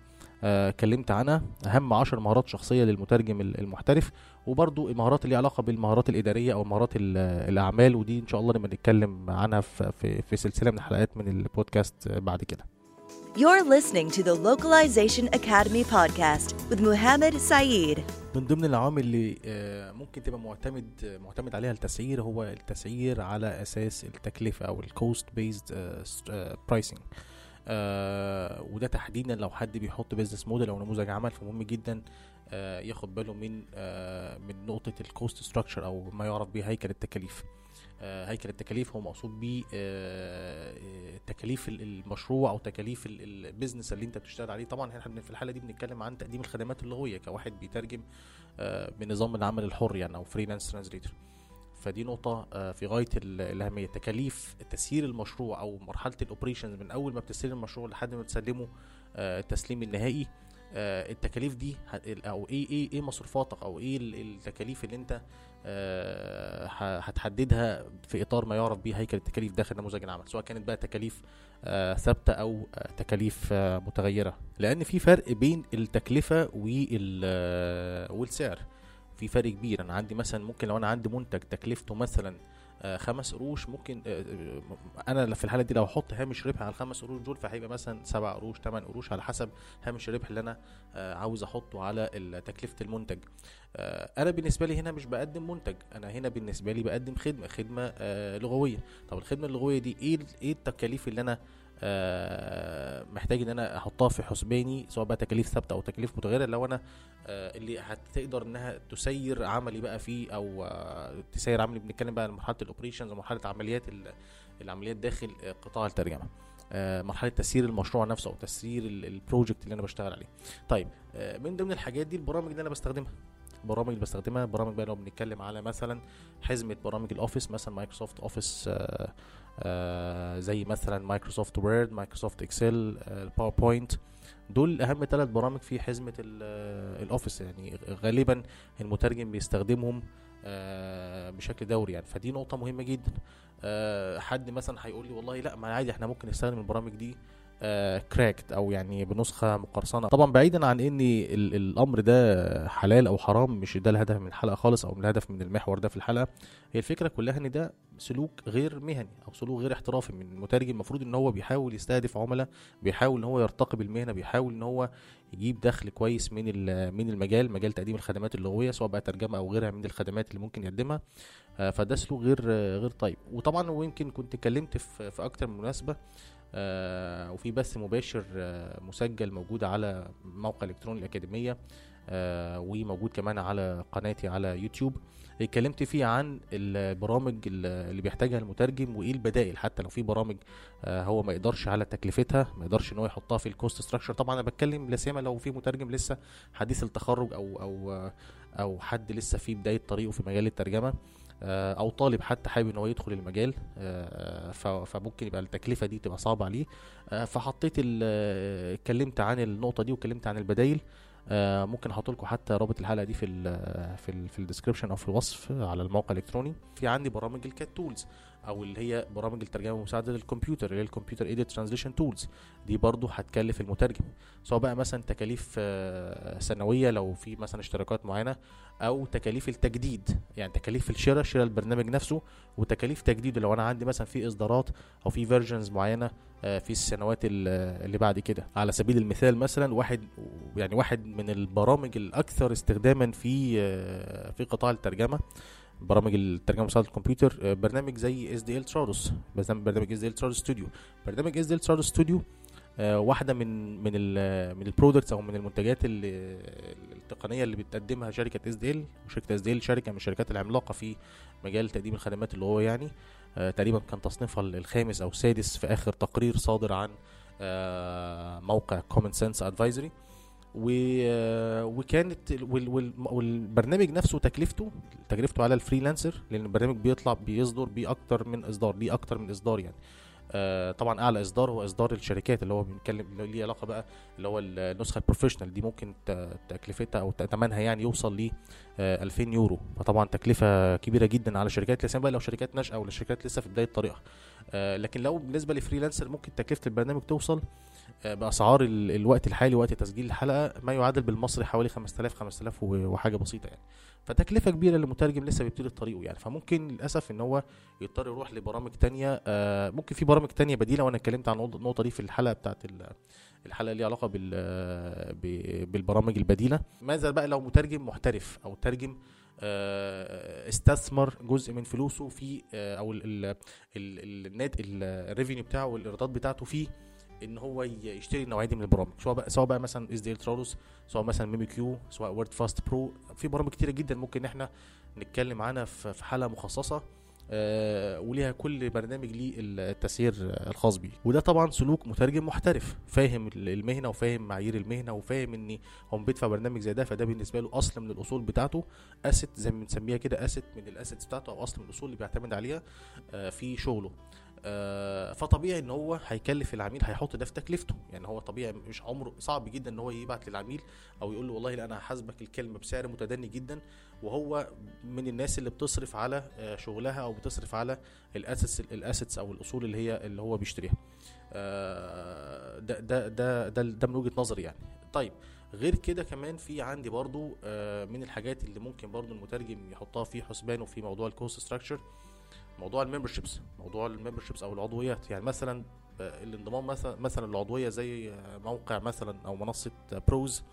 آه، اتكلمت عنها. أهم عشر مهارات شخصية للمترجم ال- المحترف وبرضو المهارات اللي علاقة بالمهارات الإدارية أو مهارات ال- الأعمال ودي إن شاء الله نبقى نتكلم عنها في في, سلسلة من الحلقات من البودكاست آه، بعد كده. You're listening to the Localization Academy podcast with Muhammad Saeed. من ضمن العوامل اللي آه، ممكن تبقى معتمد معتمد عليها التسعير هو التسعير على أساس التكلفة أو ال cost based pricing وده تحديدا لو حد بيحط business model أو نموذج عمل فمهم جدا آه، ياخد باله من آه، من نقطة ال cost structure أو ما يعرف به هيكل التكاليف هيكل التكاليف هو مقصود بيه آه، آه، تكاليف ال- المشروع أو تكاليف ال- ال business اللي أنت بتشتغل عليه. طبعا إحنا في الحالة دي بنتكلم عن تقديم الخدمات اللغوية كواحد بيترجم آه، بنظام العمل الحر يعني أو freelance translator فدي نقطة آه، في غاية ال- الأهمية. تكاليف تسيير المشروع أو مرحلة ال operations من أول ما بتستلم المشروع لحد ما بتسلمه آه، التسليم النهائي آه، التكاليف دي أو إيه إيه إيه مصروفاتك إيه ال- التكاليف اللي أنت آه، هتحددها في إطار ما يعرف به هيكل التكاليف داخل نموذج العمل سواء كانت بقى تكاليف آه، ثابتة أو آه، تكاليف آه، متغيرة. لأن في فرق بين آه، والسعر. في فرق كبير. أنا عندي مثلا ممكن لو أنا عندي منتج تكلفته مثلا آه، خمس قروش ممكن آه، آه، أنا في الحالة دي لو أحط هامش ربح على الخمس قروش دول فهيبقى مثلا سبع قروش ثمان قروش على حسب هامش الربح اللي أنا آه، عاوز أحطه على تكلفة المنتج. آه، أنا بالنسبة لي هنا مش بقدم منتج أنا هنا بالنسبة لي بقدم خدمة خدمة آه، لغوية. طب الخدمة اللغوية دي إيه إيه التكاليف اللي أنا آه، محتاج إن أنا أحطها في حسباني سواء بقى تكاليف ثابتة أو تكاليف متغيرة. لو أنا آه، اللي هتقدر إنها تسير عملي بقى فيه أو آه، تسير عملي بنتكلم بقى مرحلة ال operations ومرحله عمليات ال- العمليات داخل آه، قطاع الترجمة. آه، مرحلة تسيير المشروع نفسه أو تسيير ال- ال project اللي أنا بشتغل عليه. طيب آه، من ضمن الحاجات دي البرامج اللي أنا بستخدمها. البرامج اللي بستخدمها برامج بقى لو بنتكلم على مثلا حزمة برامج ال Office مثلا Microsoft Office آه، آه، زي مثلا Microsoft Word Microsoft Excel آه، ال PowerPoint دول أهم ثلاث برامج في حزمة آه، ال Office. يعني غالبا المترجم بيستخدمهم آه، بشكل دوري يعني. فدي نقطة مهمة جدا. آه، حد مثلا هيقول لي والله لا ما عادي إحنا ممكن نستخدم البرامج دي كراكت أو يعني بنسخة مقرصنة. طبعا بعيدا عن ان ال- الأمر ده حلال أو حرام مش ده الهدف من الحلقة خالص أو الهدف من المحور ده في الحلقة. هي الفكرة كلها إن ده سلوك غير مهني أو سلوك غير احترافي من المترجم. المفروض إن هو بيحاول يستهدف عملاء بيحاول إن هو يرتقي بالمهنة بيحاول إن هو يجيب دخل كويس من من المجال مجال تقديم الخدمات اللغوية سواء بقى ترجمة أو غيرها من الخدمات اللي ممكن يقدمها. آه، فده سلوك غير آه، غير طيب. وطبعا ويمكن كنت اتكلمت في أكتر من مناسبة آه، وفي بث مباشر آه، مسجل موجود على موقع الكتروني الأكاديمية آه، وموجود كمان على قناتي على يوتيوب. اتكلمت فيه عن البرامج ال- اللي بيحتاجها المترجم وإيه البدائل حتى لو في برامج هو ما يقدرش على تكلفتها ما يقدرش إن هو يحطها في ال cost structure طبعا أنا بتكلم لا سيما لو في مترجم لسه حديث التخرج أو أو أو حد لسه في بداية طريقه في مجال الترجمة. أو طالب حتى حابب إن هو يدخل المجال آه، فممكن يبقى التكلفة دي تبقى صعبة عليه. آه، فحطيت آه، اتكلمت عن النقطة دي واتكلمت عن البدايل. آه، ممكن أحط لكم حتى رابط الحلقة دي في ال في في ال description أو في الوصف على الموقع الإلكتروني. في عندي برامج ال CAT tools أو اللي هي برامج الترجمة المساعدة للكمبيوتر اللي هي ال computer aided translation tools. دي برضو هتكلف المترجم سواء بقى مثلا تكاليف آه، سنوية لو في مثلا اشتراكات معينة أو تكاليف التجديد يعني تكاليف الشراء شراء البرنامج نفسه وتكاليف تجديده. لو أنا عندي مثلا في اصدارات أو في versions معينة آه، في السنوات ال- اللي بعد كده. على سبيل المثال مثلا واحد يعني واحد من البرامج الأكثر استخداما في آه، في قطاع الترجمة برامج الترجمة مساعده الكمبيوتر آه، برنامج زي إس دي إل ترادوس. برنامج إس دي إل ترادوس ستوديو. برنامج SDL Trados Studio آه، واحدة من من ال من ال products أو من المنتجات اللي التقنية اللي بتقدمها شركة إس دي إل. وشركة إس دي إل شركة من الشركات العملاقة في مجال تقديم الخدمات اللي هو يعني آه، تقريبا كان تصنيفها الخامس أو السادس في آخر تقرير صادر عن موقع Common Sense Advisory وكانت ال- وال- وال- والبرنامج نفسه تكلفته تكلفته على ال freelancer لأن البرنامج بيطلع بيصدر بيه أكتر من إصدار ليه أكتر من إصدار يعني. آه، طبعا أعلى إصدار هو إصدار الشركات اللي هو بنتكلم اللي ليه علاقة بقى اللي هو النسخة ال professional دي ممكن تكلفتها أو ثمنها يعني يوصل ل 2000 يورو. فطبعا تكلفة كبيرة جدا على الشركات لا سيما بقى لو شركات ناشئه أو شركات لسه في بداية طريقها. آه، لكن لو بالنسبة ل freelancer ممكن تكلفة البرنامج توصل آه، بأسعار ال- الوقت الحالي وقت تسجيل الحلقة ما يعادل بالمصري حوالي 5000 5000 و- وحاجة بسيطة يعني. فتكلفة كبيرة للمترجم لسه بيبتدي طريقه يعني. فممكن للأسف إن هو يضطر يروح لبرامج تانية آه، ممكن في برامج تانية بديلة وأنا اتكلمت عن النقطه دي في الحلقة بتاعت ال- الحلقة اللي علاقة بال بالبرامج البديلة. ماذا بقى لو مترجم محترف أو مترجم آه، استثمر جزء من فلوسه في آه، أو ال revenue بتاعه والإيرادات بتاعته في إن هو يشتري النوعية دي من البرامج سواء بقى سواء بقى مثلا SDL Trados سواء مثلا memoQ سواء Wordfast Pro في برامج كتيرة جدا ممكن إحنا نتكلم عنها في حلقة مخصصة آه، وليها كل برنامج ليه التسعير الخاص بيه. وده طبعا سلوك مترجم محترف فاهم المهنة وفاهم معايير المهنة وفاهم إن هو بيدفع برنامج زي ده فده بالنسبة له أصل من الأصول بتاعته أسيت زي ما بنسميها كده أسيت من الأسيتس بتاعته أو أصل من الأصول اللي بيعتمد عليها آه، في شغله. فطبيعي إن هو هيكلف العميل هيحط ده في تكلفته. يعني هو طبيعي مش عمره صعب جدا إن هو يبعت للعميل أو يقول له والله لا أنا هحاسبك الكلمة بسعر متدني جدا. وهو من الناس اللي بتصرف على آه، شغلها أو بتصرف على ال assets ال assets أو الأصول اللي هي اللي هو بيشتريها. آه، ده ده ده ده, ده من وجهة نظري يعني. طيب غير كده كمان في عندي برضو آه، من الحاجات اللي ممكن برضو المترجم يحطها في حسبانه في موضوع ال cost structure موضوع ال memberships موضوع ال memberships أو العضويات. يعني مثلا آه، الانضمام مثلا مثلا العضوية زي آه، موقع مثلا أو منصة ProZ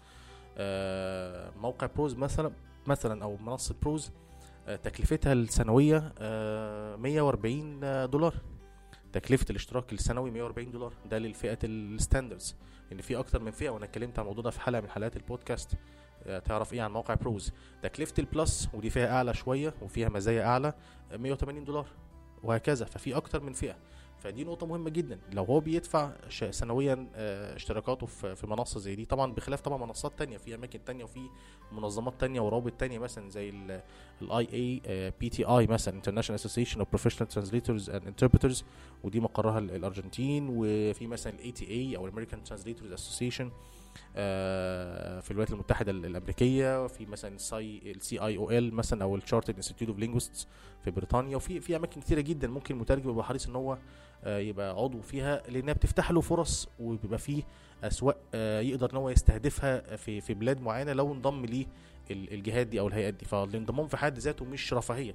آه، موقع ProZ مثلا مثلا أو منصة ProZ تكلفتها السنوية آه، 140 دولار. تكلفة الاشتراك السنوي 140 دولار. ده للفئة ال standard ان في أكتر من فئة وأنا اتكلمت عن الموضوع ده في حلقة من حلقات البودكاست. تعرف إيه عن موقع ProZ تكلفه ال plus ودي فئة أعلى شوية وفيها مزايا أعلى آه، 180 دولار وهكذا. ففي أكتر من فئة. فدي نقطة مهمة جدا. لو هو بيدفع سنويا آه، اشتراكاته في منصة زي دي طبعا بخلاف طبعا منصات تانية. في أماكن تانية وفي منظمات تانية وروابط تانية مثلا زي ال IAPTI مثلا International Association of Professional Translators and Interpreters ودي مقرها ال- الأرجنتين. وفي مثلا ال ATA American Translators Association. آه، في الولايات المتحدة ال- الأمريكية في مثلا السي السي اي أو ال مثلا أو ال Chartered Institute of Linguists في بريطانيا. وفي في أماكن كتيرة جدا ممكن المترجم يبقى حريص إن هو آه، يبقى عضو فيها لأنها بتفتح له فرص وبيبقى فيه أسواق آه، يقدر إن هو يستهدفها في في بلاد معينة لو انضم ليه ال- الجهات دي أو الهيئات دي. فالانضمام في حد ذاته مش رفاهية.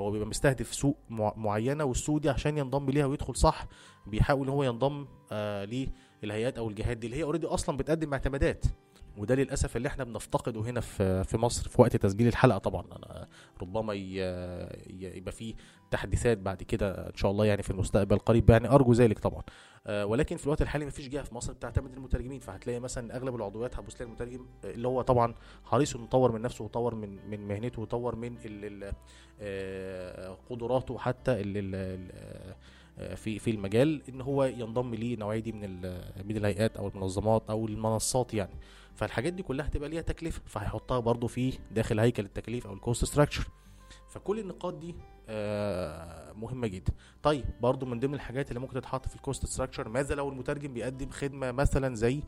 هو بيبقى مستهدف سوق مع- معينة والسوق دي عشان ينضم ليها ويدخل صح بيحاول إن هو ينضم آه للهيئات أو الجهات دي اللي هي already أصلا بتقدم اعتمادات. وده للأسف اللي إحنا بنفتقده هنا في في مصر في وقت تسجيل الحلقة طبعا. أنا ربما يبقى في تحديثات بعد كده إن شاء الله يعني في المستقبل القريب يعني أرجو ذلك طبعا. آه، ولكن في الوقت الحالي مفيش جهة في مصر بتعتمد المترجمين. فهتلاقي مثلا أغلب العضويات هتبص تلاقي المترجم آه، اللي هو طبعا حريص إنه يطور من نفسه ويطور من من مهنته ويطور من آه، قدراته حتى ال- في في المجال إن هو ينضم ليه نوعية دي من من الهيئات أو المنظمات أو المنصات يعني. فالحاجات دي كلها هتبقى ليها تكلفة فهيحطها برضو في داخل هيكل التكاليف أو ال cost structure فكل النقاط دي آه، مهمة جدا. طيب برضو من ضمن الحاجات اللي ممكن تتحط في ال cost structure ماذا لو المترجم بيقدم خدمة مثلا زي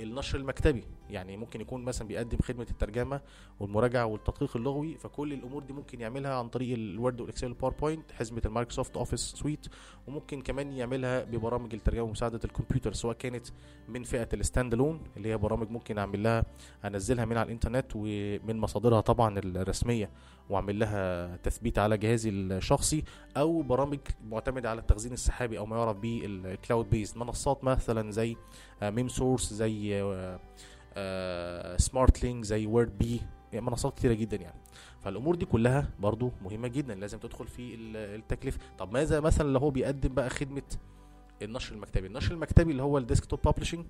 النشر المكتبي. يعني ممكن يكون مثلا بيقدم خدمة الترجمة والمراجعة والتدقيق اللغوي فكل الأمور دي ممكن يعملها عن طريق ال Word وال Excel وال PowerPoint حزمة ال Microsoft Office Suite وممكن كمان يعملها ببرامج الترجمة بمساعدة الكمبيوتر سواء كانت من فئة ال stand-alone اللي هي برامج ممكن أعمل لها أنزلها من على الإنترنت ومن مصادرها طبعا الرسمية. واعمل لها تثبيت على جهازي الشخصي أو برامج معتمدة على التخزين السحابي أو ما يعرف بال cloud-based منصات مثلا زي Memsource زي Smartling زي Wordbee يعني منصات كتيرة جدا يعني. فالأمور دي كلها برضو مهمة جدا لازم تدخل في ال- التكلفة. طب ماذا مثلا لو هو بيقدم بقى خدمة النشر المكتبي؟ النشر المكتبي اللي هو ال desktop publishing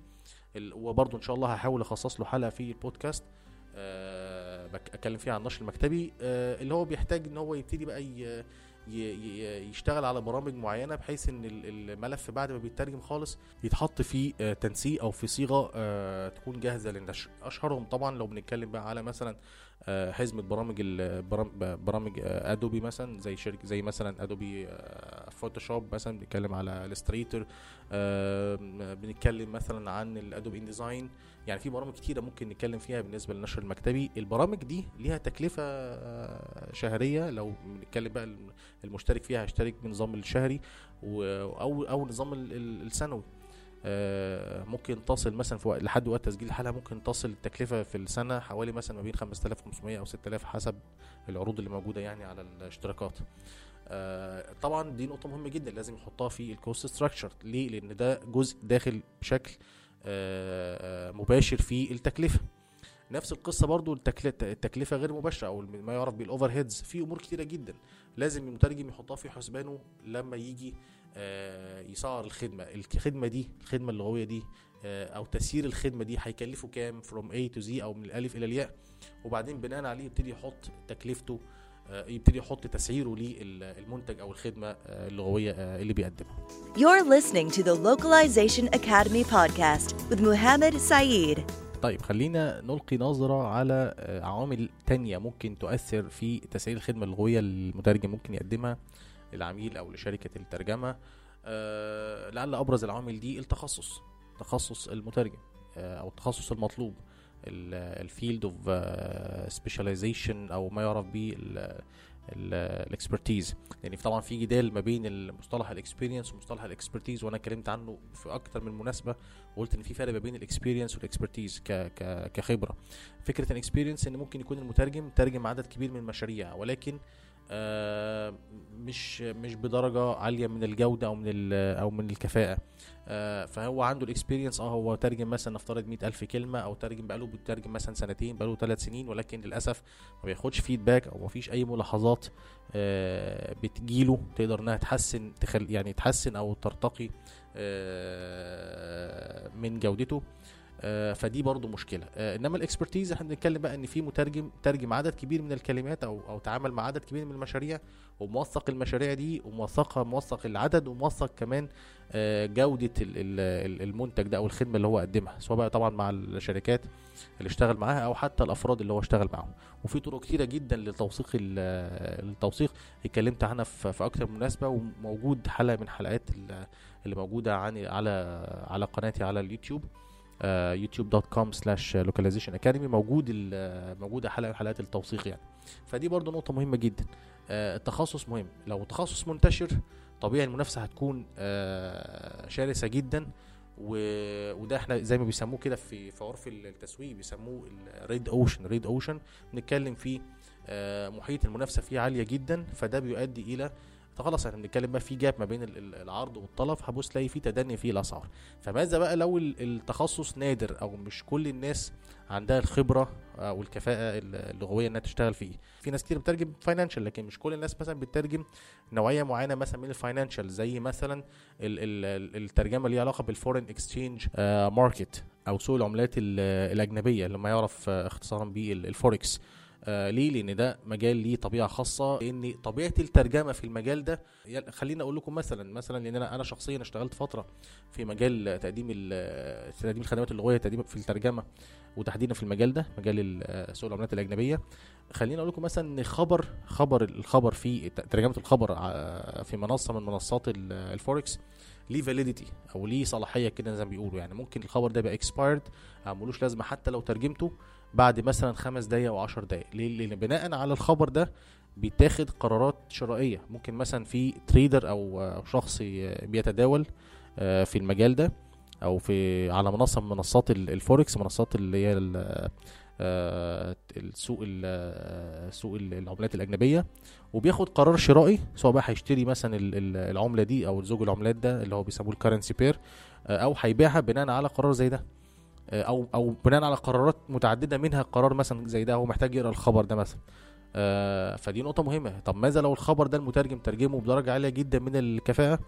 وبرضو إن شاء الله هحاول أخصص له حلقة في البودكاست بك- أتكلم فيها عن النشر المكتبي أه اللي هو بيحتاج إن هو يبتدي بقى يشتغل على برامج معينة بحيث إن ال- الملف بعد ما بيترجم خالص يتحط في آه، تنسيق أو في صيغة آه، تكون جاهزة للنشر. أشهرهم طبعا لو بنتكلم بقى على مثلا آه، حزمه برامج برامج Adobe مثلا زي شركة زي مثلا Adobe Photoshop مثلا بنتكلم على Illustrator بنتكلم مثلا عن ال Adobe InDesign يعني في برامج كتيرة ممكن نتكلم فيها بالنسبة للنشر المكتبي. البرامج دي ليها تكلفة آه، شهرية. لو بنتكلم بقى المشترك فيها هيشترك بنظام الشهري أو أو نظام ال- ال- السنوي. آه، ممكن تصل مثلا في وقت لحد وقت تسجيل الحلقة ممكن تصل التكلفة في السنة حوالي مثلا ما بين 5500 أو 6000 حسب العروض اللي موجودة يعني على الاشتراكات. آه، طبعا دي نقطة مهمة جدا لازم يحطها في ال cost structure ليه؟ لأن ده جزء داخل بشكل مباشر في التكلفة. نفس القصة برضو التكل- التكلفة غير مباشرة أو ما يعرف بال overheads في أمور كتيرة جدا لازم المترجم يحطها في حسبانه لما يجي آه، يسعر الخدمة. الخدمة دي الخدمة اللغوية دي آه، أو تسيير الخدمة دي هيكلفه كام؟ from A to Z أو من الألف إلى الياء. وبعدين بناء عليه يبتدي يحط تكلفته آه، يبتدي يحط تسعيره للمنتج أو الخدمة آه، اللغوية آه، اللي بيقدمها. You're listening to the Localization Academy podcast with Muhammad Saeed. طيب خلينا نلقي نظرة على آه، عوامل تانية ممكن تؤثر في تسعير الخدمة اللغوية اللي المترجم ممكن يقدمها للعميل أو لشركة الترجمة. آه، لعل أبرز العوامل دي التخصص تخصص المترجم آه، أو التخصص المطلوب. ال field of specialization أو ما يعرف به ال expertise يعني طبعا في جدال ما بين المصطلح ال experience ومصطلح ال expertise وأنا اتكلمت عنه في أكتر من مناسبة وقلت إن في فرق ما بين ال experience وال expertise كخبرة. فكرة ال experience إن ممكن يكون المترجم ترجم عدد كبير من المشاريع ولكن مش مش بدرجة عالية من الجودة أو من أو من الكفاءة. آه فهو عنده ال experience آه هو ترجم مثلا نفترض 100000 كلمة أو ترجم بقاله بيترجم مثلا سنتين بقاله ثلاث سنين ولكن للأسف ما بياخدش feedback أو ما فيش أي ملاحظات آه بتجيله تقدر إنها تحسن تخل يعني تحسن أو ترتقي آه من جودته. آه، فدي برضو مشكلة. آه، إنما ال expertise إحنا بنتكلم بقى إن في مترجم ترجم عدد كبير من الكلمات أو أو تعامل مع عدد كبير من المشاريع وموثق المشاريع دي وموثقها موثق العدد وموثق كمان آه، جودة ال- ال- ال- المنتج ده أو الخدمة اللي هو قدمها سواء بقى طبعا مع الشركات اللي اشتغل معاها أو حتى الأفراد اللي هو اشتغل معاهم. وفي طرق كتيرة جدا لتوثيق ال- التوثيق اتكلمت عنها في أكتر من مناسبة وموجود حلقة من حلقات ال- اللي موجودة عن على على قناتي على اليوتيوب. YouTube dot com slash Localization Academy موجود ال- موجودة حلقة من حلقات التوثيق يعني. فدي برضو نقطة مهمة جدا. آه، التخصص مهم. لو تخصص منتشر طبيعي المنافسة هتكون آه، شرسة جدا. و- وده إحنا زي ما بيسموه كده في في عرف التسويق بيسموه ال red ocean red ocean بنتكلم فيه آه، محيط المنافسة فيه عالية جدا. فده بيؤدي إلى خلاص إحنا بنتكلم بقى في gap ما بين ال- ال- العرض والطلب هتبص تلاقي في تدني في الأسعار. فماذا بقى لو ال- التخصص نادر أو مش كل الناس عندها الخبرة أو الكفاءة ال- اللغوية إنها تشتغل فيه؟ في ناس كتير بتترجم financial لكن مش كل الناس مثلا بتترجم نوعية معينة مثلا من ال financial زي مثلا ال- ال- ال- الترجمة اللي علاقة بال foreign exchange market أو سوق العملات ال- الأجنبية اللي ما يعرف آه، اختصارا بالفوركس آه ليه؟ لأن ده مجال ليه طبيعة خاصة. لأن طبيعة الترجمة في المجال ده خليني أقول لكم مثلا مثلا لأن أنا أنا شخصيا اشتغلت فترة في مجال تقديم تقديم الخدمات اللغوية تقديم في الترجمة وتحديدا في المجال ده مجال ال- سوق العملات الأجنبية. خليني أقول لكم مثلا إن خبر خبر الخبر في ترجمة الخبر ع- في منصة من منصات ال- الفوركس ليه validity أو ليه صلاحية كده زي ما بيقولوا. يعني ممكن الخبر ده يبقى expired ملوش لازمة حتى لو ترجمته. بعد مثلا خمس دقايق أو 10 دقايق. ليه؟ لأن بناء على الخبر ده بيتاخد قرارات شرائية. ممكن مثلا في trader أو شخص بيتداول آه، في المجال ده أو في على منصة من منصات ال- الفوركس منصات اللي هي ال- آه، السوق ال- آه، سوق ال- العملات الأجنبية. وبياخد قرار شرائي سواء بقى هيشتري مثلا ال- ال- العملة دي أو زوج العملات ده اللي هو بيسموه ال currency pair أو هيبيعها بناء على قرار زي ده. آه، أو أو بناء على قرارات متعددة منها قرار مثلا زي ده هو محتاج يقرأ الخبر ده مثلا. آه، فدي نقطة مهمة. طب ماذا لو الخبر ده المترجم ترجمه بدرجة عالية جدا من الكفاءة؟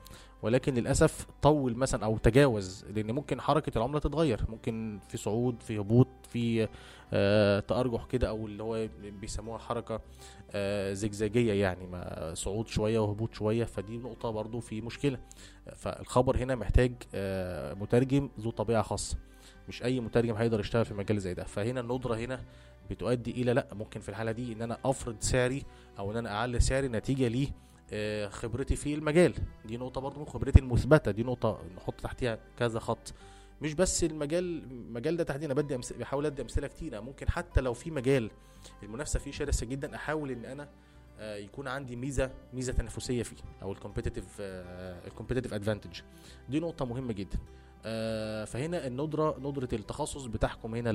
ولكن للأسف طول مثلا أو تجاوز لأن ممكن حركة العملة تتغير. ممكن في صعود في هبوط في آه تأرجح كده أو اللي هو بيسموها حركة آه زجزاجية يعني ما صعود شوية وهبوط شوية. فدي نقطة برضو في مشكلة. فالخبر هنا محتاج آه مترجم ذو طبيعة خاصة. مش أي مترجم هيقدر يشتغل في مجال زي ده. فهنا الندرة هنا بتؤدي إلى لأ ممكن في الحالة دي إن أنا أفرض سعري أو إن أنا أعلي سعري نتيجة ليه آه، خبرتي في المجال. دي نقطة برضو خبرتي المثبتة. دي نقطة نحط تحتها كده خط. مش بس المجال المجال ده تحديدا بدي أمس... بحاول أدي أمثلة كتيرة. ممكن حتى لو في مجال المنافسة فيه شرسة جدا أحاول إن أنا آه، يكون عندي ميزة ميزة تنافسية فيه أو ال competitive ال competitive advantage دي نقطة مهمة جدا. فهنا الندرة ندرة التخصص بتحكم هنا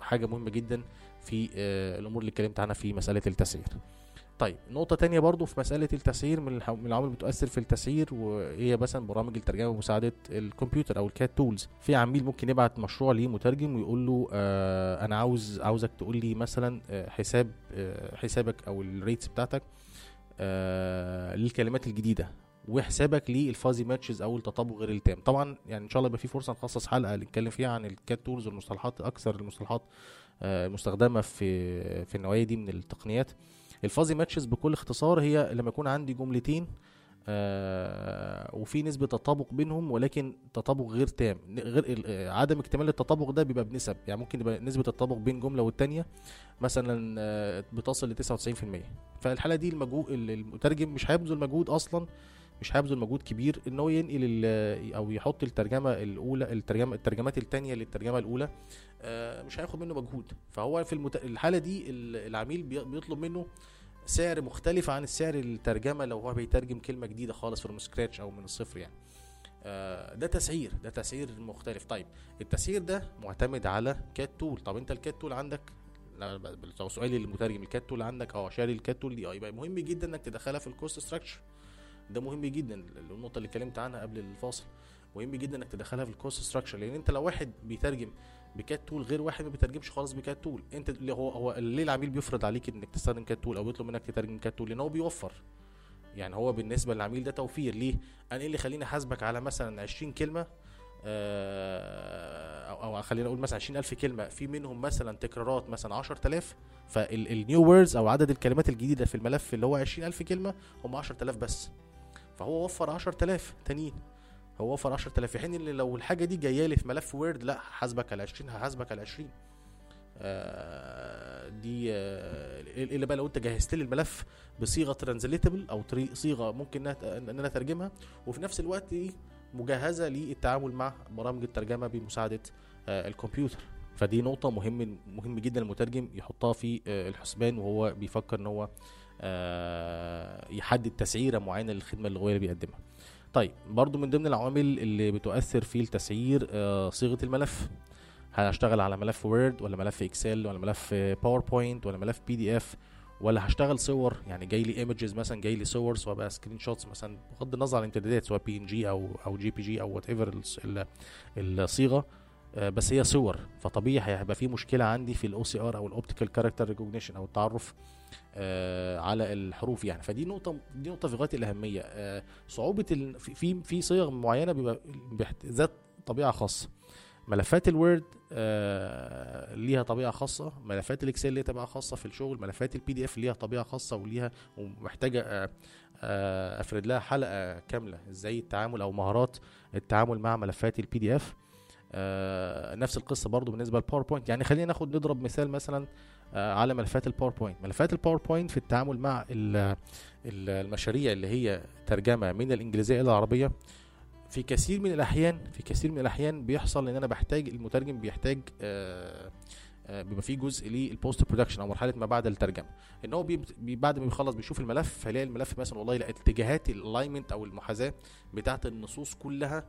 حاجة مهمة جدا في آه، الأمور اللي اتكلمت عنها في مسألة التسعير. طيب نقطة تانية برضو في مسألة التسعير من العوامل اللي بتؤثر في التسعير وهي مثلا برامج الترجمة بمساعدة الكمبيوتر أو ال CAT tools في عميل ممكن يبعت مشروع لمترجم ويقول له آه أنا عاوز عاوزك تقول لي مثلا آه حساب آه حسابك أو ال rates بتاعتك آه للكلمات الجديدة. وحسابك لل fuzzy matches أو التطابق غير التام. طبعا يعني إن شاء الله يبقى في فرصة نخصص حلقة نتكلم فيها عن ال CAT tools والمصطلحات أكثر المصطلحات آه، المستخدمه في في النوعية دي من التقنيات. الفازي ماتشز بكل اختصار هي لما يكون عندي جملتين آه وفي نسبة تطابق بينهم ولكن تطابق غير تام. غير آه، عدم اكتمال التطابق ده بيبقى بنسب. يعني ممكن يبقى نسبة التطابق بين جملة والتانية مثلا بتصل ل 99% فالحالة دي المجهود المترجم مش هيبذل مجهود أصلا مش هيبذل مجهود كبير إن هو ينقل أو يحط الترجمة الأولى الترجمه الترجمات الثانية للترجمة الأولى آه، مش هياخد منه مجهود. فهو في المت... الحالة دي ال- العميل بي- بيطلب منه سعر مختلف عن السعر الترجمة لو هو بيترجم كلمة جديدة خالص from scratch أو من الصفر يعني. آه، ده تسعير ده تسعير مختلف. طيب التسعير ده معتمد على CAT tool طب أنت ال CAT tool عندك؟ لو سؤالي للمترجم. ال CAT tool عندك؟ آه شاري ال CAT tool دي. آه يبقى مهم جدا إنك تدخلها في ال cost structure ده مهم جدا النقطة اللي اتكلمت عنها قبل الفاصل. مهم جدا إنك تدخلها في ال cost structure لأن أنت لو واحد بيترجم ب CAT tool غير واحد ما بيترجمش خالص ب CAT tool أنت اللي هو هو ليه العميل بيفرض عليك إنك تستخدم CAT tool أو بيطلب منك تترجم CAT tool لأن هو بيوفر. يعني هو بالنسبة للعميل ده توفير. ليه؟ أنا إيه اللي يخليني أحاسبك على مثلا 20 كلمة؟ آه، أو أو خلينا نقول مثلا 20000 كلمة في منهم مثلا تكرارات مثلا 10000 فال new words أو عدد الكلمات الجديدة في الملف اللي هو 20000 كلمة هم 10000 بس. فهو وفر 10000 تانيين. هو وفر 10000 في حين إن لو الحاجة دي جاية لي في ملف وورد لا هحاسبك على 20 هحاسبك على 20 آه دي آه إلا بقى لو أنت جهزت لي الملف بصيغة ترانزليتبل أو صيغة ممكن ان أنا أترجمها. وفي نفس الوقت إيه مجهزة للتعامل مع برامج الترجمة بمساعدة آه الكمبيوتر. فدي نقطة مهم مهم جدا المترجم يحطها في الحسبان وهو بيفكر إن هو يحدد تسعيرة معينة للخدمة اللغوية اللي بيقدمها. طيب برضو من ضمن العوامل اللي بتؤثر في التسعير آه صيغة الملف. هشتغل على ملف Word ولا ملف Excel ولا ملف PowerPoint ولا ملف PDF ولا هشتغل صور يعني جاي لي images مثلا جاي لي صور سواء بقى screenshots مثلا بغض النظر عن الامتدادات سواء PNG أو أو JPG أو whatever الصيغه آه، بس هي صور فطبيعي هيبقى في مشكلة عندي في ال OCR أو ال optical character recognition أو التعرف آه، على الحروف يعني. فدي نقطة دي نقطة في غاية الأهمية. آه، صعوبة في في- صيغ معينة بيبقى ذات طبيعة خاصة. ملفات ال Word آه ليها طبيعة خاصة. ملفات ال Excel ليها طبيعة خاصة. في الشغل ملفات ال PDF ليها طبيعة خاصة وليها ومحتاجة آه آه أفرد لها حلقة كاملة. إزاي التعامل أو مهارات التعامل مع ملفات ال PDF آه نفس القصة برضو بالنسبة لل PowerPoint يعني خلينا ناخد نضرب مثال مثلا آه على ملفات ال PowerPoint ملفات ال PowerPoint في التعامل مع ال- ال- المشاريع اللي هي ترجمة من الإنجليزية إلى العربية في كثير من الأحيان في كثير من الأحيان بيحصل إن أنا بحتاج المترجم بيحتاج آه آه، بيبقى فيه جزء لل post-production أو مرحلة ما بعد الترجمة. إن هو بعد ما بيخلص بيشوف الملف فيلاقي الملف مثلا والله لا اتجاهات ال alignment أو المحاذاة بتاعة النصوص كلها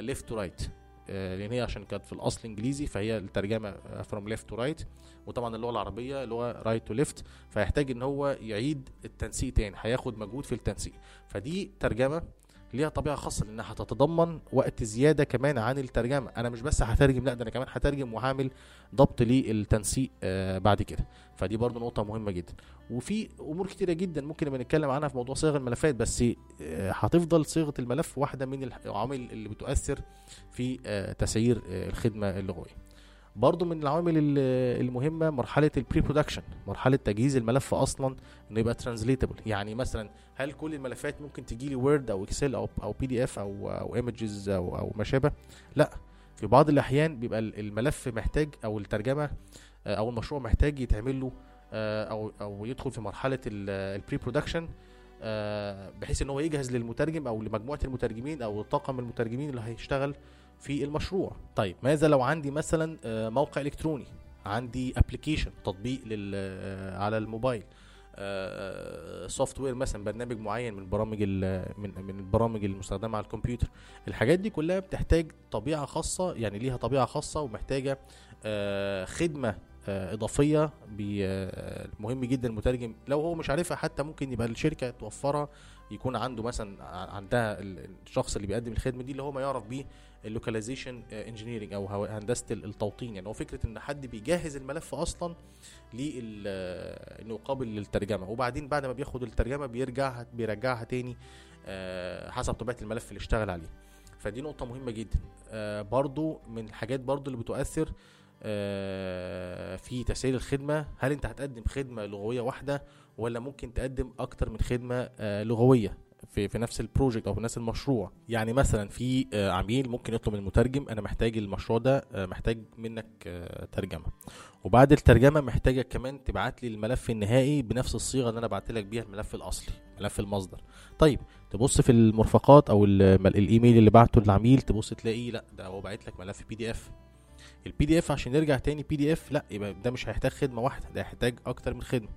left to right لأن هي عشان كانت في الأصل إنجليزي فهي الترجمة from left to right وطبعا اللغة العربية اللي هو right to left فيحتاج إن هو يعيد التنسيق تاني هياخد مجهود في التنسيق. فدي ترجمة ليها طبيعة خاصة لأنها هتتضمن وقت زيادة كمان عن الترجمة. أنا مش بس هترجم لأ ده أنا كمان هترجم وهعمل ضبط للتنسيق آه بعد كده. فدي برضو نقطة مهمة جدا. وفي أمور كتيرة جدا ممكن نبقى نتكلم عنها في موضوع صيغ الملفات بس آه هتفضل صيغه الملف واحدة من العوامل اللي بتؤثر في آه تسعير آه الخدمة اللغوية. برضو من العوامل ال- المهمة مرحلة ال pre-production مرحلة تجهيز الملف أصلا إنه يبقى translatable يعني مثلا هل كل الملفات ممكن تجي لي Word أو Excel أو أو PDF أو أو images أو أو ما شابه لا. في بعض الأحيان بيبقى ال- الملف محتاج أو الترجمة آه، أو المشروع محتاج يتعمل له آه، أو أو يدخل في مرحلة ال pre-production آه، بحيث إن هو يجهز للمترجم أو لمجموعة المترجمين أو طاقم المترجمين اللي هيشتغل في المشروع. طيب ماذا لو عندي مثلا آه، موقع إلكتروني؟ عندي application تطبيق لل آه، على الموبايل. software مثلا برنامج معين من برامج من من البرامج المستخدمة على الكمبيوتر. الحاجات دي كلها بتحتاج طبيعة خاصة يعني ليها طبيعة خاصة ومحتاجة آه، خدمة آه، إضافية آه، مهم جدا المترجم لو هو مش عارفها حتى ممكن يبقى الشركة توفرها يكون عنده مثلا عندها ال- الشخص اللي بيقدم الخدمة دي اللي هو ما يعرف بيه ال localization engineering أو هو- هندسة ال- التوطين. يعني هو فكرة إن حد بيجهز الملف أصلا لل آه، إنه قابل للترجمة. وبعدين بعد ما بياخد الترجمة بيرجعها بيرجعها تاني آه، حسب طبيعة الملف اللي اشتغل عليه. فدي نقطة مهمة جدا. آه، برضو من الحاجات برضو اللي بتؤثر آه، في تسهيل الخدمة. هل أنت هتقدم خدمة لغوية واحدة ولا ممكن تقدم أكتر من خدمة آه، لغوية؟ في في نفس البروجكت أو في نفس المشروع. يعني مثلا في آه، عميل ممكن يطلب من المترجم أنا محتاج المشروع ده آه، محتاج منك آه، ترجمة. وبعد الترجمة محتاجك كمان تبعت لي الملف النهائي بنفس الصيغة اللي أنا بعت لك بيها الملف الأصلي ملف المصدر. طيب تبص في المرفقات أو الإيميل اللي بعته للعميل تبص تلاقي لأ ده هو باعت لك ملف PDF ال PDF عشان يرجع تاني PDF لا يبقى ده مش هيحتاج خدمة واحدة ده هيحتاج أكتر من خدمة.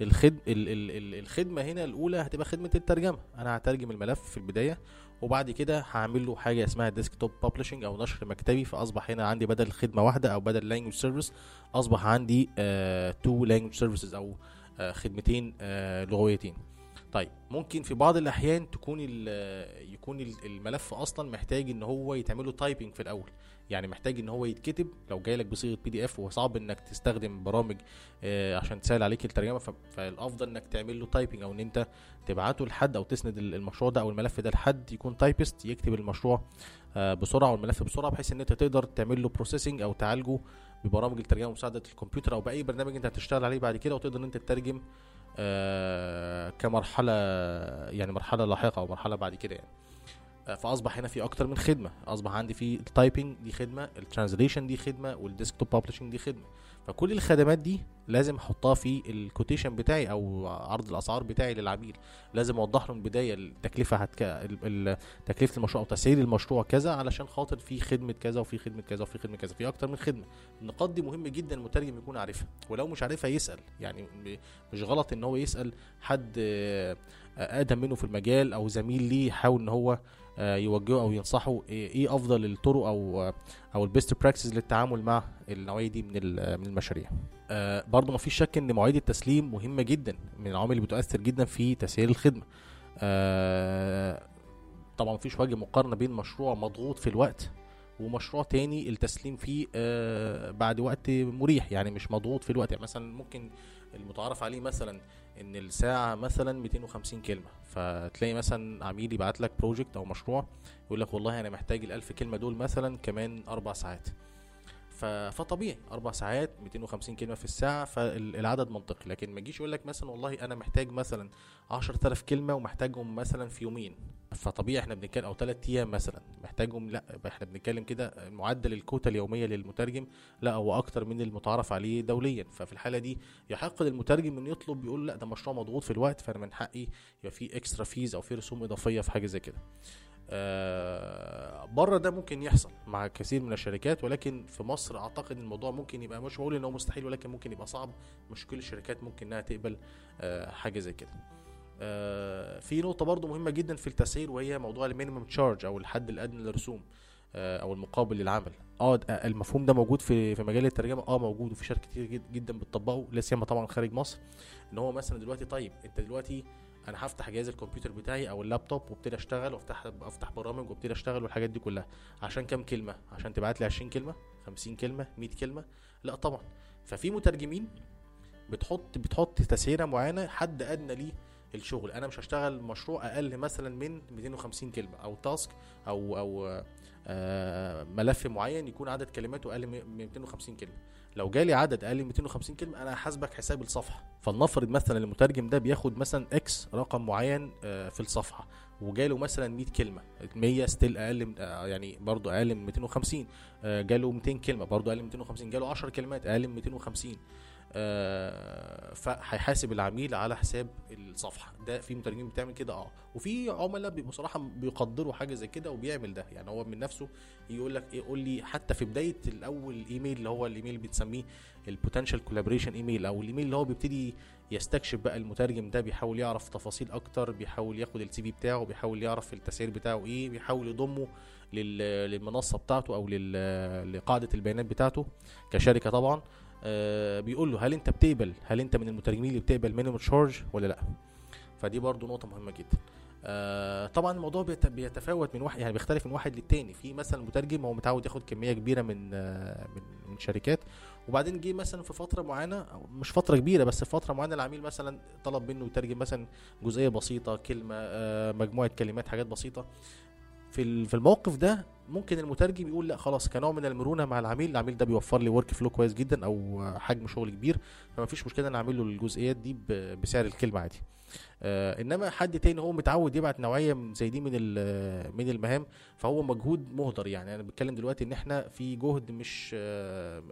الخد... ال... ال... ال... الخدمة هنا الأولى هتبقى خدمة الترجمة. أنا هترجم الملف في البداية وبعد كده هعمل له حاجة اسمها desktop publishing أو نشر مكتبي فأصبح هنا عندي بدل خدمة واحدة أو بدل language service أصبح عندي two language services أو آه خدمتين آه لغويتين. طيب ممكن في بعض الأحيان تكون يكون ال- الملف أصلا محتاج إن هو يتعمل له typing في الأول. يعني محتاج إن هو يتكتب. لو جاي لك بصيغة PDF وصعب إنك تستخدم برامج آه، عشان تسهل عليك الترجمة فالأفضل إنك تعمل له typing أو إن أنت تبعته لحد أو تسند ال- المشروع ده أو الملف ده لحد يكون typist يكتب المشروع آه، بسرعة والملف بسرعة بحيث إن أنت تقدر تعمل له processing أو تعالجه ببرامج الترجمة بمساعدة الكمبيوتر أو بأي برنامج أنت هتشتغل عليه بعد كده وتقدر إن أنت تترجم آه، كمرحلة يعني مرحلة لاحقة أو مرحلة بعد كده يعني. فأصبح هنا في أكتر من خدمة. أصبح عندي في ال typing دي خدمة ال translation دي خدمة وال desktop publishing دي خدمة. فكل الخدمات دي لازم أحطها في ال quotation بتاعي أو عرض الأسعار بتاعي للعميل. لازم أوضح له من البداية التكلفة هتك... تكلفة المشروع أو تسعير المشروع كذا علشان خاطر في خدمة كذا وفي خدمة كذا وفي خدمة كذا. في أكتر من خدمة. النقاط دي مهم جدا المترجم يكون عارفها. ولو مش عارفها يسأل. يعني مش غلط إن هو يسأل حد أقدم منه في المجال أو زميل ليه يحاول إن هو آه، يوجهه أو ينصحه إيه إيه أفضل الطرق أو أو ال best practice للتعامل مع النوعية دي من ال- من المشاريع. آه، برضه مفيش شك إن مواعيد التسليم مهمة جدا من العوامل اللي بتؤثر جدا في تسعير الخدمة. آه، طبعا مفيش وجه مقارنة بين مشروع مضغوط في الوقت ومشروع تاني التسليم فيه آه، بعد وقت مريح يعني مش مضغوط في الوقت. يعني مثلا ممكن المتعارف عليه مثلا إن الساعة مثلا 250 كلمة. فتلاقي مثلا عميل يبعت لك بروجكت أو مشروع يقول لك والله أنا محتاج ال1000 كلمة دول مثلا كمان أربع ساعات. فطبيعي أربع ساعات 250 كلمة في الساعة فالعدد منطقي. لكن ما يجيش يقول لك مثلا والله أنا محتاج مثلا 10000 كلمة ومحتاجهم مثلا في يومين. فطبيعي إحنا بنتكلم أو ثلاث أيام مثلا محتاجهم لا إحنا بنتكلم كده معدل الكوتا اليومية للمترجم لا هو أكتر من المتعارف عليه دوليا. ففي الحالة دي يحق للمترجم إنه يطلب يقول لا ده مشروع مضغوط في الوقت فأنا من حقي يبقى في extra fees أو في رسوم إضافية في حاجة زي كده. آه بره ده ممكن يحصل مع كثير من الشركات ولكن في مصر أعتقد الموضوع ممكن يبقى مش بقول ان هو مستحيل ولكن ممكن يبقى صعب. مش كل الشركات ممكن إنها تقبل آه حاجة زي كده. في نقطة برضو مهمة جدا في التسعير وهي موضوع ال minimum charge أو الحد الأدنى للرسوم آه أو المقابل للعمل. آه آه، المفهوم ده موجود في في مجال الترجمة. آه موجود وفي شركات كتير جد- جدا بتطبقه لا سيما طبعا خارج مصر. إن هو مثلا دلوقتي طيب أنت دلوقتي أنا هفتح جهاز الكمبيوتر بتاعي أو اللابتوب وأبتدي أشتغل وأفتح أفتح برامج وأبتدي أشتغل والحاجات دي كلها. عشان كام كلمة؟ عشان تبعت لي 20 كلمة 50 كلمة 100 كلمة؟ لا طبعا. ففي مترجمين بتحط بتحط تسعيرة معينة حد أدنى ليه؟ الشغل. أنا مش هشتغل مشروع أقل مثلا من 250 كلمة أو task أو أو آه ملف معين يكون عدد كلماته أقل من 250 كلمة. لو جالي عدد أقل من 250 كلمة أنا هحاسبك حساب الصفحة. فلنفرض مثلا المترجم ده بياخد مثلا X رقم معين آه، في الصفحة وجاله مثلا 100 كلمة 100 still أقل من آه، يعني برضو أقل من 250 آه، جاله 200 كلمة برضو أقل من 250 جاله 10 كلمات أقل من 250 آه، فهيحاسب العميل على حساب الصفحة. ده في مترجمين بتعمل كده آه. وفي عملاء بيبقوا صراحة بيقدروا حاجة زي كده وبيعمل ده. يعني هو من نفسه يقول لك إيه قول لي حتى في بداية الأول إيميل اللي هو الإيميل اللي بتسميه ال potential collaboration email أو الإيميل اللي هو بيبتدي يستكشف بقى المترجم ده بيحاول يعرف تفاصيل أكتر بيحاول ياخد ال CV بتاعه بيحاول يعرف التسعير بتاعه إيه بيحاول يضمه لل- للمنصة بتاعته أو لقاعدة البيانات بتاعته كشركة طبعا. آه، بيقول له هل أنت بتقبل؟ هل أنت من المترجمين اللي بتقبل minimum charge ولا لأ؟ فدي برضو نقطة مهمة جدا. آه طبعا الموضوع بيت- بيتفاوت من واحد يعني بيختلف من واحد للتاني. في مثلا مترجم هو متعود ياخد كمية كبيرة من آه من من شركات وبعدين جه مثلا في فترة معينة مش فترة كبيرة بس في فترة معينة العميل مثلا طلب منه يترجم مثلا جزئية بسيطة كلمة آه مجموعة كلمات حاجات بسيطة. في في الموقف ده ممكن المترجم يقول لا خلاص كنوع من المرونة مع العميل العميل ده بيوفر لي ورك فلو كويس جدا أو حجم شغل كبير فما فيش مشكلة إن أعمل له الجزئيات دي بسعر الكلمة عادي. آه انما حد تاني هو متعود يبعت نوعية زي دي من من المهام فهو مجهود مهدر يعني. أنا بتكلم دلوقتي ان إحنا في جهد مش آه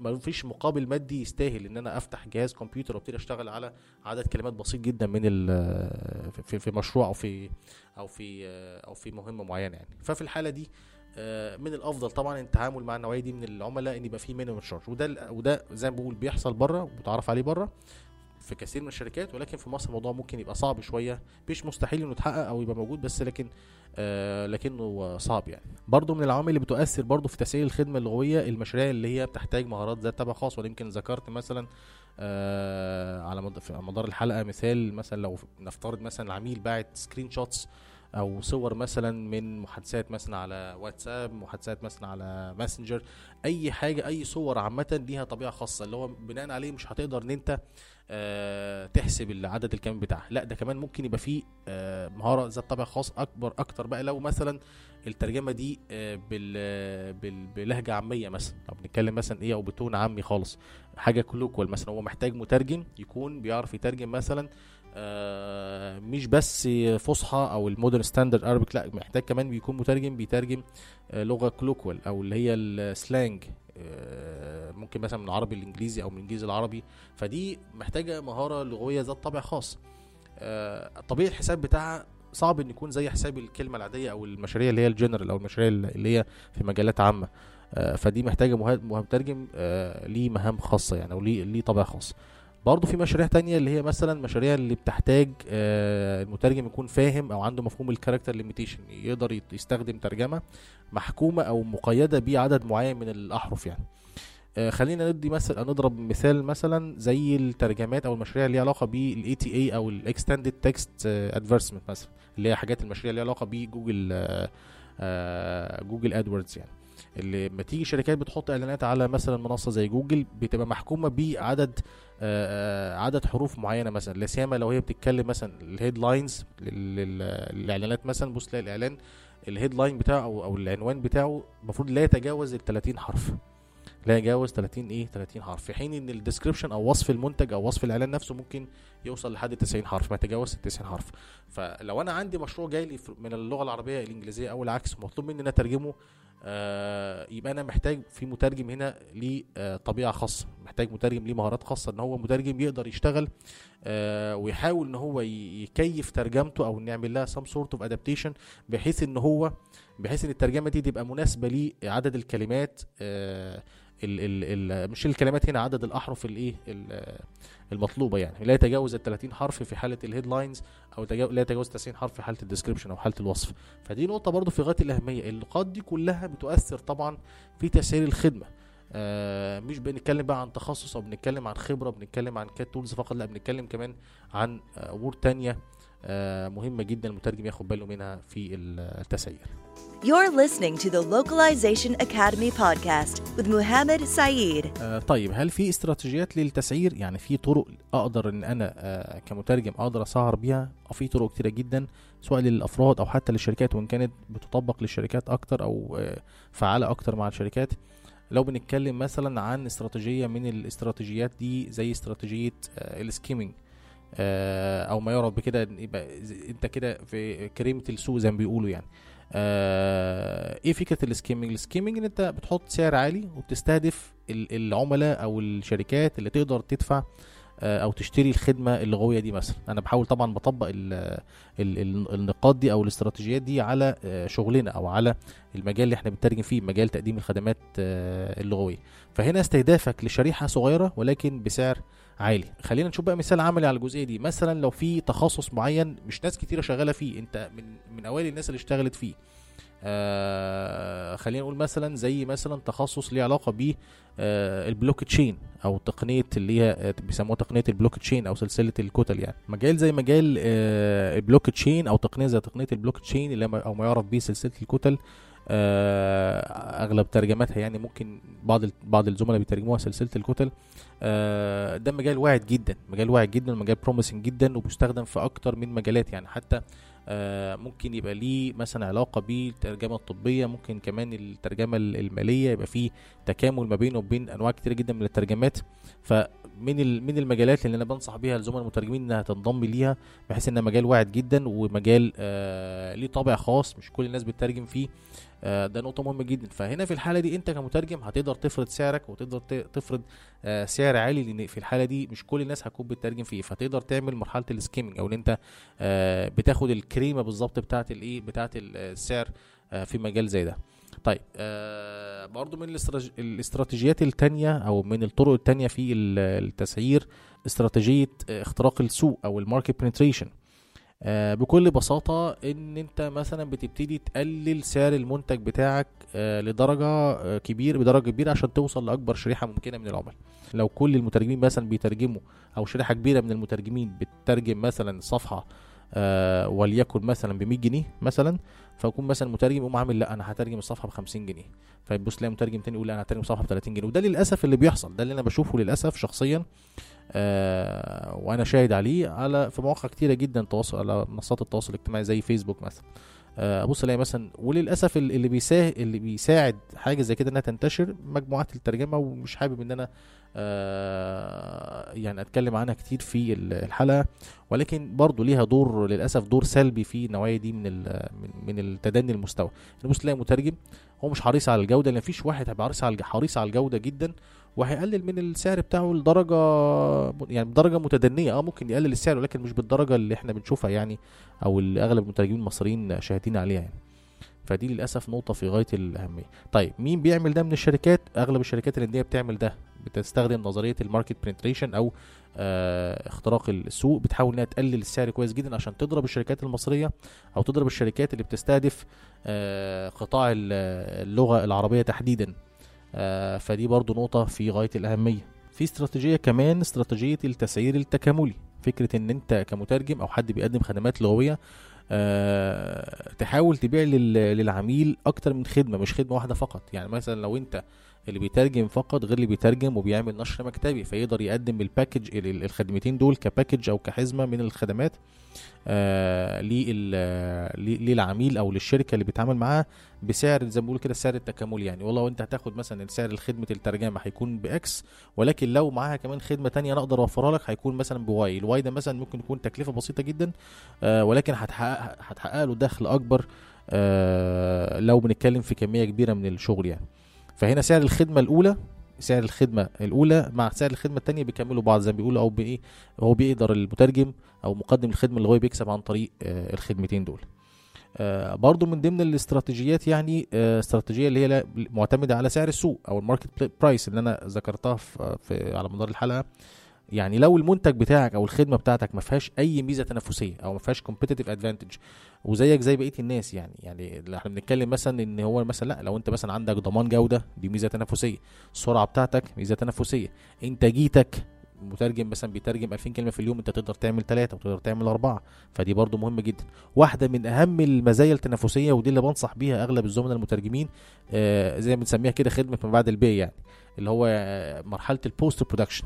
ما فيش مقابل مادي يستاهل ان أنا افتح جهاز كمبيوتر وابتدي اشتغل على عدد كلمات بسيط جدا من ال- في في مشروع أو في أو في آه، أو في مهمة معينة يعني. ففي الحالة دي آه، من الافضل طبعا التعامل مع النوعية دي من العملاء ان يبقى في minimum charge وده وده زي ما بقول بيحصل بره ومتعرف عليه بره. في كثير من الشركات ولكن في مصر الموضوع ممكن يبقى صعب شوية. مش مستحيل إنه يتحقق أو يبقى موجود بس لكن آه لكنه صعب يعني. برضو من العوامل اللي بتؤثر برضو في تسعير الخدمة اللغوية المشاريع اللي هي بتحتاج مهارات ذات طابع خاص. ولا يمكن ذكرت مثلا آه على مدار الحلقة مثال مثلا لو نفترض مثلا العميل باعت screenshots أو صور مثلا من محادثات مثلا على واتساب محادثات مثلا على ماسنجر أي حاجة أي صور عامة ليها طبيعة خاصة اللي هو بناء عليه مش هتقدر إن أنت آه تحسب العدد الكامل بتاعها. لا ده كمان ممكن يبقى فيه آه مهارة ذات طابع خاص أكبر أكتر بقى لو مثلا الترجمة دي آه بال بال بلهجة عامية مثلا. لو بنتكلم مثلا إيه أو ب tone عامي خالص. حاجة colloquial مثلا هو محتاج مترجم يكون بيعرف يترجم مثلا آه مش بس فصحى أو ال Modern Standard Arabic لا محتاج كمان بيكون مترجم بيترجم آه لغة colloquial أو اللي هي ال slang آه ممكن مثلا من العربي الانجليزي أو من الإنجليزي العربي فدي محتاجة مهارة لغوية ذات طابع خاص. آه طبيعة الحساب بتاعها صعب إن يكون زي حساب الكلمة العادية أو المشاريع اللي هي الجنرال أو المشاريع اللي هي في مجالات عامة. آه فدي محتاجة مترجم آه ليه مهام خاصة يعني أو ليه طابع خاص. برضه في مشاريع تانية اللي هي مثلا مشاريع اللي بتحتاج آه، المترجم يكون فاهم أو عنده مفهوم ال character limitation يقدر يستخدم ترجمة محكومة أو مقيدة بعدد معين من الأحرف يعني. آه، خلينا ندي مثلا نضرب مثال مثلا زي الترجمات أو المشاريع اللي علاقة بال ETA أو ال extended text advertisement مثلا اللي هي حاجات المشاريع اللي علاقة بجوجل آه، Google AdWords يعني. اللي لما تيجي شركات بتحط إعلانات على مثلا منصة زي جوجل بتبقى محكومة بعدد آه، آه، عدد حروف معينة مثلا. لا سيما لو هي بتتكلم مثلا ال headlines الاعلانات مثلا. بص تلاقي الإعلان ال headline بتاعه أو العنوان بتاعه المفروض لا يتجاوز ال 30 حرف. لا يتجاوز 30 إيه؟ 30 حرف. في حين إن ال description أو وصف المنتج أو وصف الإعلان نفسه ممكن يوصل لحد 90 حرف. ما يتجاوز ال 90 حرف. فلو أنا عندي مشروع جاي لي من اللغة العربية الإنجليزية أو العكس مطلوب مني إن أترجمه آه يبقى أنا محتاج في مترجم هنا ليه آه طبيعة خاصة. محتاج مترجم ليه مهارات خاصة إن هو مترجم يقدر يشتغل آه ويحاول إن هو يكيف ترجمته أو نعمل لها some sort of adaptation بحيث إن هو بحيث إن الترجمة دي تبقى مناسبة لعدد الكلمات آه ال ال ال مش الكلمات هنا عدد الأحرف الايه ال- المطلوبة يعني. لا يتجاوز ال 30 حرف في حالة ال headlines أو لا يتجاوز 90 حرف في حالة ال description أو حالة الوصف. فدي نقطة برضو في غاية الأهمية. النقاط دي كلها بتؤثر طبعا في تسعير الخدمة. آه مش بنتكلم بقى عن تخصص أو بنتكلم عن خبرة بنتكلم عن CAT tools فقط لا بنتكلم كمان عن آه، امور تانية آه مهمة جدا المترجم ياخد باله منها في التسعير. You're listening to the Localization Academy podcast with Muhammad Saeed. آه طيب هل في استراتيجيات للتسعير؟ يعني في طرق أقدر إن أنا آه كمترجم أقدر أسعر بيها؟ آه في طرق كتيرة جدا سواء للأفراد أو حتى للشركات وإن كانت بتطبق للشركات أكتر أو آه فعالة أكتر مع الشركات. لو بنتكلم مثلا عن استراتيجية من الاستراتيجيات دي زي استراتيجية آه ال skimming آه أو ما يعرف بكده يبقى أنت كده في كريمة السوق زي ما بيقولوا يعني. آه إيه فكره ال skimming ال skimming إن أنت بتحط سعر عالي وبتستهدف ال- العملاء أو الشركات اللي تقدر تدفع آه، أو تشتري الخدمة اللغويه دي مثلا. أنا بحاول طبعا بطبق ال ال ال النقاط دي أو الاستراتيجيات دي على آه، شغلنا أو على المجال اللي إحنا بنترجم فيه مجال تقديم الخدمات آه، اللغويه فهنا استهدافك لشريحة صغيرة ولكن بسعر عالي. خلينا نشوف بقى مثال عملي على الجزئية دي. مثلا لو في تخصص معين مش ناس كتيرة شغالة فيه انت من من أوائل الناس اللي اشتغلت فيه. آه خلينا نقول مثلا زي مثلا تخصص ليه علاقة ب آه البلوك تشين أو تقنية اللي هي آه، بيسموها تقنية البلوك تشين أو سلسلة الكتل يعني. مجال زي مجال آه البلوك تشين أو تقنية زي تقنية البلوك تشين اللي أو ما يعرف به سلسلة الكتل أغلب ترجماتها يعني ممكن بعض بعض الزملاء بيترجموها سلسلة الكتل. آه ده مجال واعد جدا مجال واعد جدا مجال promising جدا وبيستخدم في أكتر من مجالات يعني. حتى آه، ممكن يبقى ليه مثلا علاقة بالترجمة الطبية ممكن كمان الترجمة ال- المالية يبقى فيه تكامل ما بينه وبين أنواع كتيرة جدا من الترجمات. فمن ال- من المجالات اللي أنا بنصح بيها الزملاء المترجمين إنها تنضم ليها بحيث إنها مجال واعد جدا ومجال آه ليه طابع خاص مش كل الناس بتترجم فيه آه ده نقطة مهمة جدا. فهنا في الحالة دي أنت كمترجم هتقدر تفرض سعرك وتقدر تفرض آه سعر عالي لأن في الحالة دي مش كل الناس هتكون بتترجم فيه. فتقدر تعمل مرحلة السكيمنج أو إن أنت آه، بتاخد الكريمة بالظبط بتاعت الإيه بتاعت ال- السعر آه، في مجال زي ده. طيب آه برضو من الاستراتيج- الاستراتيجيات التانية أو من الطرق التانية في ال- التسعير استراتيجية اختراق السوق أو ال market penetration آه بكل بساطة إن أنت مثلا بتبتدي تقلل سعر المنتج بتاعك آه لدرجة آه كبير بدرجة كبيرة عشان توصل لأكبر شريحة ممكنة من العملاء لو كل المترجمين مثلا بيترجموا أو شريحة كبيرة من المترجمين بتترجم مثلا صفحة آه وليكن مثلا ب 100 جنيه مثلا فيكون مثلا مترجم يقوم عامل لا أنا هترجم الصفحة ب 50 جنيه. فيبص تلاقي مترجم تاني يقول لا أنا هترجم الصفحة ب 30 جنيه. وده للأسف اللي بيحصل ده اللي أنا بشوفه للأسف شخصيا آه وأنا شاهد عليه على في مواقع كتيرة جدا تواصل على منصات التواصل الاجتماعي زي فيسبوك مثلا. ابص الاقي مثلا وللأسف ال- اللي بيساعد اللي بيساعد حاجة زي كده إنها تنتشر مجموعات الترجمة ومش حابب إن أنا آه، يعني أتكلم عنها كتير في ال- الحلقة. ولكن برضو ليها دور للأسف دور سلبي في النوعية دي من من, التدني المستوى. تبص تلاقي مترجم هو مش حريص على الجودة لأن مفيش واحد هيبقى حريص على حريص على الجودة جدا. وهيقلل من السعر بتاعه لدرجة يعني بدرجه متدنية. آه ممكن يقلل السعر ولكن مش بالدرجة اللي إحنا بنشوفها يعني أو اللي اغلب المترجمين المصريين شاهدين عليها يعني. فدي للأسف نقطة في غاية الأهمية. طيب مين بيعمل ده من الشركات؟ اغلب الشركات الانديه بتعمل ده بتستخدم نظرية ال market penetration أو آه اختراق السوق بتحاول انها تقلل السعر كويس جدا عشان تضرب الشركات المصرية أو تضرب الشركات اللي بتستهدف آه قطاع ال- اللغة العربية تحديدا. فدي برضو نقطة في غاية الأهمية. في استراتيجية كمان استراتيجية التسعير التكاملي. فكرة إن أنت كمترجم أو حد بيقدم خدمات لغوية آه، تحاول تبيع لل- للعميل أكتر من خدمة مش خدمة واحدة فقط. يعني مثلا لو أنت اللي بيترجم فقط غير اللي بيترجم وبيعمل نشر مكتبي فيقدر يقدم ال package ال- ال- الخدمتين دول ك package أو كحزمة من الخدمات آه للعميل أو للشركة اللي بيتعامل معاها بسعر زي ما بيقولوا كده السعر التكاملي يعني. والله أنت هتاخد مثلا سعر خدمه الترجمة هيكون ب X ولكن لو معاها كمان خدمة تانية أنا أقدر أوفرها لك هيكون مثلا ب Y. ال Y ده مثلا ممكن يكون تكلفة بسيطة جدا آه ولكن هتحقق هتحقق له دخل أكبر آه لو بنتكلم في كمية كبيرة من الشغل يعني. فهنا سعر الخدمة الأولى سعر الخدمة الأولى مع سعر الخدمة الثانية بيكملوا بعض زي ما بيقولوا أو بإيه هو بيقدر المترجم أو مقدم الخدمة اللي هو بيكسب عن طريق آه الخدمتين دول. آه برضو من ضمن الاستراتيجيات يعني آه استراتيجية اللي هي معتمدة على سعر السوق أو ال market price اللي أنا ذكرتها في, في على مدار الحلقة. يعني لو المنتج بتاعك أو الخدمة بتاعتك ما فيهاش أي ميزة تنافسية أو ما فيهاش competitive advantage وزيك زي بقية الناس يعني يعني إحنا بنتكلم مثلا إن هو مثلا لأ لو أنت مثلا عندك ضمان جودة دي ميزة تنافسية السرعه بتاعتك ميزة تنافسية إنتاجيتك مترجم مثلا بيترجم 2000 كلمة في اليوم أنت تقدر تعمل ثلاثة وتقدر تعمل أربعة فدي برضو مهمة جدا. واحدة من أهم المزايا التنافسية ودي اللي بنصح بيها أغلب الزملاء المترجمين آه زي ما بنسميها كده خدمة ما بعد البيع يعني اللي هو آه، مرحلة ال post production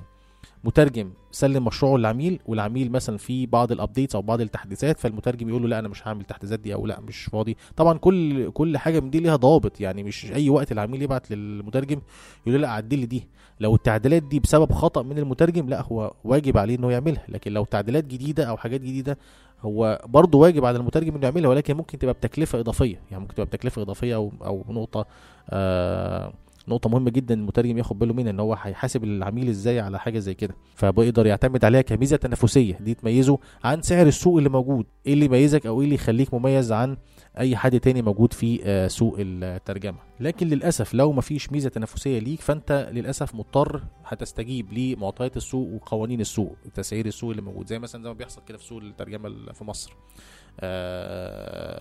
مترجم سلم مشروعه للعميل والعميل مثلا في بعض ال updates أو بعض التحديثات فالمترجم يقول له لا أنا مش هعمل التحديثات دي أو لا مش فاضي. طبعا كل كل حاجة من دي ليها ضوابط يعني مش أي وقت العميل يبعت للمترجم يقول له لا عدل لي دي. لو التعديلات دي بسبب خطأ من المترجم لا هو واجب عليه إنه يعملها. لكن لو تعديلات جديدة أو حاجات جديدة هو برضه واجب على المترجم إنه يعملها ولكن ممكن تبقى بتكلفة إضافية. يعني ممكن تبقى بتكلفة إضافية أو أو نقطة آه نقطة مهمة جدا المترجم ياخد باله منها إن هو هيحاسب العميل إزاي على حاجة زي كده. فبيقدر يعتمد عليها كميزة تنافسية دي تميزه عن سعر السوق اللي موجود. إيه اللي يميزك أو إيه اللي يخليك مميز عن أي حد تاني موجود في آه، سوق الترجمة؟ لكن للأسف لو مفيش ميزة تنافسية ليك فأنت للأسف مضطر هتستجيب لمعطيات السوق وقوانين السوق تسعير السوق اللي موجود. زي مثلا زي ما بيحصل كده في سوق الترجمة في مصر.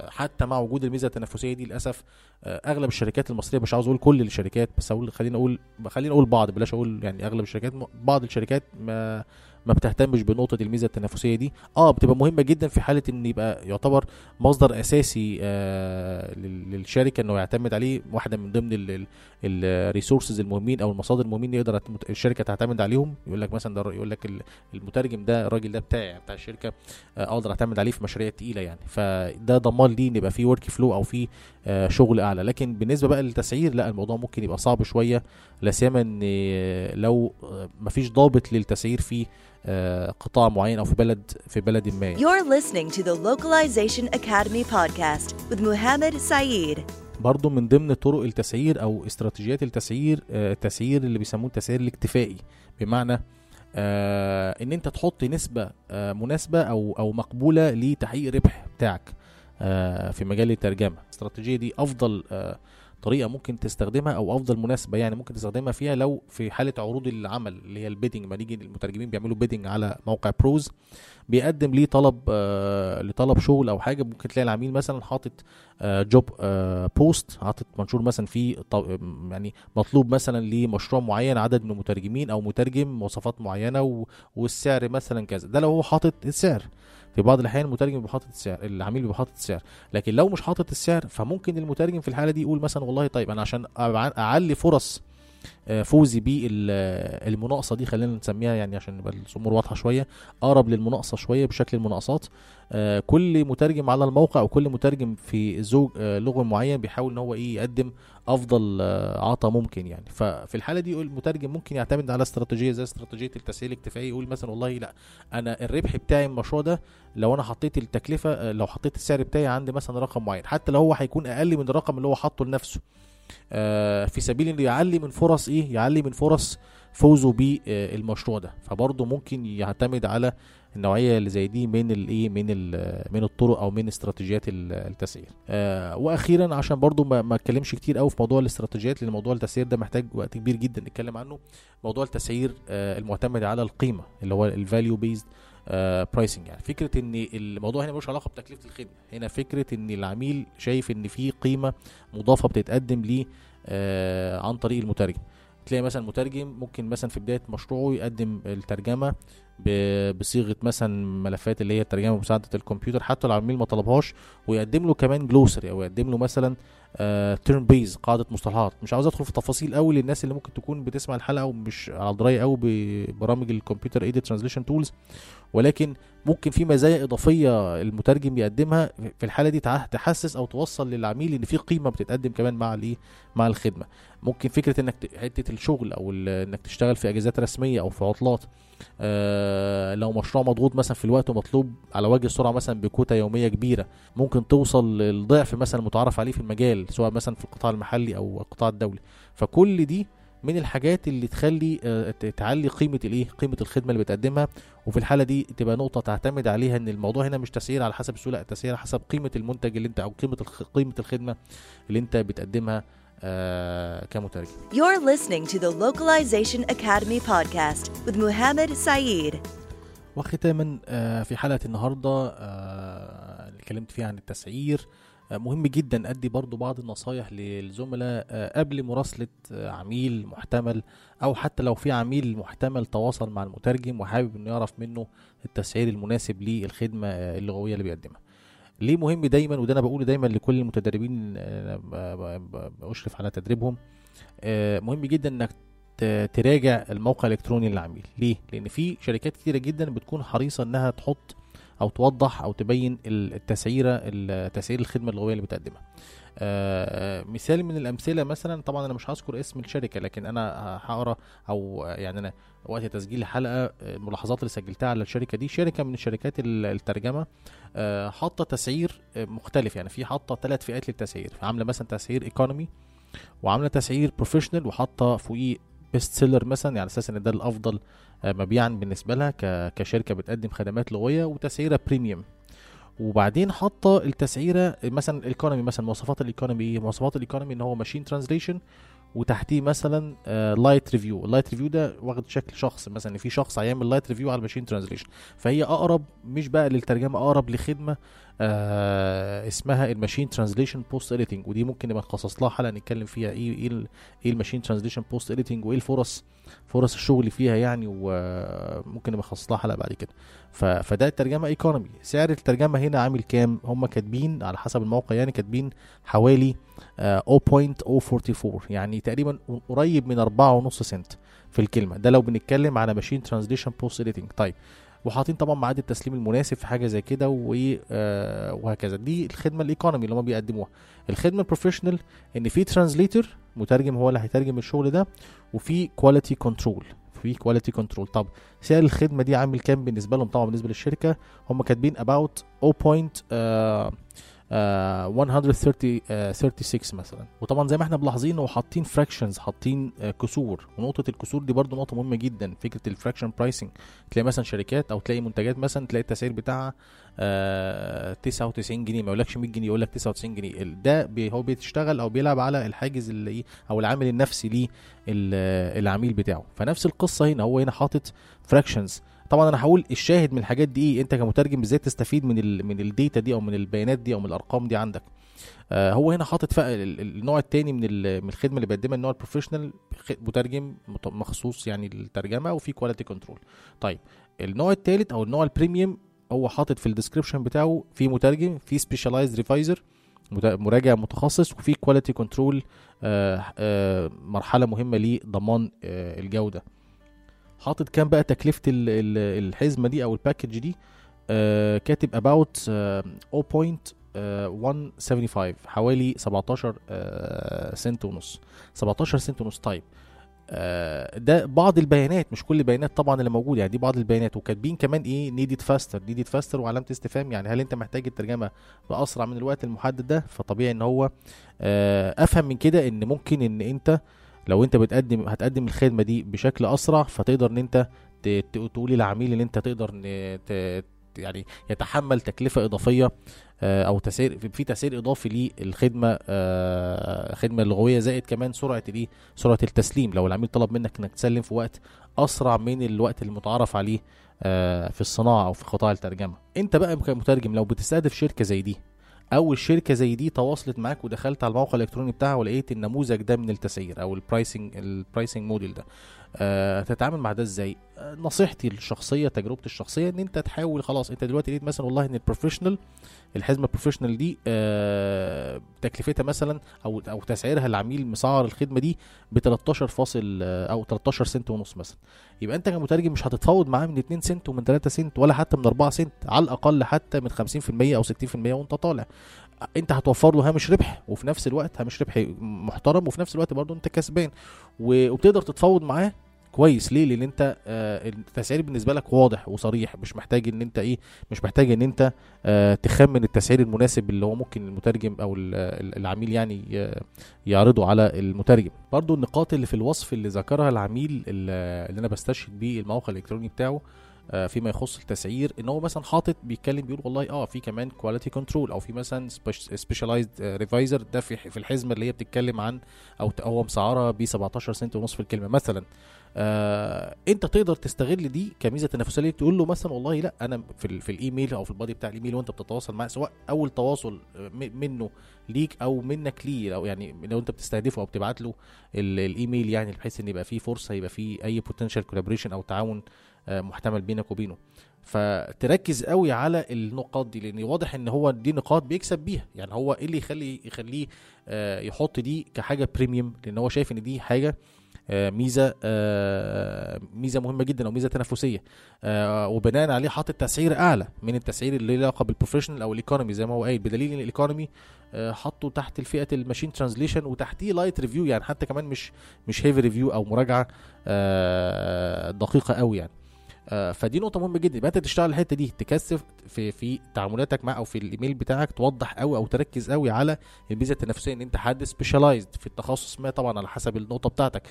حتى مع وجود الميزة التنافسية دي للأسف آه، أغلب الشركات المصرية مش عاوز أقول كل الشركات بس أقول خلينا أقول خلينا أقول بعض بلاش أقول يعني أغلب الشركات بعض الشركات ما ما بتهتمش بنقطة الميزة التنافسية دي. آه بتبقى مهمة جدا في حالة إن يبقى يعتبر مصدر أساسي آه للشركة إنه يعتمد عليه واحدة من ضمن الريسورسز المهمين أو المصادر المهمين يقدر الشركة تعتمد عليهم. يقول لك مثلا ده يقول لك المترجم ده الراجل ده بتاعي بتاع الشركة آه أقدر أعتمد عليه في مشاريع تقيلة يعني. فده ضمان لي إن يبقى في ورك فلو أو في آه شغل أعلى. لكن بالنسبة بقى للتسعير لا الموضوع ممكن يبقى صعب شوية. لا سيما إن لو مفيش ضابط للتسعير في قطاع معين أو في بلد في بلد ما. You're listening to the Localization Academy podcast with Muhammad Saeed. برضو من ضمن طرق التسعير أو استراتيجيات التسعير التسعير اللي بيسموه التسعير الاكتفائي. بمعنى آه إن أنت تحط نسبة آه مناسبة أو أو مقبولة لتحقيق ربح بتاعك آه في مجال الترجمة. الاستراتيجية دي أفضل آه طريقة ممكن تستخدمها أو أفضل مناسبة يعني ممكن تستخدمها فيها لو في حالة عروض العمل اللي هي ال bidding. ما نيجي المترجمين بيعملوا bidding على موقع ProZ بيقدم ليه طلب آه لطلب شغل أو حاجة. ممكن تلاقي العميل مثلا حاطط job آه post حاطط منشور مثلا فيه يعني مطلوب مثلا لمشروع معين عدد من المترجمين أو مترجم مواصفات معينة والسعر مثلا كذا. ده لو هو حاطط السعر. في بعض الأحيان المترجم بيبقى حاطط السعر العميل بيبقى حاطط السعر. لكن لو مش حاطط السعر فممكن المترجم في الحالة دي يقول مثلا والله طيب أنا عشان أعلي فرص فوزي بالمناقصه دي خلينا نسميها يعني عشان يبقى الأمور واضحة شوية أقرب للمناقصة شوية بشكل المناقصات. كل مترجم على الموقع أو كل مترجم في زوج لغوي معين بيحاول إن هو إيه يقدم أفضل عطا ممكن يعني. ففي الحالة دي المترجم ممكن يعتمد على استراتيجية زي استراتيجية التسهيل الاكتفائي يقول مثلا والله لا أنا الربح بتاعي المشروع ده لو أنا حطيت التكلفة لو حطيت السعر بتاعي عندي مثلا رقم معين حتى لو هو هيكون أقل من الرقم اللي هو حاطه لنفسه. آه في سبيل إنه يعلي من فرص إيه؟ يعلي من فرص فوزه بالمشروع ده. فبرضه ممكن يعتمد على النوعية اللي زي دي من الايه من من الطرق أو من استراتيجيات التسعير. آه وأخيرا عشان برضو ما أتكلمش كتير قوي في موضوع الاستراتيجيات لأن موضوع التسعير ده محتاج وقت كبير جدا نتكلم عنه. موضوع التسعير آه المعتمد على القيمة اللي هو ال value based pricing يعني. فكرة إن الموضوع هنا ملوش علاقة بتكلفة الخدمة. هنا فكرة إن العميل شايف إن في قيمة مضافة بتتقدم ليه آه عن طريق المترجم. تلاقي مثلا مترجم ممكن مثلا في بداية مشروعه يقدم الترجمة بصيغة مثلا ملفات اللي هي الترجمة بمساعدة الكمبيوتر. حتى لو العميل ما طلبهاش ويقدم له كمان glossary أو يقدم له مثلا term uh, base قاعدة مصطلحات. مش عاوز أدخل في تفاصيل قوي للناس اللي ممكن تكون بتسمع الحلقة ومش على دراية قوي ببرامج ال computer aided translation tools ولكن ممكن في مزايا إضافية المترجم يقدمها في الحالة دي تحسس أو توصل للعميل إن في قيمة بتتقدم كمان مع الايه مع الخدمة. ممكن فكرة إنك حتة الشغل أو إنك تشتغل في اجازات رسمية أو في عطلات آه لو مشروع مضغوط مثلا في الوقت ومطلوب على وجه السرعة مثلا بكوتا يومية كبيرة ممكن توصل للضعف مثلا المتعارف عليه في المجال سواء مثلا في القطاع المحلي أو القطاع الدولي. فكل دي من الحاجات اللي تخلي آه تعلي قيمة الإيه؟ قيمة الخدمة اللي بتقدمها. وفي الحالة دي تبقى نقطة تعتمد عليها إن الموضوع هنا مش تسعير على حسب السوق لأ تسعير على حسب قيمة المنتج اللي أنت أو قيمة قيمة الخدمة اللي أنت بتقدمها كمترجم. You're listening to the Localization Academy podcast with Muhammad Saeed. وختاما آه في حلقة النهارده آه اللي اتكلمت فيها عن التسعير آه مهم جدا أدي برضو بعض النصايح للزملاء آه قبل مراسلة آه عميل محتمل أو حتى لو في عميل محتمل تواصل مع المترجم وحابب إنه يعرف منه التسعير المناسب للخدمة آه اللغوية اللي بيقدمها. ليه مهم دايما وده أنا بقوله دايما لكل المتدربين بشرف على تدريبهم مهم جدا إنك تراجع الموقع الإلكتروني للعميل. ليه؟ لأن في شركات كتيرة جدا بتكون حريصة إنها تحط أو توضح أو تبين ال- التسعيرة ال- تسعير الخدمة اللغويه اللي بتقدمها. آه، مثال من الأمثلة مثلا طبعا أنا مش هذكر اسم الشركة لكن أنا هقرأ أو يعني أنا وقت تسجيل الحلقة الملاحظات اللي سجلتها على الشركة دي شركة من شركات ال- الترجمة آه، حاطة تسعير مختلف يعني في حاطة ثلاث فئات للتسعير عاملة مثلا تسعير ايكونومي وعاملة تسعير professional وحاطة فوقيه best seller مثلا يعني على أساس إن ده الأفضل آه، مبيعا بالنسبة لها كشركة بتقدم خدمات لغوية وتسعيرة premium وبعدين حاطة التسعيرة مثلا ال economy مثلا مواصفات ال economy إيه؟ مواصفات ال economy إن هو machine translation وتحتيه مثلا light review ال light review ده واخد شكل شخص مثلا ان في شخص هيعمل light review على ال machine translation فهي أقرب مش بقى للترجمة أقرب لخدمة آه اسمها ال machine translation post editing ودي ممكن نبقى نخصص لها حلقة نتكلم فيها إيه إيه إيه ال machine translation post editing وإيه الفرص فرص الشغل فيها يعني وممكن نبقى نخصص لها حلقة بعد كده. فده الترجمة economy سعر الترجمة هنا عامل كام؟ هم كاتبين على حسب الموقع يعني كاتبين حوالي آه، 0.044 يعني تقريبا قريب من 4.5 سنت في الكلمة. ده لو بنتكلم على machine translation post editing طيب وحاطين طبعا ميعاد التسليم المناسب في حاجة زي كده آه، وهكذا. دي الخدمة ال economy اللي هم بيقدموها. الخدمة ال professional إن في translator مترجم هو اللي هيترجم الشغل ده وفي quality control في quality control طب سعر الخدمة دي عامل كام بالنسبة لهم طبعا بالنسبة للشركة هم كاتبين about 0. آه، آه، 130 آه، 36 مثلا. وطبعا زي ما إحنا ملاحظين وحاطين fractions حاطين آه، كسور. ونقطة الكسور دي برضو نقطة مهمة جدا. فكرة ال fraction pricing تلاقي مثلا شركات أو تلاقي منتجات مثلا تلاقي التسعير بتاعها آه 99 جنيه. ما يقولكش 100 جنيه يقول لك 99 جنيه. ده بي هو بيشتغل أو بيلعب على الحاجز اللي إيه أو العامل النفسي ليه ال- العميل بتاعه. فنفس القصة هنا. هو هنا حاطط fractions طبعا أنا هقول الشاهد من الحاجات دي إيه؟ أنت كمترجم إزاي تستفيد من ال من ال data دي أو من البيانات دي أو من الأرقام دي عندك؟ آه هو هنا حاطط النوع التاني من من الخدمة اللي بيقدمها النوع ال professional مترجم مت- مخصوص يعني للترجمة وفي quality control طيب النوع التالت أو النوع premium هو حاطط في ال description بتاعه في مترجم في specialized reviser مراجع متخصص وفي quality control مرحلة مهمة لضمان آه الجودة. حاطط كام بقى تكلفة ال- ال- الحزمة دي أو ال package دي آه كاتب about آه 0.175 حوالي 17 آه سنت ونص. 17 سنت ونص. طيب آه، ده بعض البيانات مش كل البيانات طبعا اللي موجودة يعني دي بعض البيانات. وكاتبين كمان إيه need it faster need it faster وعلامة استفهام. يعني هل أنت محتاج الترجمة بأسرع من الوقت المحدد ده؟ فطبيعي إن هو آه، أفهم من كده إن ممكن إن أنت لو انت بتقدم هتقدم الخدمة دي بشكل أسرع فتقدر إن انت ت- ت- تقول للعميل إن انت تقدر يعني يتحمل تكلفة إضافية آه، أو تسعير في تسعير إضافي للخدمة آه، خدمة لغوية زائد كمان سرعة الايه سرعة التسليم. لو العميل طلب منك إنك تسلم في وقت أسرع من الوقت المتعارف عليه آه، في الصناعة أو في قطاع الترجمة. أنت بقى كمترجم لو بتستهدف شركة زي دي أو الشركة زي دي تواصلت معاك ودخلت على الموقع الإلكتروني بتاعها ولقيت النموذج ده من التسعير أو ال pricing ال pricing model ده. تتعامل مع ده إزاي؟ آه نصيحتي الشخصية تجربتي الشخصية إن أنت تحاول خلاص أنت دلوقتي لقيت مثلا والله إن ال professional الحزمة ال professional دي آه تكلفتها مثلا أو أو تسعيرها العميل مسعر الخدمة دي ب 13 فاصل آه، أو 13 سنت ونص مثلا. يبقى أنت كمترجم مش هتتفاوض معاه من 2 سنت ومن 3 سنت ولا حتى من 4 سنت على الأقل حتى من 50% أو 60% وأنت طالع. أنت هتوفر له هامش ربح وفي نفس الوقت هامش ربح محترم وفي نفس الوقت برضه أنت كسبان. وبتقدر تتفاوض معاه كويس. ليه؟ لأن أنت آه التسعير بالنسبة لك واضح وصريح. مش محتاج إن أنت إيه مش محتاج إن أنت آه تخمن التسعير المناسب اللي هو ممكن المترجم أو ال- ال- العميل يعني ي- يعرضه على المترجم. برضو النقاط اللي في الوصف اللي ذكرها العميل اللي أنا بستشهد بيه الموقع الإلكتروني بتاعه آه، فيما يخص التسعير إن هو مثلا حاطط بيتكلم بيقول والله آه في كمان quality control أو في مثلا specialized reviser ده في الحزمة اللي هي بتتكلم عن أو هو مسعرها ب 17 سنت ونص في الكلمة مثلا. آه أنت تقدر تستغل دي كميزة تنافسيه تقول له مثلا والله لأ أنا في في الإيميل أو في ال body بتاع الإيميل وأنت بتتواصل معاه سواء أول تواصل م- منه ليك أو منك ليه لو يعني لو أنت بتستهدفه أو بتبعت له ال- الإيميل يعني بحيث إن يبقى فيه فرصة يبقى فيه أي potential collaboration أو تعاون آه، محتمل بينك وبينه. فتركز قوي على النقاط دي لأن واضح إن هو دي نقاط بيكسب بيها. يعني هو إيه اللي يخلي يخليه آه، يحط دي كحاجة premium لأن هو شايف إن دي حاجة آه، ميزة آه، ميزة مهمة جدا أو ميزة تنافسية. آه، وبناء عليه حاطط تسعير أعلى من التسعير اللي له علاقة بال professional أو ال economy زي ما هو قايل. بدليل إن ال economy آه، حطه تحت الفئة ال machine translation وتحتيه light review يعني حتى كمان مش مش heavy review أو مراجعة آه، دقيقة قوي يعني. آه، فدي نقطة مهمة جدا. يبقى أنت تشتغل الحتة دي تكثف في في تعاملاتك مع أو في الإيميل بتاعك توضح قوي أو تركز قوي على الميزة التنافسية إن أنت حد specialized في التخصص ما طبعا على حسب النقطة بتاعتك.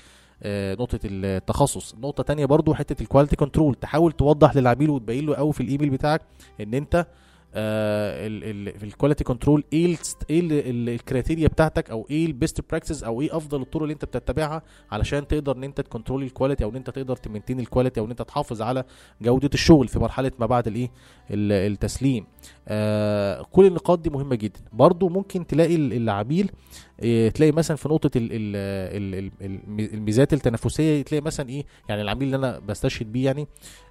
آه، نقطة التخصص. نقطة تانية برضو حتة ال quality control تحاول توضح للعميل وتبين له قوي في الإيميل بتاعك إن أنت ال quality control إيه إيه ال- criteria بتاعتك أو إيه ال best practice أو إيه أفضل الطرق اللي أنت بتتبعها علشان تقدر إن أنت ت control ال quality أو إن أنت تقدر ت maintain ال quality أو إن أنت تحافظ على جودة الشغل في مرحلة ما بعد الإيه؟ ال- التسليم. آه كل النقاط دي مهمة جدا. برضو ممكن تلاقي ال- العميل آه، تلاقي مثلا في نقطة ال ال ال ال الميزات التنافسية تلاقي مثلا إيه يعني العميل اللي أنا بستشهد بيه يعني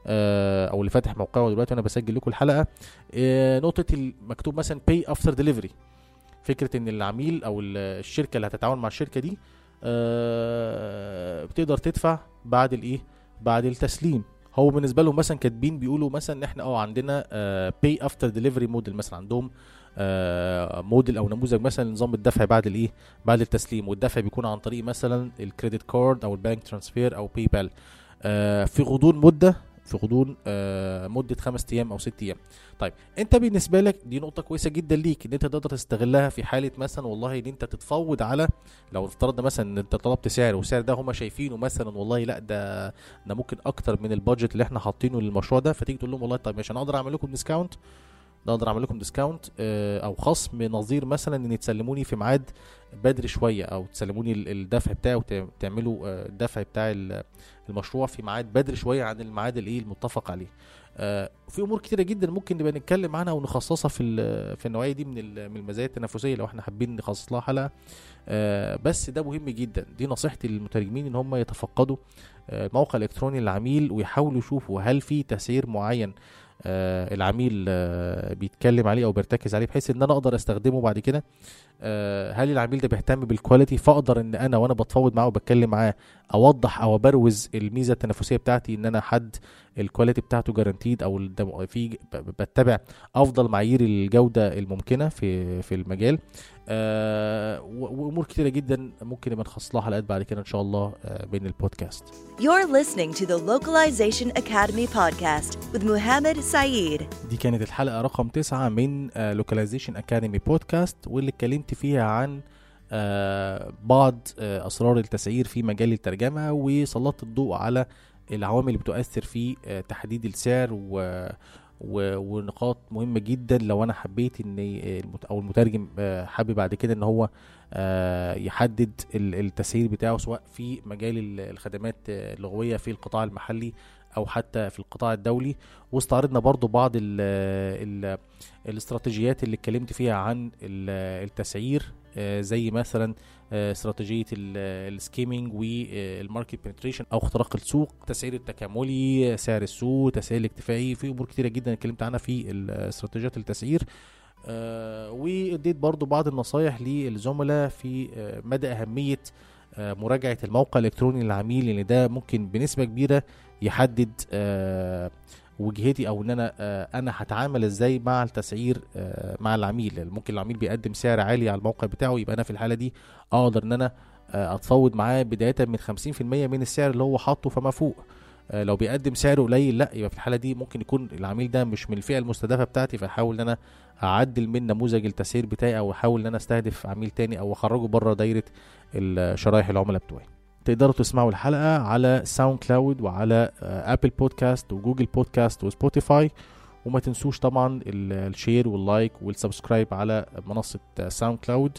آه أو اللي فاتح موقعه دلوقتي وأنا بسجل لكم الحلقة آه، نقطة المكتوب مثلا pay after delivery فكرة إن العميل أو ال- الشركة اللي هتتعاون مع الشركة دي آه، بتقدر تدفع بعد الايه بعد التسليم. هو بالنسبة لهم مثلا كاتبين بيقولوا مثلا إن إحنا آه عندنا pay after delivery model مثلا عندهم موديل أو نموذج مثلا نظام الدفع بعد الإيه؟ بعد التسليم والدفع بيكون عن طريق مثلا ال credit card أو ال bank transfer أو PayPal في غضون مدة في غضون آه، مدة خمس أيام أو ست أيام. طيب أنت بالنسبة لك دي نقطة كويسة جدا ليك إن أنت تقدر تستغلها في حالة مثلا والله إن أنت تتفاوض على لو افترضنا مثلا إن أنت طلبت سعر والسعر ده هم شايفينه مثلا والله لأ ده ده ممكن أكتر من ال budget اللي إحنا حاطينه للمشروع ده فتيجي تقول لهم والله طيب ماشي أنا أقدر أعمل لكم discount أقدر اعمل لكم discount أو خصم نظير مثلا إن تسلموني في ميعاد بدري شوية أو تسلموني ال- الدفع بتاعي وتعملوا آه، الدفع بتاع ال- المشروع في ميعاد بدري شوية عن الميعاد الايه المتفق عليه. آه، في أمور كتيرة جدا ممكن نبقى نتكلم عنها ونخصصها في في النوعية دي من من المزايا التنافسية لو إحنا حابين نخصص لها حلقة. آه، بس ده مهم جدا. دي نصيحتي للمترجمين إن هم يتفقدوا آه، الموقع الإلكتروني للعميل ويحاولوا يشوفوا هل في تسعير معين آه، العميل آه، بيتكلم عليه أو بيرتكز عليه بحيث إن أنا أقدر أستخدمه بعد كده. آه، هل العميل ده بيهتم بالكواليتي فأقدر إن أنا وأنا بتفاوض معاه وبتكلم معاه أوضح أو أبروز الميزة التنافسية بتاعتي إن أنا حد ال quality بتاعته guaranteed أو في بتبع أفضل معايير الجودة الممكنة في في المجال. آه، وامور كتيرة جدا ممكن نبقى نخصص لها حلقات بعد كده إن شاء الله آه، بين ال podcast You're listening to the Localization Academy podcast with Muhammad Saeed. دي كانت الحلقة رقم تسعة من Localization Academy podcast واللي اتكلمت فيها عن آه، بعض آه، أسرار التسعير في مجال الترجمة وسلطت الضوء على العوامل اللي بتؤثر في آه، تحديد السعر و- ونقاط مهمة جدا لو أنا حبيت إن أو المترجم آه، حابب بعد كده إن هو آه، يحدد ال- التسعير بتاعه سواء في مجال ال- الخدمات آه، اللغوية في القطاع المحلي أو حتى في القطاع الدولي. واستعرضنا برضو بعض ال ال الاستراتيجيات اللي اتكلمت فيها عن ال- التسعير زي مثلا استراتيجية ال- skimming وال market penetration أو اختراق السوق التسعير التكاملي سعر السوق تسعير الاكتفائي في أمور كتيرة جدا اتكلمت عنها في استراتيجيات التسعير. آه، واديت برضو بعض النصايح للزملاء في آه، مدى أهمية آه، مراجعة الموقع الإلكتروني للعميل لأن ده ممكن بنسبة كبيرة يحدد آه، وجهتي أو إن أنا آه، أنا هتعامل إزاي مع التسعير آه، مع العميل. لأن ممكن العميل بيقدم سعر عالي على الموقع بتاعه يبقى أنا في الحالة دي أقدر إن أنا آه، أتفاوض معاه بداية من 50% من السعر اللي هو حاطه فما فوق. لو بيقدم سعر قليل لأ يبقى في الحالة دي ممكن يكون العميل ده مش من الفئة المستهدفة بتاعتي فأحاول إن أنا أعدل من نموذج التسعير بتاعي أو أحاول إن أنا أستهدف عميل تاني أو أخرجه بره دايرة الشرايح العملاء بتوعي. تقدروا تسمعوا الحلقة على SoundCloud وعلى آه، Apple Podcasts و Google Podcasts و Spotify وما تنسوش طبعا ال- share وال like وال subscribe على منصة آه، SoundCloud.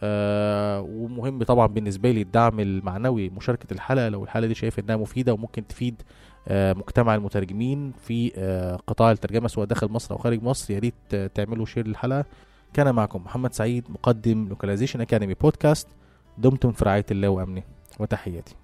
آه ومهم طبعا بالنسبة لي الدعم المعنوي مشاركة الحلقة. لو الحلقة دي شايف إنها مفيدة وممكن تفيد آه مجتمع المترجمين في آه قطاع الترجمة سواء داخل مصر أو خارج مصر يا ريت آه، تعملوا share للحلقة. كان معكم محمد سعيد مقدم لوكاليزيشن أكاديمي بودكاست. دمتم في رعاية الله وأمنه. وتحياتي.